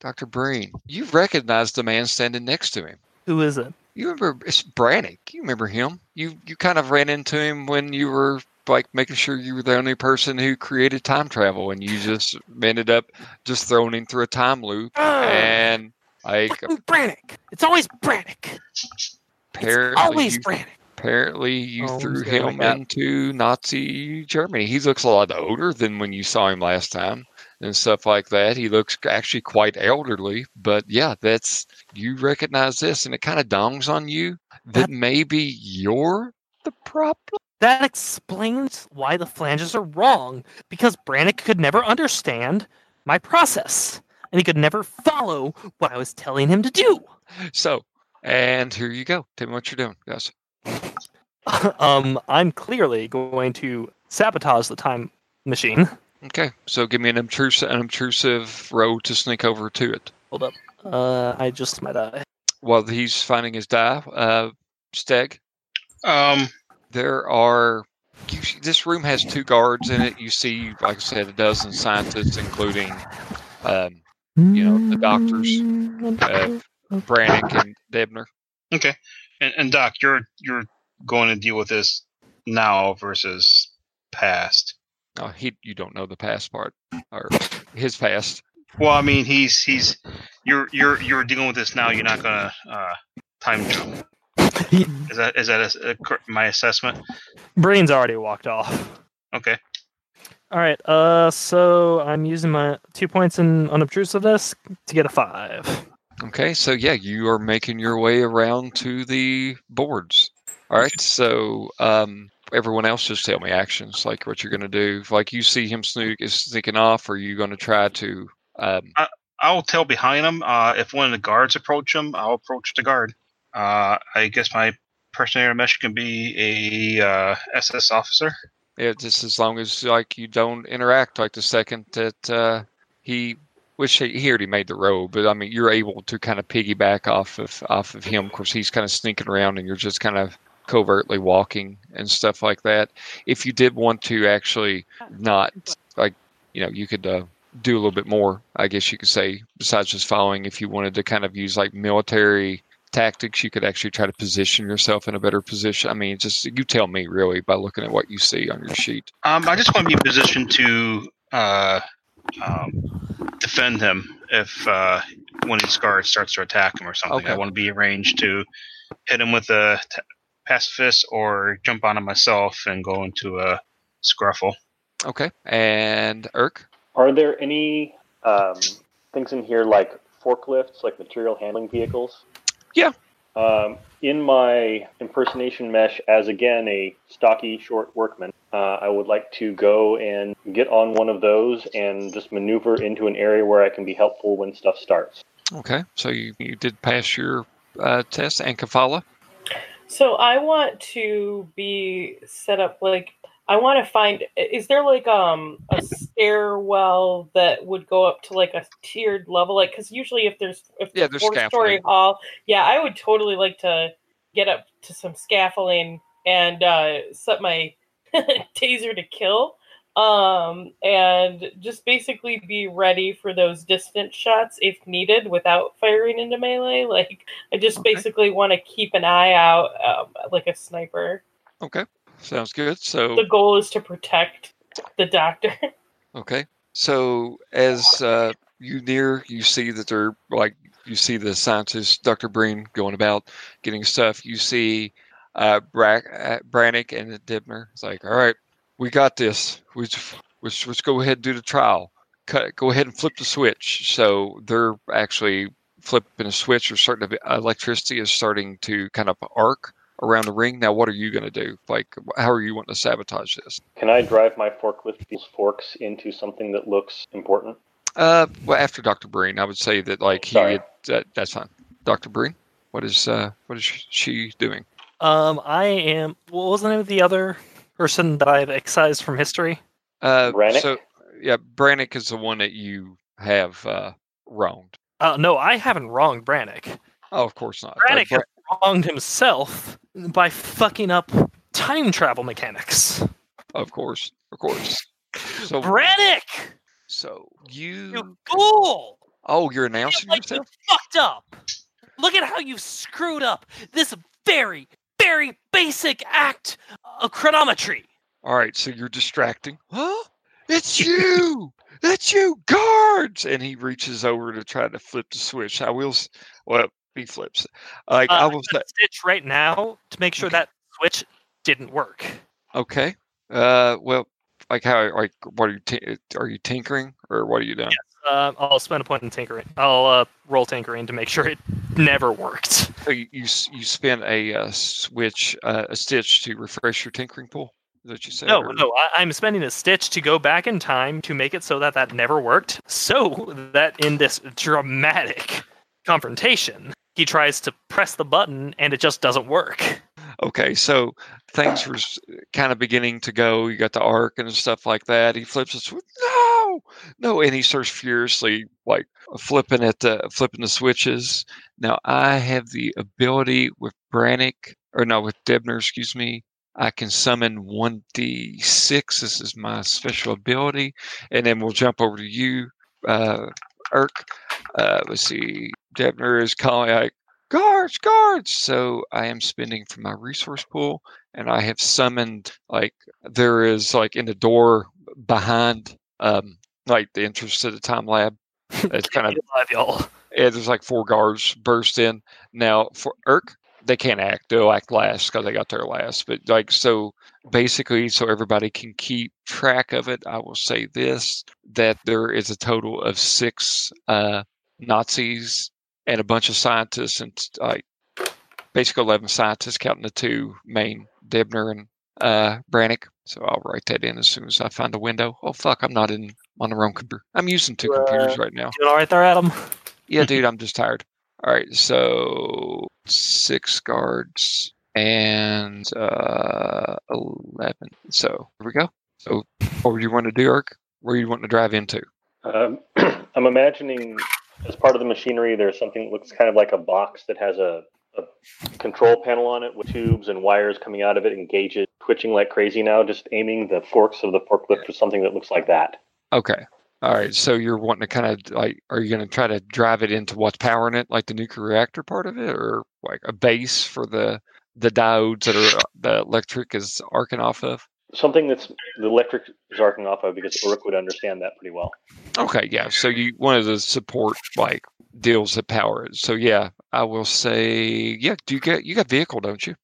Dr. Breen. You recognize the man standing next to him. Who is it? You remember it's Brannick. You remember him. You you kind of ran into him when you were like making sure you were the only person who created time travel, and you just ended up just throwing him through a time loop. And like Brannick. It's always Brannick. It's apparently, always you, Brannick. apparently you Oh, threw him into Nazi Germany. He looks a lot older than when you saw him last time. And stuff like that. He looks actually quite elderly, but yeah, that's you recognize this, and it kind of dongs on you that That- maybe you're the problem. That explains why the flanges are wrong. Because Brannick could never understand my process, and he could never follow what I was telling him to do. So, and here you go. Tell me what you're doing, guys. um, I'm clearly going to sabotage the time machine. Okay, so give me an obtrusive, an obtrusive road to sneak over to it. Hold up. Uh, I just might die. While he's finding his die, uh, Skegg, Um, there are. You, see- this room has two guards in it. You see, like I said, a dozen scientists, including um, You know, the doctors, uh, Brannick and Debner. okay, and, and Doc, you're you're going to deal with this now versus past. Oh, he, you don't know the past part or his past. Well, I mean, he's he's you're you're you're dealing with this now. You're not gonna uh, time jump. Is that is that a, a, cor- my assessment? Brain's already walked off. Okay. All right. Uh, so I'm using my two points in unobtrusiveness to get a five. Okay, so yeah, you are making your way around to the boards. All right, so um, everyone else just tell me actions, like what you're going to do. If, like you see him sneak is sneaking off, are you going to try to? Um, I'll tell behind him. Uh, if one of the guards approach him, I'll approach the guard. Uh, I guess my personal mesh can be a uh, SS officer. yeah, just as long as like you don't interact. Like the second that uh, he, which he, he already made the roll, but I mean you're able to kind of piggyback off of off of him. Of course, he's kind of sneaking around, and you're just kind of covertly walking and stuff like that. If you did want to actually not like, you know, you could uh, do a little bit more, I guess you could say, besides just following. If you wanted to kind of use like military tactics, you could actually try to position yourself in a better position. I mean, just you tell me really by looking at what you see on your sheet. Um, I just want to be in position to uh, um, defend him if uh, one of these guards starts to attack him or something. Okay. I want to be arranged to hit him with a t- pacifist or jump on him myself and go into a scruffle. Okay, and Uurrk. Are there any um, things in here like forklifts, like material handling vehicles? Yeah. Um, in my impersonation mesh, as again a stocky, short workman, uh, I would like to go and get on one of those and just maneuver into an area where I can be helpful when stuff starts. Okay, so you, you did pass your uh, test, and Kelfala. So I want to be set up like I want to find is there like um a stairwell that would go up to like a tiered level? Like cuz usually if there's if Yeah, there's four story hall yeah I would totally like to get up to some scaffolding and uh set my taser to kill um and just basically be ready for those distant shots if needed without firing into melee like I just Okay. basically want to keep an eye out um, like a sniper Okay, sounds good. So the goal is to protect the doctor. Okay. So as uh, you near, you see that they're like you see the scientist Dr. Breen going about getting stuff. You see uh, Bra- uh, Brannick and Diebner. It's like, all right, we got this. We just, let's, let's go ahead and do the trial. Cut, go ahead and flip the switch. So they're actually flipping a switch, or starting certain electricity is starting to kind of arc around the ring. Now, what are you going to do? Like, how are you wanting to sabotage this? Can I drive my forklift these forks into something that looks important? Uh, well, after Dr. Breen, I would say that like he had, that, that's fine. Dr. Breen, what is uh, what is she doing? Um, I am. What was the name of the other person that I've excised from history? Uh, Brannick? so yeah, Brannick is the one that you have uh, wronged. Uh, no, I haven't wronged Brannick. Oh, of course not. Brannick has wronged himself by fucking up time travel mechanics. Of course, of course. So, Brannick, so you, you fool! oh, you're I feel announcing like you yourself. fucked up. Look at how you screwed up this very, very basic act of chronometry. All right, so you're distracting. Huh? It's you! It's you, guards! And he reaches over to try to flip the switch. I will. Well, he flips. Like Uh, I I will say. Stitch right now to make sure Okay. that switch didn't work. Okay. Uh, well, like how, like, what are you, t- are you tinkering or what are you doing? Uh, I'll spend a point in tinkering. I'll uh, roll tinkering to make sure it never worked. So you, you, you spin a uh, switch, uh, a stitch to refresh your tinkering pool? Is that what you said? No, or- no, I, I'm spending a stitch to go back in time to make it so that that never worked. So that in this dramatic confrontation, he tries to press the button and it just doesn't work. Okay, so things were kind of beginning to go. You got the arc and stuff like that. He flips the switch. No, no, and he starts furiously like flipping at the flipping the switches. Now I have the ability with Brannick, or no, with Debner, excuse me. I can summon one d six. This is my special ability, and then we'll jump over to you, uh, Uurrk. Uh, let's see. Debner is calling like guards, guards. So I am spending from my resource pool, and I have summoned like there is like in the door behind, um, like the entrance to the time lab. It's kind of Alive, y'all. yeah, there's like four guards burst in. Now for Uurrk, they can't act. They'll act last because they got there last. But like so, basically, so everybody can keep track of it. I will say this: that there is a total of six uh, Nazis and a bunch of scientists and like basically eleven scientists, counting the two main Debner and uh, Brannick. So I'll write that in as soon as I find a window. Oh fuck, I'm not in on the wrong computer. I'm using two computers right now. Doing all right there, Adam? Yeah, dude, I'm just tired. All right, so six guards and uh, eleven. So here we go. So what would you want to do, Eric? Where you want to drive into? Um, I'm imagining as part of the machinery, there's something that looks kind of like a box that has a, a control panel on it with tubes and wires coming out of it and gauges twitching like crazy now. Just aiming the forks of the forklift for something that looks like that. Okay. All right. So you're wanting to kind of like, are you going to try to drive it into what's powering it, like the nuclear reactor part of it, or like a base for the the diodes that are the electric is arcing off of? Something that's the electric is arcing off of because Uurrk would understand that pretty well. Okay. Yeah. So you wanted to support like deals that power it. So yeah, I will say, yeah. Do you get you got vehicle, don't you?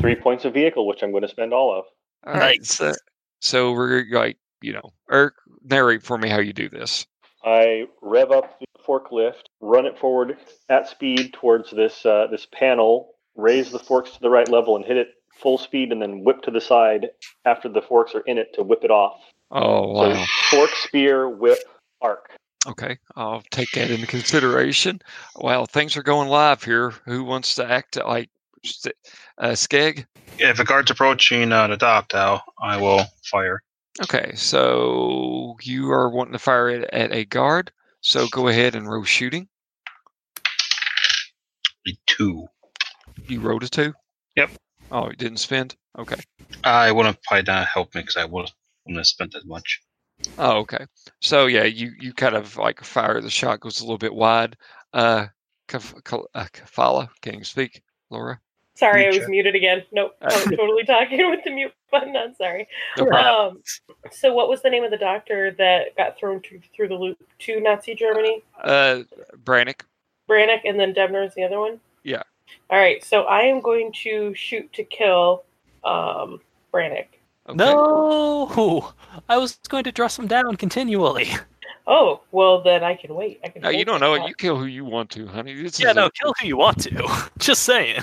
Three points of vehicle, which I'm going to spend all of. All right. Nice. So, so we're like, you know, Eric, narrate for me how you do this. I rev up the forklift, run it forward at speed towards this uh, this panel, raise the forks to the right level, and hit it full speed, and then whip to the side after the forks are in it to whip it off. Oh So wow. fork, spear, whip, arc. Okay, I'll take that into consideration. Well, things are going live here. Who wants to act like st- uh, Skegg? If a guard's approaching uh, the dock, now I will fire. Okay, so you are wanting to fire it at a guard. So go ahead and roll shooting. A two. You rolled a two. Yep. Oh, you didn't spend. Okay. I wouldn't probably not help me because I would wouldn't have spent as much. Oh, okay. So yeah, you you kind of like fire the shot goes a little bit wide. Uh, Kaf- Kal- uh Kelfala, can you speak, Laura? Sorry, I was check. muted again. Nope, I was totally talking with the mute button on. Sorry. No. Um, so, what was the name of the doctor that got thrown to, through the loop to Nazi Germany? Uh, Brannick. Brannick, and then Diebner is the other one. Yeah. All right. So I am going to shoot to kill um, Brannick. Okay. No, I was going to dress him down continually. Oh well, then I can wait. I can. No, you don't know it. You kill who you want to, honey. This Yeah, no, a- kill who you want to. Just saying.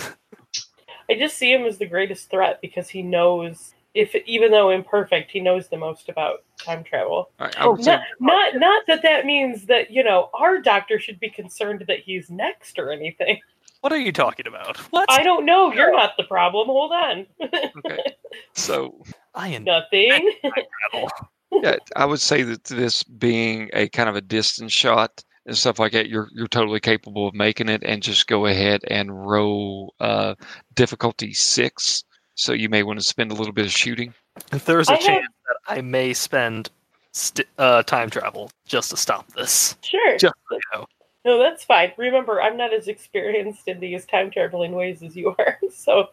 I just see him as the greatest threat because he knows, if even though imperfect, he knows the most about time travel. I, I would say, Not, not, not that that means that you know our doctor should be concerned that he's next or anything. What are you talking about? What? I don't know. You're not the problem. Hold on. okay. So I am Nothing. travel. yeah, I would say that this being a kind of a distance shot and stuff like that, you're you're totally capable of making it, and just go ahead and roll uh, difficulty six. So you may want to spend a little bit of shooting. If There's a I have- chance that I may spend st- uh, time travel just to stop this. Sure. Just so you know. No, that's fine. Remember, I'm not as experienced in these time traveling ways as you are. So,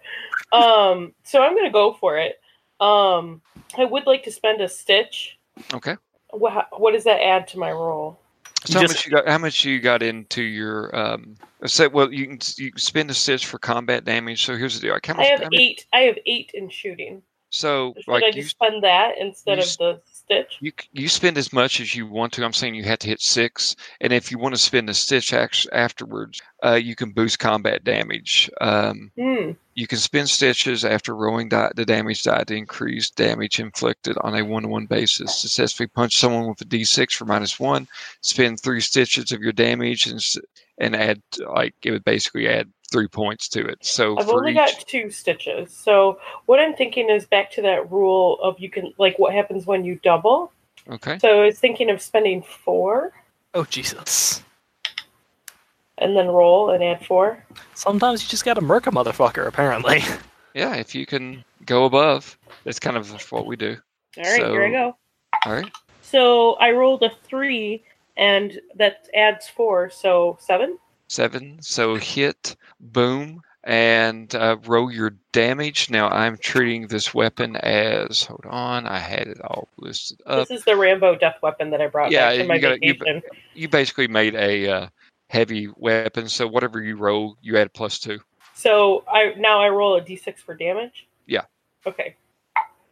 um, so I'm gonna go for it. Um, I would like to spend a stitch. Okay. What, what does that add to my roll? So how just- much you got? How much you got into your? Um, say, well, you can you can spend a stitch for combat damage. So here's the deal. Like, how I have how eight. I have eight in shooting. so Should like I you just spend that instead you of s- the stitch? You you spend as much as you want to. I'm saying you have to hit six, and if you want to spend a stitch act- afterwards, uh, you can boost combat damage. Um, Hmm. you can spend stitches after rolling die, the damage die to increase damage inflicted on a one-to-one basis. Successfully punch someone with a D6 for minus one. Spend three stitches of your damage and and add like it would basically add three points to it. So I've for only each, got two stitches. So what I'm thinking is back to that rule of you can like what happens when you double. okay, So I was thinking of spending four Oh Jesus! and then roll and add four. Sometimes you just gotta murk a motherfucker. Apparently. yeah, if you can go above, that's kind of what we do. All right, here I go. All right. So I rolled a three, and that adds four, so seven. Seven. So hit, boom, and uh, roll your damage. Now I'm treating this weapon as. Hold on, I had it all listed up. this is the Rambo death weapon that I brought Yeah, back from my you gotta- you-. You basically made a uh, heavy weapon, so whatever you roll, you add plus two. So I now I roll a d6 for damage. Yeah. Okay.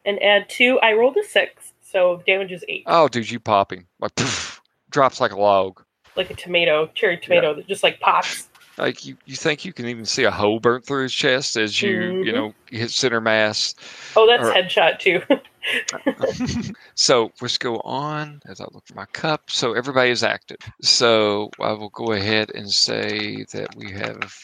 And add two. I rolled a six, so damage is eight, Oh, dude, you popping like poof, drops like a log. Like a tomato, cherry tomato that just like pops. Like you, you think you can even see a hole burnt through his chest as you, you Mhm. know, hit center mass. Oh, that's Or- headshot too. so let's go on as I look for my cup. So everybody is active. So I will go ahead and say that we have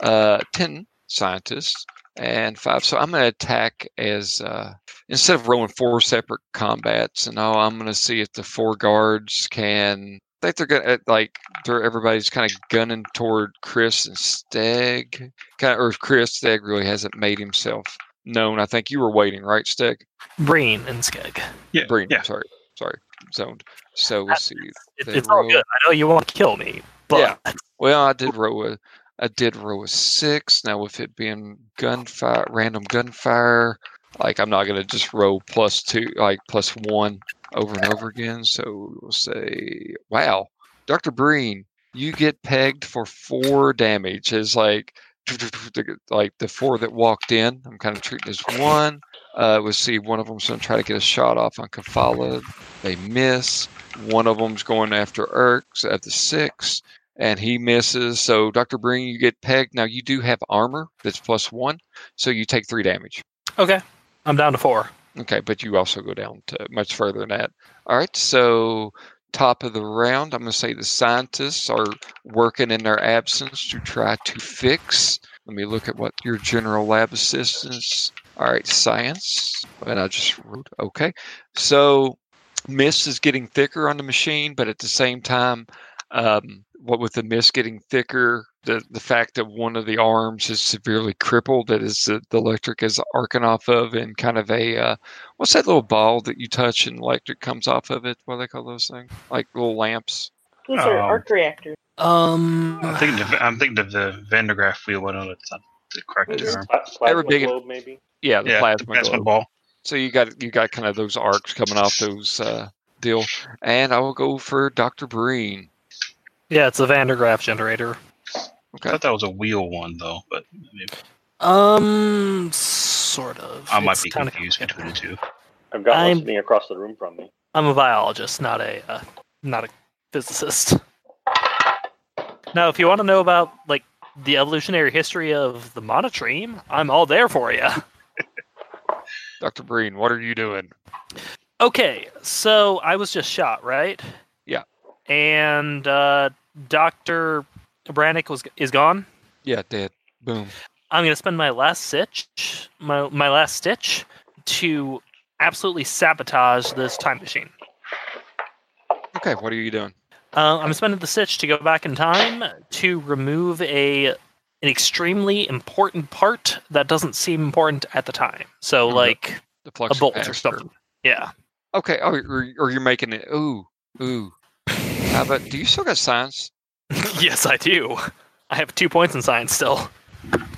uh, 10 scientists and five. So I'm going to attack as uh, instead of rolling four separate combats, and all, I'm going to see if the four guards can. I think they're gonna uh, like they're everybody's kind of gunning toward Chris and Steg, kind of, or if Chris Steg really hasn't made himself known. I think you were waiting, right, Steg? Breen and Skegg. Yeah. Breen, Yeah. sorry, sorry, zoned. So we'll see. It, They it's all roll- good. I know you want to kill me, but Yeah. Well, I did roll a, I did roll a six. Now with it being gunfire, random gunfire, like I'm not gonna just roll plus two, like plus one over and over again. So we'll say, wow, Doctor Breen, you get pegged for four damage. Is like, like the four that walked in. I'm kind of treating as one. Uh, we'll see. One of them's gonna try to get a shot off on Kelfala. They miss. One of them's going after Uurrks at the six and he misses. So Dr. Breen, you get pegged. Now you do have armor that's plus one, so you take three damage. okay. I'm down to four. Okay, but you also go down to much further than that. All right, so top of the round, I'm going to say the scientists are working in their absence to try to fix. Let me look at what your general lab assistants. All right, science. And I just wrote, okay. So mist is getting thicker on the machine, but at the same time, um, what with the mist getting thicker, the, the fact that one of the arms is severely crippled, that is the, the electric is arcing off of, and kind of a uh, what's that little ball that you touch and electric comes off of it? What do they call those things? Like little lamps. Those are Um, arc reactors. Um, I'm thinking of, I'm thinking of the Van de Graaff wheel. I know that's not the correct It's- term. Pla- Plasma big- globe, maybe. Yeah, the Yeah, plasma, the plasma globe. ball. So you got you got kind of those arcs coming off those uh, deal, and I will go for Doctor Breen. yeah, it's a Van de Graaff generator. I thought that was a wheel one though, but maybe Um, sort of. I might It's be kinda confused between the two. I've got one I'm- sitting across the room from me. I'm a biologist, not a uh, not a physicist. Now, if you want to know about like the evolutionary history of the monotreme, I'm all there for you. Doctor Breen, what are you doing? Okay, so I was just shot, right? Yeah. And uh, Doctor Brannick was is gone. Yeah, dead. Boom. I'm gonna spend my last stitch, my my last stitch, to absolutely sabotage this time machine. Okay, what are you doing? Uh, I'm spending the stitch to go back in time to remove a an extremely important part that doesn't seem important at the time. So, Mhm. like The a bolt or something. Yeah. Okay. Oh, or, or you're making it. Ooh, ooh. How about? Do you still got science? yes, I do. I have two points in science still.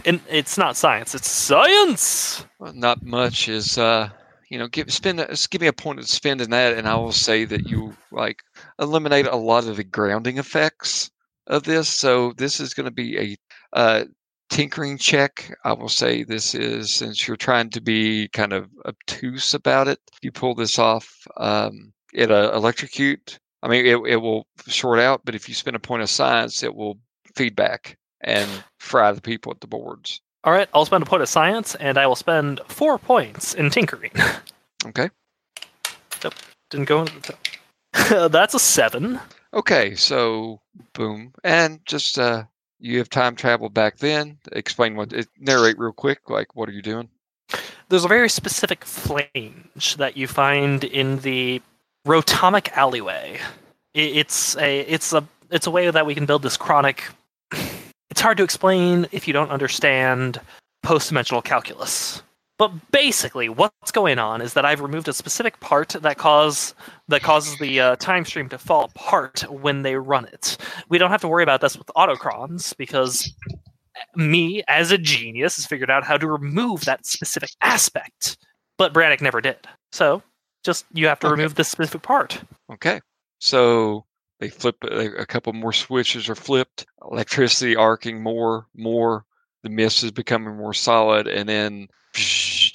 And it's not science; it's science. Well, not much is. uh You know, give spend. Give me a point of spending that, and I will say that you like eliminate a lot of the grounding effects of this. So this is going to be a uh, tinkering check. I will say this is since you're trying to be kind of obtuse about it. You pull this off. Um, it uh, electrocute. I mean, it, it will short out, but if you spend a point of science, it will feedback and fry the people at the boards. All right, I'll spend a point of science, and I will spend four points in tinkering. Okay. Nope, Didn't go into the top. That's a seven. Okay, so boom, and just uh, you have time travel back then. Explain what it narrate real quick. Like, what are you doing? There's a very specific flange that you find in the rotomic alleyway. It's a it's a it's a way that we can build this chronic. It's hard to explain if you don't understand post-dimensional calculus. But basically, what's going on is that I've removed a specific part that cause that causes the uh, time stream to fall apart when they run it. We don't have to worry about this with autochrons because me, as a genius, has figured out how to remove that specific aspect. But Brannick never did. So, just you have to Okay. remove this specific part. Okay, so they flip a a couple more switches are flipped. Electricity arcing more, more. The mist is becoming more solid, and then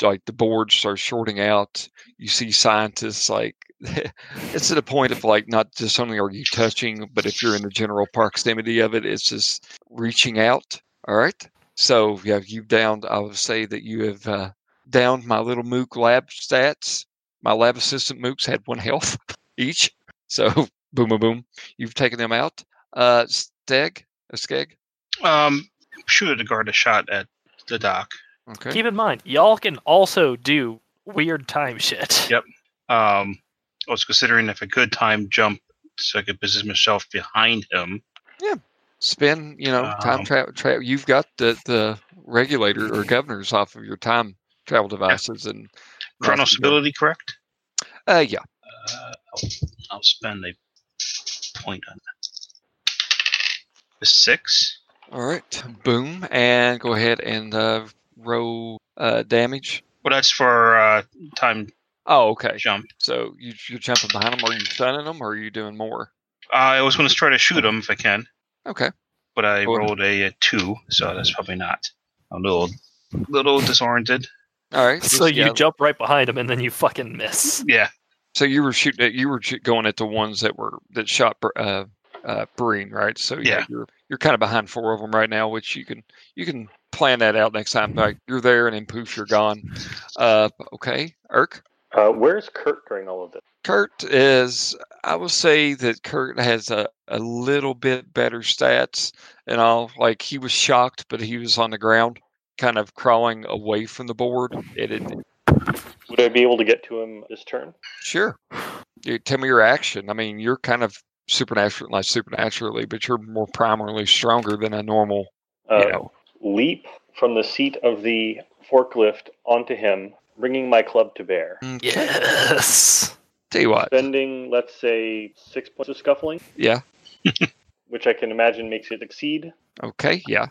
like the board starts shorting out. You see scientists like it's to the point of like not just only are you touching, but if you're in the general proximity of it, it's just reaching out. All right. So yeah, you've downed. I would say that you have uh, downed my little mook lab stats. My lab assistant mooks had one health each. So boom, boom, boom. You've taken them out. Uh, Steg, a Skegg. Um, shoot at the guard a shot at the dock. Okay. Keep in mind, y'all can also do weird time shit. Yep. Um, I was considering if I could time jump so I could position myself behind him. Yeah. Spin you know time Um, travel tra- you've got the the regulator or governors off of your time travel devices and chronal stability, correct? uh yeah Uh, I'll, I'll spend a point on that. The six. all right boom and go ahead and uh roll uh damage Well, that's for uh, time oh okay jump. so you, you're jumping behind them are you stunning them or are you doing more Uh, I was going to try to shoot him if I can, okay but I rolled a, a two, so that's probably not. A little, little disoriented. All right So you yeah. jump right behind him and then you fucking miss. Yeah. so you were shooting at you were going at the ones that were that shot uh uh Breen, right so yeah, Yeah. you're you're kind of behind four of them right now which you can you can plan that out next time like you're there and then poof you're gone uh okay Uurrk Uh, where's Kurt during all of this? Kurt is, I will say that Kurt has a, a little bit better stats and all. Like he was shocked, but he was on the ground, kind of crawling away from the board. It, it Would I be able to get to him this turn? sure. You, tell me your action. I mean, you're kind of supernatural, not supernaturally, but you're more primarily stronger than a normal. Uh, you know. Leap from the seat of the forklift onto him, bringing my club to bear. Yes. Tell you what. Spending, let's say, six points of scuffling, Yeah. which I can imagine makes it exceed. Okay. Yeah.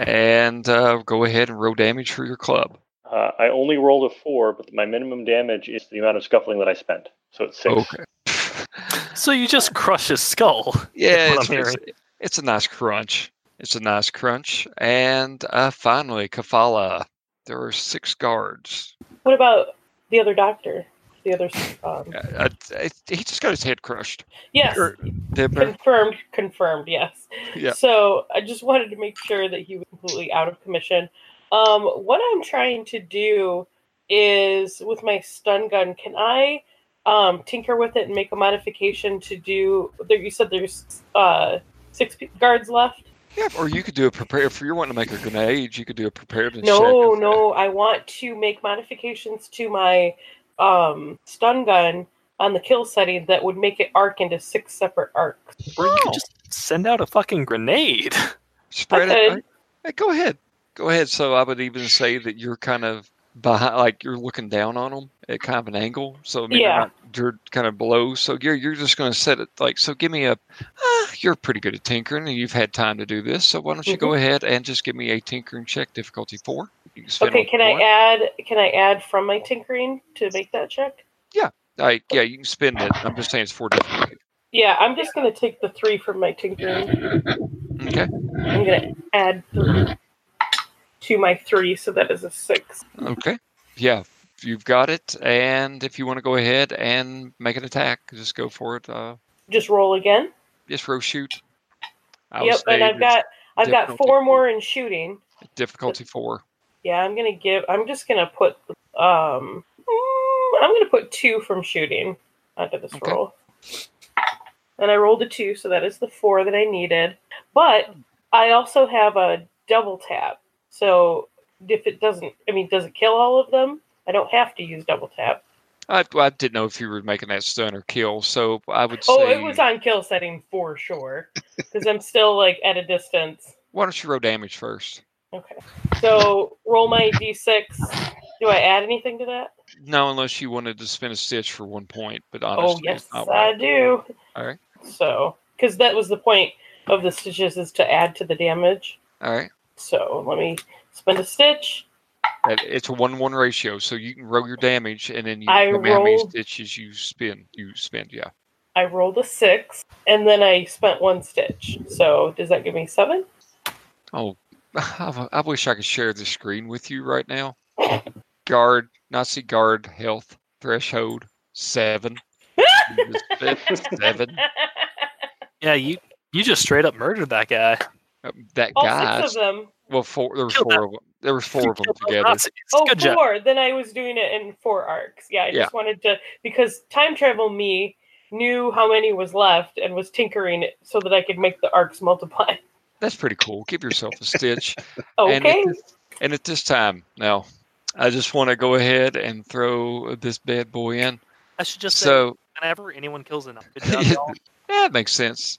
And uh, go ahead and roll damage for your club. Uh, I only rolled a four, but my minimum damage is the amount of scuffling that I spent. So it's six. Okay. So you just crush his skull. Yeah, it's, it's, it's a nice crunch. It's a nice crunch. And uh, finally, Kelfala. There are six guards. What about the other doctor? The other. Um, Uh, uh, he just got his head crushed. yes. Or- Confirmed. Confirmed. Yes. Yeah. So I just wanted to make sure that he was completely out of commission. Um, what I'm trying to do is with my stun gun. Can I um, tinker with it and make a modification to do? There, you said there's uh, six guards left. Yeah, or you could do a prepare. If you're wanting to make a grenade, you could do a preparedness. No, no. I want to make modifications to my um, stun gun on the kill setting that would make it arc into six separate arcs. Or you could just send out a fucking grenade. Spread I it. could. Hey, go ahead. Go ahead. So I would even say that you're kind of behind, like you're looking down on them at kind of an angle. So maybe Yeah. not, you're kind of below. So you're you're just going to set it like so. Give me a. Uh, you're pretty good at tinkering, and you've had time to do this. So why don't you go ahead and just give me a tinkering check, difficulty four. Can Okay, can I add can I add from my tinkering to make that check? Yeah like, yeah, you can spend it. I'm just saying it's four difficulty. Yeah, I'm just gonna take the three from my tinkering. Okay. I'm gonna add three to my three, so that is a six. Okay. Yeah, you've got it. And if you want to go ahead and make an attack, just go for it. Uh, Just roll again. just row shoot. I yep, and I've got I've got four four. more in shooting. difficulty four. Yeah, I'm gonna give. I'm just gonna put. Um, mm, I'm gonna put two from shooting onto this Okay. roll. And I rolled a two, so that is the four that I needed. But I also have a double tap. So if it doesn't, I mean, does it kill all of them? I don't have to use double tap. I, I didn't know if you were making that stun or kill, so I would oh, say. Oh, it was on kill setting for sure, because I'm still like at a distance. Why don't you roll damage first? Okay. So roll my d6. Do I add anything to that? No, unless you wanted to spin a stitch for one point. But oh, honestly, Oh yes, I do. All right. So, because that was the point of the stitches is to add to the damage. All right. So let me spend a stitch. It's a one-one ratio, so you can roll your damage, and then you I tell how many stitches you spin. You spend, yeah. I rolled a six, and then I spent one stitch. So does that give me seven? Oh, I, I wish I could share the screen with you right now. guard Nazi guard health threshold seven. seven. Yeah, you you just straight up murdered that guy. Uh, That All guy. six of them. Well, four. There were Killed four of them. There were four of them together. Nazis. Oh, Good job. four. Then I was doing it in four arcs. Yeah, I Yeah. just wanted to because time travel me knew how many was left and was tinkering it so that I could make the arcs multiply. That's pretty cool. Give yourself a stitch. And Okay. at, this, and at this time, now, I just want to go ahead and throw this bad boy in. I should just say, So, whenever anyone kills enough, good job, y'all. yeah, it makes sense.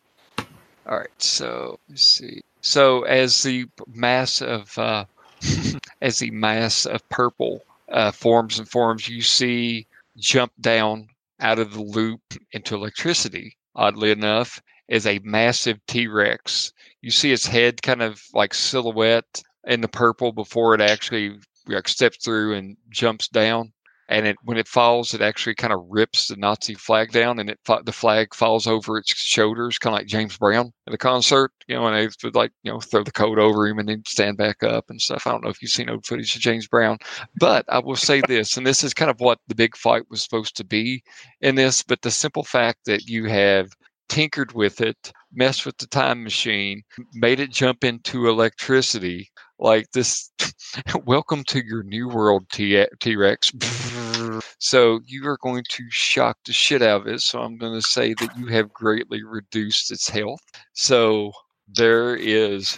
All right, so let's see. So as the mass of uh, as the mass of purple uh, forms and forms, you see jump down out of the loop into electricity. Oddly enough, is a massive T Rex. You see its head kind of like silhouette in the purple before it actually like steps through and jumps down and it when it falls, it actually kind of rips the Nazi flag down, and it the flag falls over its shoulders, kind of like James Brown at a concert. You know, and they would like you know throw the coat over him and then stand back up and stuff. I don't know if you've seen old footage of James Brown, but I will say this, and this is kind of what the big fight was supposed to be in this. But the simple fact that you have tinkered with it, messed with the time machine, made it jump into electricity like this welcome to your new world T- t-rex. So you are going to shock the shit out of it so i'm going to say that you have greatly reduced its health. So there is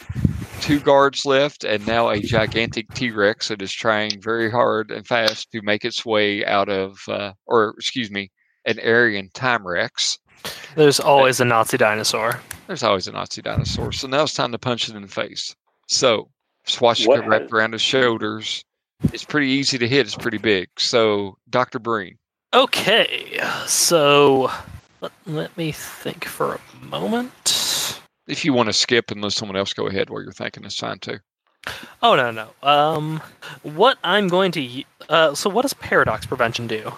two guards left and now a gigantic t-rex that is trying very hard and fast to make its way out of uh, or excuse me an aryan time rex. There's always a Nazi dinosaur. there's always a nazi dinosaur so now it's time to punch it in the face. So swastika What wrapped around his shoulders. It's pretty easy to hit. It's pretty big. So, Dr. Breen, Okay, so let, let me think for a moment. if you want to skip and let someone else go ahead while you're thinking, it's fine too. Oh no no. Um, what I'm going to uh, so what does paradox prevention do?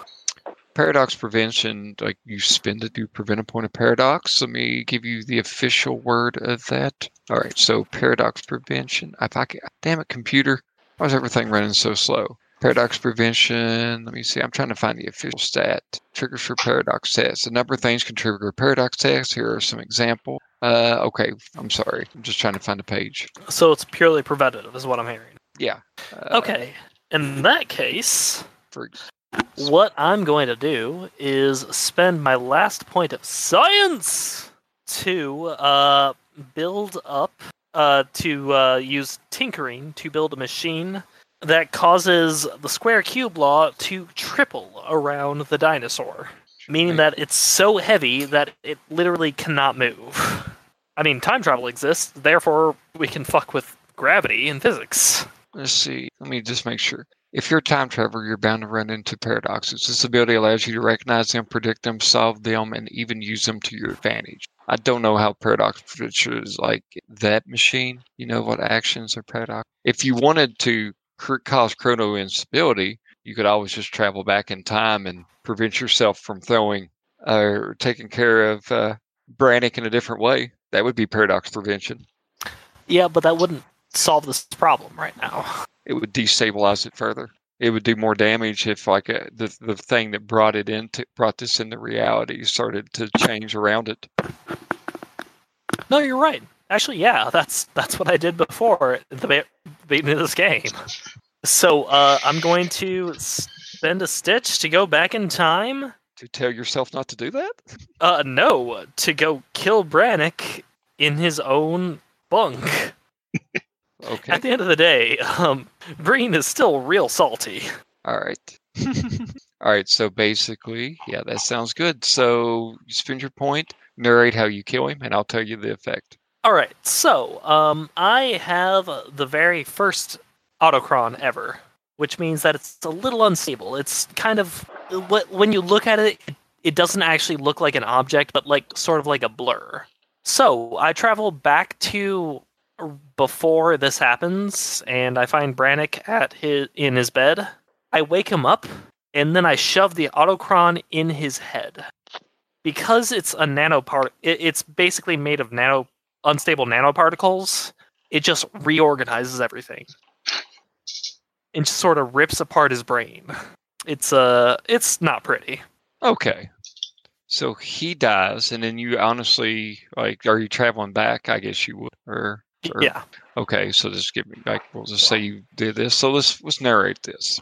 Paradox prevention, like you spend it to prevent a point of paradox. Let me give you the official word of that. All right, so paradox prevention. If I can, damn it, computer, why is everything running so slow? Paradox prevention. Let me see. I'm trying to find the official stat. Triggers for paradox tests. A number of things can trigger a paradox test. Here are some examples. Uh, okay, I'm sorry. I'm just trying to find a page. So it's purely preventative, is what I'm hearing. Yeah. Uh, Okay, in that case, For, what I'm going to do is spend my last point of science to uh, build up, uh, to uh, use tinkering to build a machine that causes the square cube law to triple around the dinosaur, meaning that it's so heavy that it literally cannot move. I mean, time travel exists, therefore we can fuck with gravity and physics. Let's see. Let me just make sure. If you're a time traveler, you're bound to run into paradoxes. This ability allows you to recognize them, predict them, solve them, and even use them to your advantage. I don't know how paradox is like that machine. You know what actions are paradox? If you wanted to cause chrono instability, you could always just travel back in time and prevent yourself from throwing uh, or taking care of uh, Brannick in a different way. That would be paradox prevention. Yeah, but that wouldn't solve this problem right now. it would destabilize it further. It would do more damage if, like, a, the the thing that brought it into brought this into reality started to change around it. No, you're right. Actually, yeah, that's that's what I did before the be- beginning of this game. So uh, I'm going to spend a stitch to go back in time. To tell yourself not to do that. Uh, no, to go kill Brannick in his own bunk. Okay. At the end of the day, um, Breen is still real salty. All right. All right. So basically, yeah, that sounds good. So you spend your point, narrate how you kill him, and I'll tell you the effect. All right, so um, I have the very first autochron ever, which means that it's a little unstable. It's kind of wh- when you look at it, it doesn't actually look like an object, but like sort of like a blur. So I travel back to before this happens, and I find Brannick at his in his bed. I wake him up, and then I shove the autochron in his head. Because it's a nanopart, it, it's basically made of nano unstable nanoparticles. It just reorganizes everything. and just sort of rips apart his brain. It's uh, it's not pretty. Okay. So he dies, and then you honestly like, are you traveling back? I guess you would, or, or Yeah. Okay, so just give me like we'll just say you did this. So let's let's narrate this.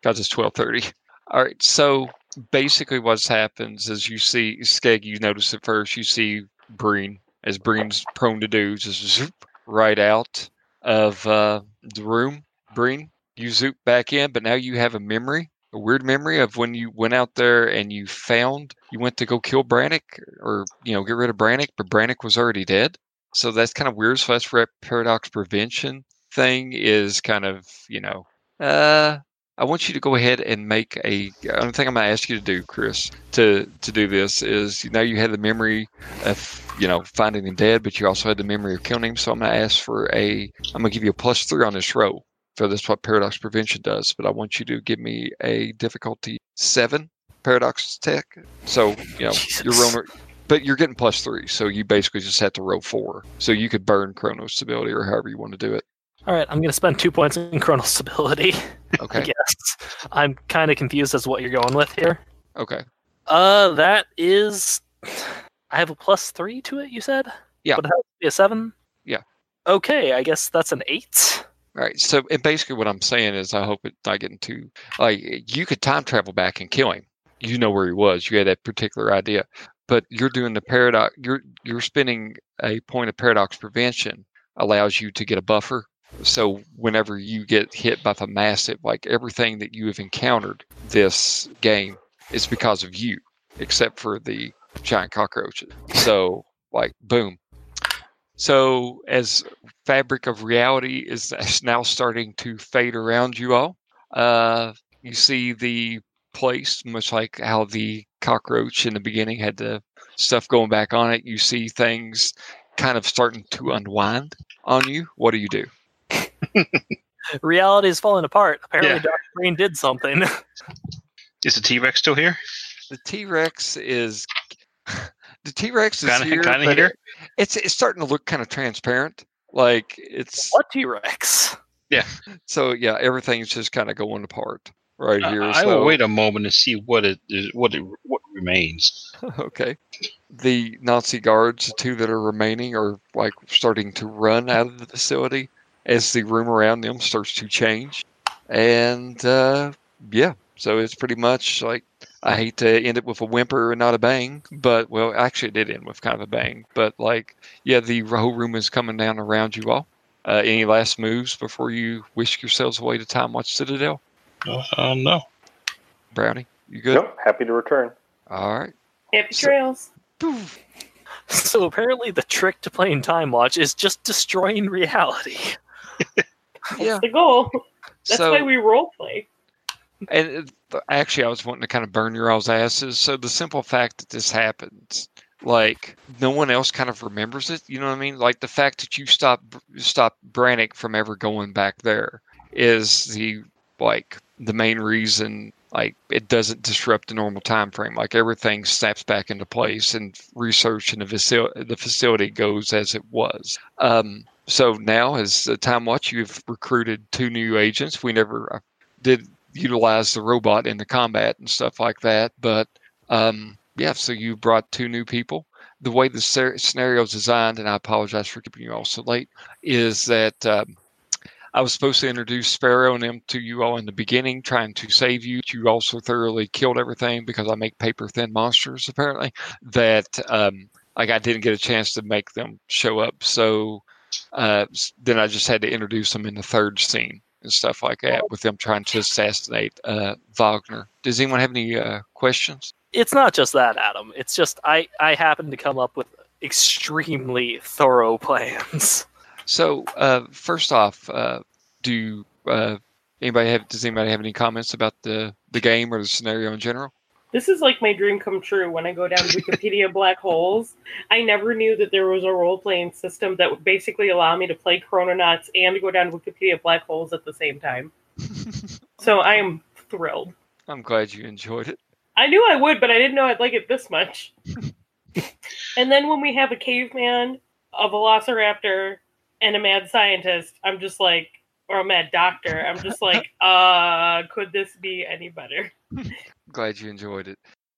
Because it's twelve thirty. All right. So basically, what happens is you see Skegg. You notice at first you see Breen, as Breen's prone to do, just zoop right out of uh, the room. Breen, you zoop back in, but now you have a memory, a weird memory of when you went out there and you found you went to go kill Brannick or you know get rid of Brannick, but Brannick was already dead. So that's kind of weird. So that's where paradox prevention thing is kind of, you know, uh, I want you to go ahead and make a. Only thing I'm going to ask you to do, Chris, to to do this is you know you had the memory of you know finding him dead, but you also had the memory of killing him. So I'm going to ask for a. I'm going to give you a plus three on this roll. So that's what paradox prevention does. But I want you to give me a difficulty seven paradox tech. So you know you're Jesus. rolling but you're getting plus three, so you basically just have to roll four. So you could burn chrono stability or however you want to do it. All right, I'm gonna spend two points in chronal stability. I Okay. guess I'm kind of confused as to what you're going with here. Okay. Uh, that is, I have a plus three to it. You said, Yeah. Would it have to be a seven? Yeah. Okay, I guess that's an eight. All right. So and basically what I'm saying is I hope it's not getting too like you could time travel back and kill him. You know where he was. You had that particular idea. But you're doing the paradox you're you're spending a point of paradox prevention allows you to get a buffer. So whenever you get hit by the massive like everything that you have encountered this game is because of you, except for the giant cockroaches. So like boom. So as fabric of reality is now starting to fade around you all. Uh, you see the place, much like how the cockroach in the beginning had the stuff going back on it. You see things kind of starting to unwind on you. What do you do? Reality is falling apart. Apparently, Yeah. Dr. Green did something. Is the T Rex still here? The T Rex is the T Rex is Kinda- here. kinda here? it- it's it's starting to look kind of transparent. Like it's what T Rex? Yeah. So yeah, everything's just kind of going apart right here. I, I so, will wait a moment to see what it is, what it, what remains. Okay. The Nazi guards, the two that are remaining, are like starting to run out of the facility as the room around them starts to change. And uh, yeah, so it's pretty much like I hate to end it with a whimper and not a bang, but well, actually, it did end with kind of a bang. But like, yeah, the whole room is coming down around you all. Uh, any last moves before you whisk yourselves away to TimeWatch Citadel? Uh, no. Brownie, you good? Nope, happy to return. All right. Happy So- trails. Poof. So apparently, the trick to playing TimeWatch is just destroying reality. Yeah. The goal. That's so, why we role play. And it- actually, I was wanting to kind of burn your all's asses. So the simple fact that this happens, like no one else kind of remembers it. You know what I mean? Like the fact that you stop stop Brannick from ever going back there is the like the main reason. Like it doesn't disrupt the normal time frame. Like everything snaps back into place, and research in the facility the facility goes as it was. Um, so now, as the time watch, you've recruited two new agents. We never uh, did utilize the robot in the combat and stuff like that. But um, yeah, so you brought two new people. The way the scenario is designed, and I apologize for keeping you all so late, is that um, I was supposed to introduce Sparrow and them to you all in the beginning, trying to save you. You also thoroughly killed everything because I make paper thin monsters, apparently. That um, like I didn't get a chance to make them show up. So uh, then I just had to introduce them in the third scene and stuff like that with them trying to assassinate uh, Wagner. Does anyone have any uh, questions? It's not just that, Adam. It's just I I happen to come up with extremely thorough plans. So uh, first off, uh, do uh, anybody have does anybody have any comments about the the game or the scenario in general? This is like my dream come true when I go down Wikipedia black holes. I never knew that there was a role playing system that would basically allow me to play Chrononauts and go down Wikipedia black holes at the same time. So I am thrilled. I'm glad you enjoyed it. I knew I would, but I didn't know I'd like it this much. and then when we have a caveman, a velociraptor, and a mad scientist, I'm just like, or a mad doctor. I'm just like, uh, could this be any better? Glad you enjoyed it.